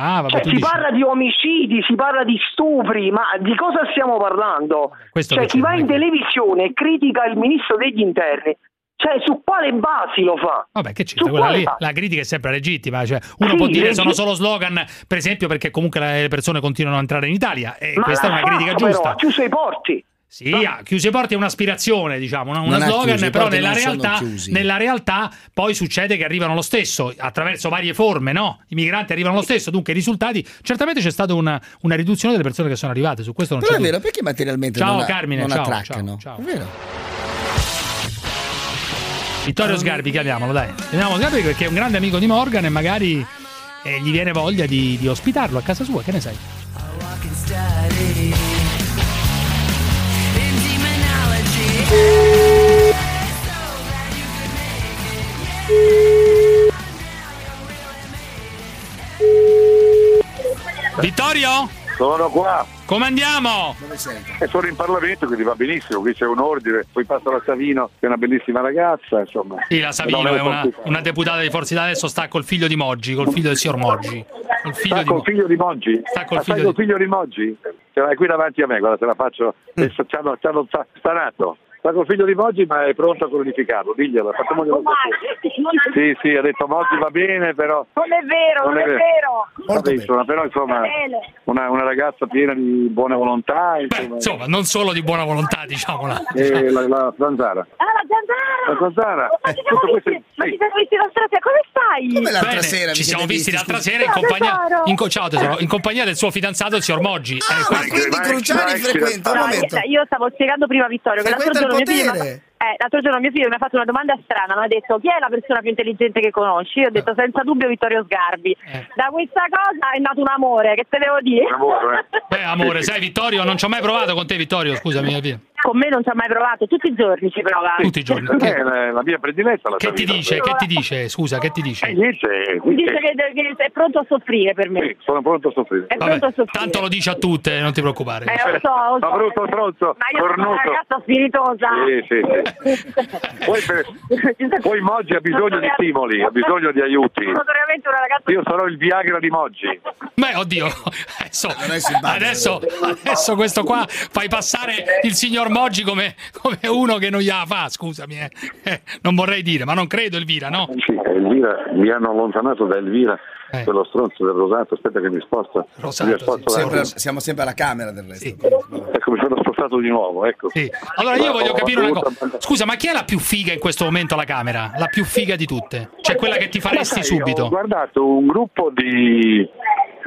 Ah, vabbè, Cioè, si dici. parla di omicidi, si parla di stupri, ma di cosa stiamo parlando? questo Cioè, che chi c'è, va in che- televisione e critica il ministro degli interni, cioè su quale basi lo fa? Vabbè, che c'entra? Quella lì, la critica è sempre legittima. Cioè, uno Sì, può dire leggi- sono solo slogan, per esempio, perché comunque le persone continuano a entrare in Italia. E Ma questa è una critica fatto, giusta. Però, ha chiuso i porti. Sì, ha chiuso i porti è un'aspirazione, diciamo, no? una slogan, i però nella realtà, chiusi. nella realtà poi succede che arrivano lo stesso, attraverso varie forme, no? I migranti arrivano lo stesso, dunque i risultati, certamente c'è stata una, una riduzione delle persone che sono arrivate, su questo non Però c'è è vero, perché materialmente Ciao, non, Carmine, non ciao, attraccano? ciao, ciao. È vero. Vittorio Sgarbi, chiamiamolo, dai. Chiamiamolo Sgarbi perché è un grande amico di Morgan e magari eh, gli viene voglia di, di ospitarlo a casa sua, che ne sai? Vittorio? Sono qua. Come andiamo? E sono in Parlamento, quindi va benissimo. Qui c'è un ordine. Poi passa la Savino, che è una bellissima ragazza. Insomma. Sì, la Savino è una, una deputata di Forza Italia, adesso sta col figlio di Moggi, col figlio del signor Moggi. Col figlio Sta di col Moggi. figlio di Moggi? Sta col stai figlio col figlio di Moggi? Ce l'hai qui davanti a me, guarda, te la faccio. Mm. Adesso ci hanno, ci hanno stanato. Sta col figlio di Moggi, ma è pronto a cronificarlo. Diglielo, facciamoglielo sapere. Sì, sì, ha detto Moggi va bene, però. Non è vero, non, è vero. Vabbè, insomma, però insomma, una, una ragazza piena di buona volontà. Insomma, Insomma, non solo di buona volontà, diciamola. e la, la zanzara. Ah, la zanzara! La zanzara. Ma Eh, ci siamo tutto questo- visti, ma ci siamo visti l'altra sera, come stai? Come l'altra Bene, sera ci siamo visti visti, l'altra sera in compagnia, in, co- ciao, tesoro, in compagnia del suo fidanzato, il signor Moggi. Eh, Ah, questo- quindi Cruciani frequenta un momento. io, stavo spiegando prima a Vittorio che l'altro Frequenta giorno, mio figlio eh, l'altro giorno mio figlio mi ha fatto una domanda strana, mi ha detto chi è la persona più intelligente che conosci? Io ho detto senza dubbio Vittorio Sgarbi. Da questa cosa è nato un amore, che te devo dire? Beh, amore, sai, Vittorio, non ci ho mai provato con te, Vittorio, scusami. eh, via. Con me non ci ha mai provato, tutti i giorni ci prova. Tutti i giorni. Eh, è la, la mia prediletta. La Che ti dice? Che ti dice? Scusa, che ti dice? Eh, qui Dice che- che, che è pronto a soffrire per me. sono pronto a soffrire. È pronto a soffrire. Tanto lo dice a tutte, non ti preoccupare. Eh, lo so, lo so. Ma brutto stronzo, Ma io sono una ragazza spiritosa. Sì, sì, sì. Poi, per- poi Moggi ha bisogno di stimoli, ha bisogno di aiuti. Sono una ragazza Io sarò il Viagra di Moggi. Beh, oddio, adesso, adesso, adesso questo qua fai passare il signor Moggi come, come uno che non gliela fa, scusami, eh. Eh, non vorrei dire, ma non credo Elvira, no? Sì, Elvira, mi hanno allontanato da Elvira, Eh. quello stronzo del rosato, aspetta che mi sposta. mi sposto Sempre- da- siamo sempre alla Camera del resto. Ecco, mi sono spostato di nuovo, ecco. Allora io voglio capire una cosa. Scusa, ma chi è la più figa in questo momento alla Camera? La più figa di tutte? Cioè quella che ti faresti sai, Ho subito? guardato un gruppo di,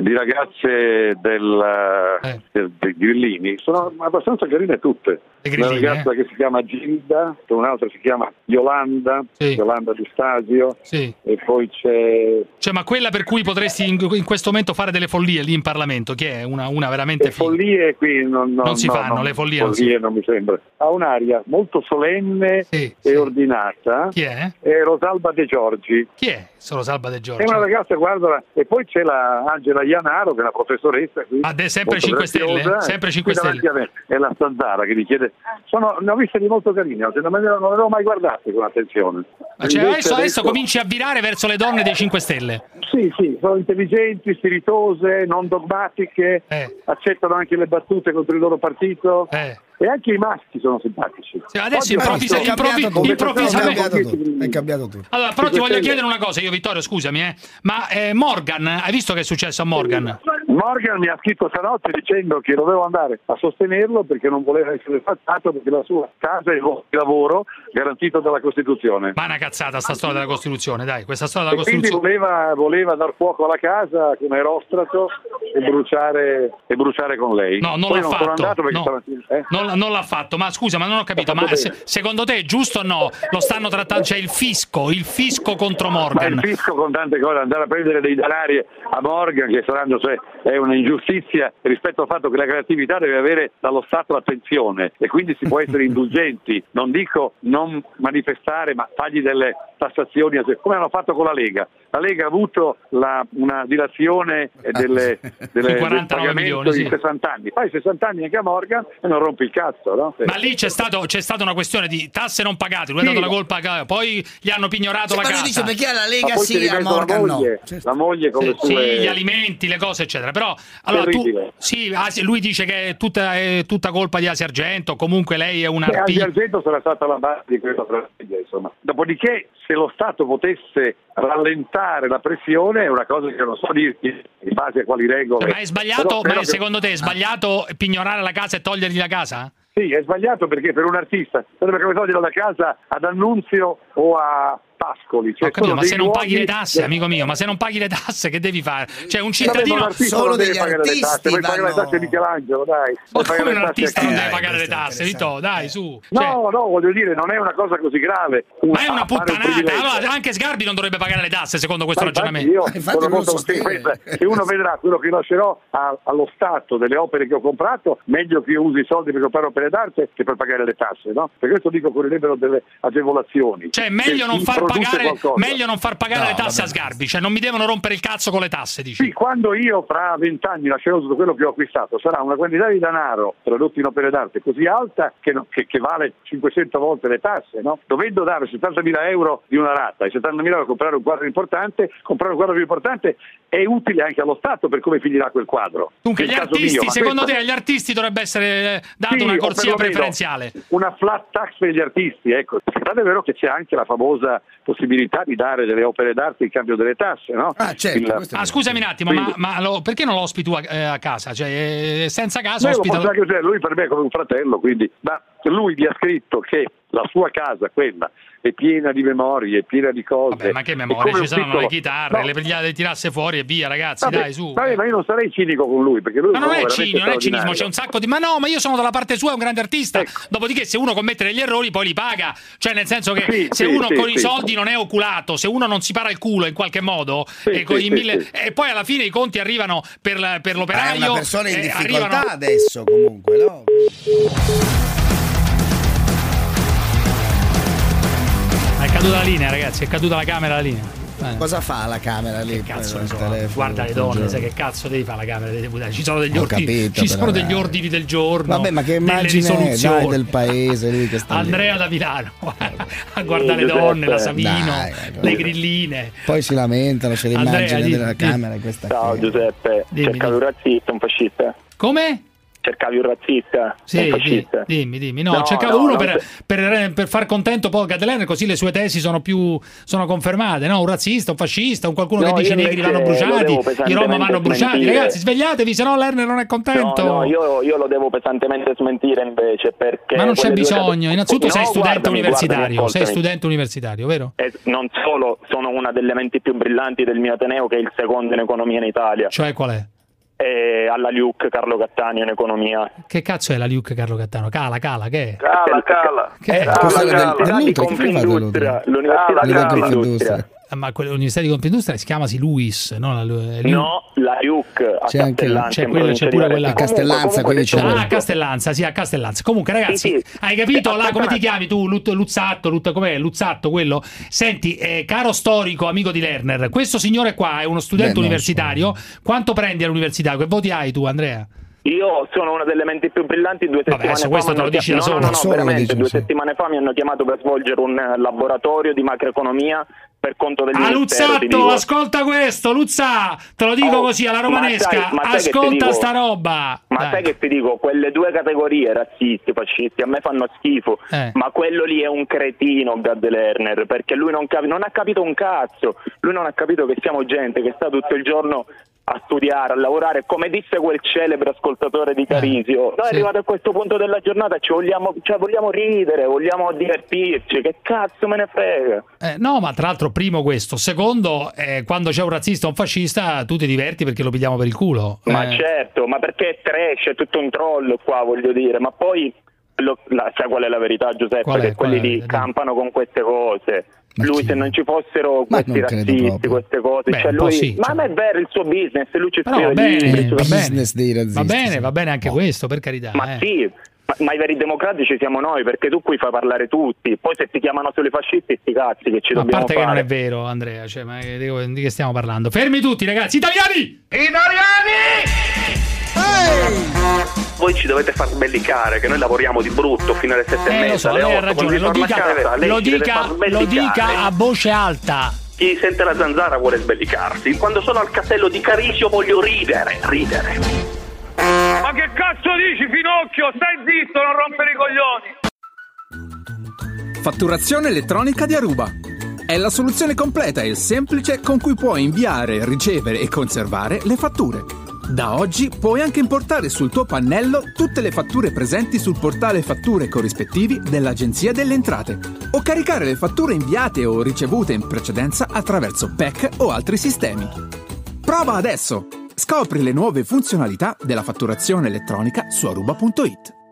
di ragazze del, Eh. del- dei grillini, sono abbastanza carine tutte. Le Una ragazza che si chiama Gilda, un'altra si chiama Yolanda, Yolanda Di Stasio, Sì. e poi c'è Cioè, ma quella per cui potresti in, in questo momento fare delle follie lì in Parlamento, che è una, una veramente le figa. follie qui non, Non si no, fanno, no, le follie non si- follie non mi sembra. Ha un'aria molto solenne e ordinata. Chi è? È Rosalba De Giorgi. Chi è? Solo Salva De È Giorgio. una ragazza, guarda, e poi c'è la Angela Ianaro, che è una professoressa qui. Ah, sempre molto 5 Stelle? graziosa, Sempre e 5 qui davanti a me È la Stanzara che gli chiede. Sono, ne ho viste di molto carine, non me non le avevo mai guardate con attenzione. Ma cioè, Invece adesso, adesso cominci a virare verso le donne dei 5 Stelle. Sì, sì, sono intelligenti, spiritose, non dogmatiche, Eh. accettano anche le battute contro il loro partito. E anche i maschi sono simpatici. Sì, adesso improvvisa- ho visto- improvvisamente- ho visto- È cambiato tutto. Allora, però ti voglio chiedere una cosa, io Vittorio, scusami, eh. Ma eh, Morgan, hai visto che è successo a Morgan? Morgan mi ha scritto stanotte dicendo che dovevo andare a sostenerlo perché non voleva essere falsato perché la sua casa è il lavoro garantito dalla Costituzione. Ma è una cazzata sta storia della Costituzione, dai, questa storia della E quindi Costituzione. voleva, voleva dar fuoco alla casa come erostrato e bruciare, e bruciare con lei. No, non Poi l'ha non fatto. no. stamattina- eh? Non, non l'ha fatto, ma scusa, ma non ho capito. Ma se- secondo te è giusto o no? Lo stanno trattando, c'è il fisco, il fisco contro Ma Morgan. il fisco con tante cose, andare a prendere dei denari a Morgan che saranno, cioè, è un'ingiustizia rispetto al fatto che la creatività deve avere dallo Stato l'attenzione e quindi si può essere indulgenti, non dico non manifestare ma fargli delle tassazioni come hanno fatto con la Lega. La Lega ha avuto la- una dilazione eh, delle, delle, Sui del 49 pagamento milioni, di sì. 60 anni. Fai 60 anni anche a Morgan e non rompi il cazzo, no? Ma lì c'è, stato- c'è stata una questione di tasse non pagate, lui ha Sì. dato la colpa, a- poi gli hanno pignorato Sì, la ma lui casa. dice perché alla Ma Lega sì, a rimetto la Morgan no. moglie, la moglie con le Sì, sue... gli alimenti, le cose, eccetera. Però allora tu Asi- lui dice che è tutta, è tutta colpa di Asia Argento. Comunque lei è una Adi Argento sarà stata la base di questa tragedia, insomma. Dopodiché, se lo Stato potesse rallentare la pressione, è una cosa che non so dirti in base a quali regole. Ma è sbagliato, Però spero ma secondo te è sbagliato pignorare la casa e togliergli la casa? Sì, è sbagliato perché per un artista sarebbe come togliere la casa ad Annunzio o a Pascoli. Cioè, capito, sono ma se non paghi le tasse, amico mio, ma se non paghi le tasse, che devi fare? Cioè, un cittadino. un artista non deve pagare le tasse, vuoi pagare le tasse a Michelangelo, dai. Ma come un artista non deve pagare le tasse? Vito, dai, su. No, Cioè, no, voglio dire, non è una cosa così grave. ma è una puttanata. Allora, anche Sgarbi non dovrebbe pagare le tasse, secondo questo ragionamento. Io sono molto contento. Se uno vedrà quello che lascerò allo Stato delle opere che ho comprato, meglio che io usi i soldi per comprare opere d'arte che per pagare le tasse, no? Per questo dico che vorrebbero delle agevolazioni. Cioè, meglio non, far pagare, meglio non far pagare No, le tasse vabbè. a Sgarbi, cioè non mi devono rompere il cazzo con le tasse, dici. Sì, quando io fra vent'anni lascerò tutto quello che ho acquistato sarà una quantità di denaro tradotto in opere d'arte così alta che, che- che vale 500 volte le tasse, no? Dovendo dare 70.000 euro di una rata e 70.000 euro a comprare un quadro importante, comprare un quadro più importante è utile anche allo Stato per come finirà quel quadro. Dunque, gli artisti, mio, secondo questa- te agli artisti dovrebbe essere data Sì, una corsia preferenziale? Una flat tax per gli artisti, ecco. Tanto è vero che c'è anche la famosa possibilità di dare delle opere d'arte in cambio delle tasse, no? Ah, certo, Il- Ah, scusami un attimo, Quindi- ma, ma lo- perché non lo ospiti tu a, eh, a casa? Cioè, eh, senza casa Beh, lo ospita. anche lui per me è come un fratello, quindi, ma lui mi ha scritto che la sua casa, quella, è piena di memorie, è piena di cose. Vabbè, ma che come ci saranno piccolo- le chitarre, No, le, le tirasse fuori e via, ragazzi, vabbè, dai, su. vabbè, ma io non sarei cinico con lui, perché lui Ma è non un è cinio, non è cinismo, c'è un sacco di. Ma no, ma io sono dalla parte sua, è un grande artista. Ecco. Dopodiché, se uno commette degli errori, poi li paga. Cioè, nel senso che Sì, se sì, uno sì, con i sì. soldi non è oculato, se uno non si para il culo in qualche modo, e, con sì, i sì, mille- sì. e poi alla fine i conti arrivano per, la- per Ma è l'operaio. una persona in eh, difficoltà arrivano- adesso comunque, no? Caduta la linea, ragazzi, è caduta la camera la linea. Eh. Cosa fa la camera lì? Che cazzo ne so, telefono, guarda le donne, sai che cazzo devi fare la camera dei deputati? Ci sono degli, ordini, capito, ci sono degli dai. ordini del giorno. Vabbè, ma che immagine è, dai, del paese lui che sta lì. Andrea da Milano a guardare le Giuseppe, donne, la Savino, dai, le grilline. Poi si lamentano, c'è Andrea, l'immagine dimmi, della dimmi. camera questa Ciao qui. Giuseppe, Dimmi, cercavi un razzista, un fascista. Come? Cercavi un razzista, Sì, un fascista. dimmi, dimmi. No, No, cercavo no, uno non per, se- per, per far contento poi Gadelen, così le sue tesi sono più sono confermate. No? Un razzista, un fascista, un qualcuno No, che dice i negri vanno bruciati, i Roma vanno bruciati. smentire. Ragazzi, svegliatevi, se no Lerner non è contento. No, no, io, io lo devo pesantemente smentire invece perché... Ma non c'è due bisogno. cate- Innanzitutto sei studente universitario. sei studente universitario, vero? E non solo sono una delle menti più brillanti del mio Ateneo, che è il secondo in economia in Italia, Cioè, qual è? E alla Luke Carlo Cattaneo in economia. Che cazzo è la Luke Carlo Cattano? Cala, cala, che è? Cala, cala. Che è? Questa era del- fatto Confindustria. dell'Utrecht? L'università Cala, di cala. Confindustria. Ah, Ma quell'università di Confindustria si chiama Luis, no? La, è Lu- No, la a C'è anche- Castellanza. c'è provincia c'è pure quella- Comunque, Castellanza, comunque detto Ah, a Castellanza, sì, a Castellanza. Comunque, ragazzi, Sì, sì. hai capito Eh, là come ti chiami tu? Lut- Luzzatto, Lut- com'è? Luzzatto quello? Senti, eh, caro storico, amico di Lerner, questo signore qua è uno studente Beh, universitario. Quanto prendi all'università? Che voti hai tu, Andrea? Io sono una delle menti più brillanti. Due Vabbè, settimane fa questo mi te lo hanno dici da chiam- solo. No, no, no, Due sì. settimane fa mi hanno chiamato per svolgere un eh, laboratorio di macroeconomia per conto del Ah, Luzzatto, dico. ascolta questo, Luzza, te lo dico Oh, così alla ma romanesca. sai- ma sai che ti Ascolta dico? sta roba. Ma Dai. sai che ti dico, quelle due categorie, razzisti, fascisti, a me fanno schifo, Eh. ma quello lì è un cretino, Gad Lerner, perché lui non, capi- non ha capito un cazzo, lui non ha capito che siamo gente che sta tutto il giorno a studiare, a lavorare, come disse quel celebre ascoltatore di Carisio, noi sì. arrivati a questo punto della giornata ci vogliamo, cioè, vogliamo ridere, vogliamo divertirci, che cazzo me ne frega? Eh, no, ma tra l'altro, primo questo. Secondo, eh, quando c'è un razzista o un fascista, tu ti diverti perché lo pigliamo per il culo. Ma Eh, certo, ma perché è trash, è tutto un troll qua, voglio dire, ma poi lo- la- sai qual è la verità Giuseppe? Che quelli lì campano con queste cose. Lui se non ci fossero Ma questi razzisti, queste cose, Beh, cioè lui, sì, ma ma è vero il suo business, lui ci scrive va bene, libri, va bene. business dei razzisti, Va bene, sì. va bene anche questo, per carità. Ma eh. sì, ma, ma i veri democratici siamo noi, perché tu qui fai parlare tutti, poi se ti chiamano solo i fascisti, sti cazzi che ci Ma a dobbiamo parte che non fare. è vero, Andrea, cioè, ma di, che stiamo parlando? Fermi tutti, ragazzi, italiani! Voi ci dovete far sbellicare che noi lavoriamo di brutto fino alle sette e Eh, lo mezza, so, alle lei ha otto. ragione, Quando lo dica, casa, lo dica, lo dica a voce alta. Chi sente la zanzara vuole sbellicarsi. Quando sono al castello di Carisio voglio ridere, ridere. Ma che cazzo dici, Finocchio? Stai zitto, non rompere i coglioni! Fatturazione elettronica di Aruba. È la soluzione completa e semplice con cui puoi inviare, ricevere e conservare le fatture. Da oggi puoi anche importare sul tuo pannello tutte le fatture presenti sul portale fatture corrispettivi dell'Agenzia delle Entrate o caricare le fatture inviate o ricevute in precedenza attraverso PEC o altri sistemi. Prova adesso! Scopri le nuove funzionalità della fatturazione elettronica su aruba.it.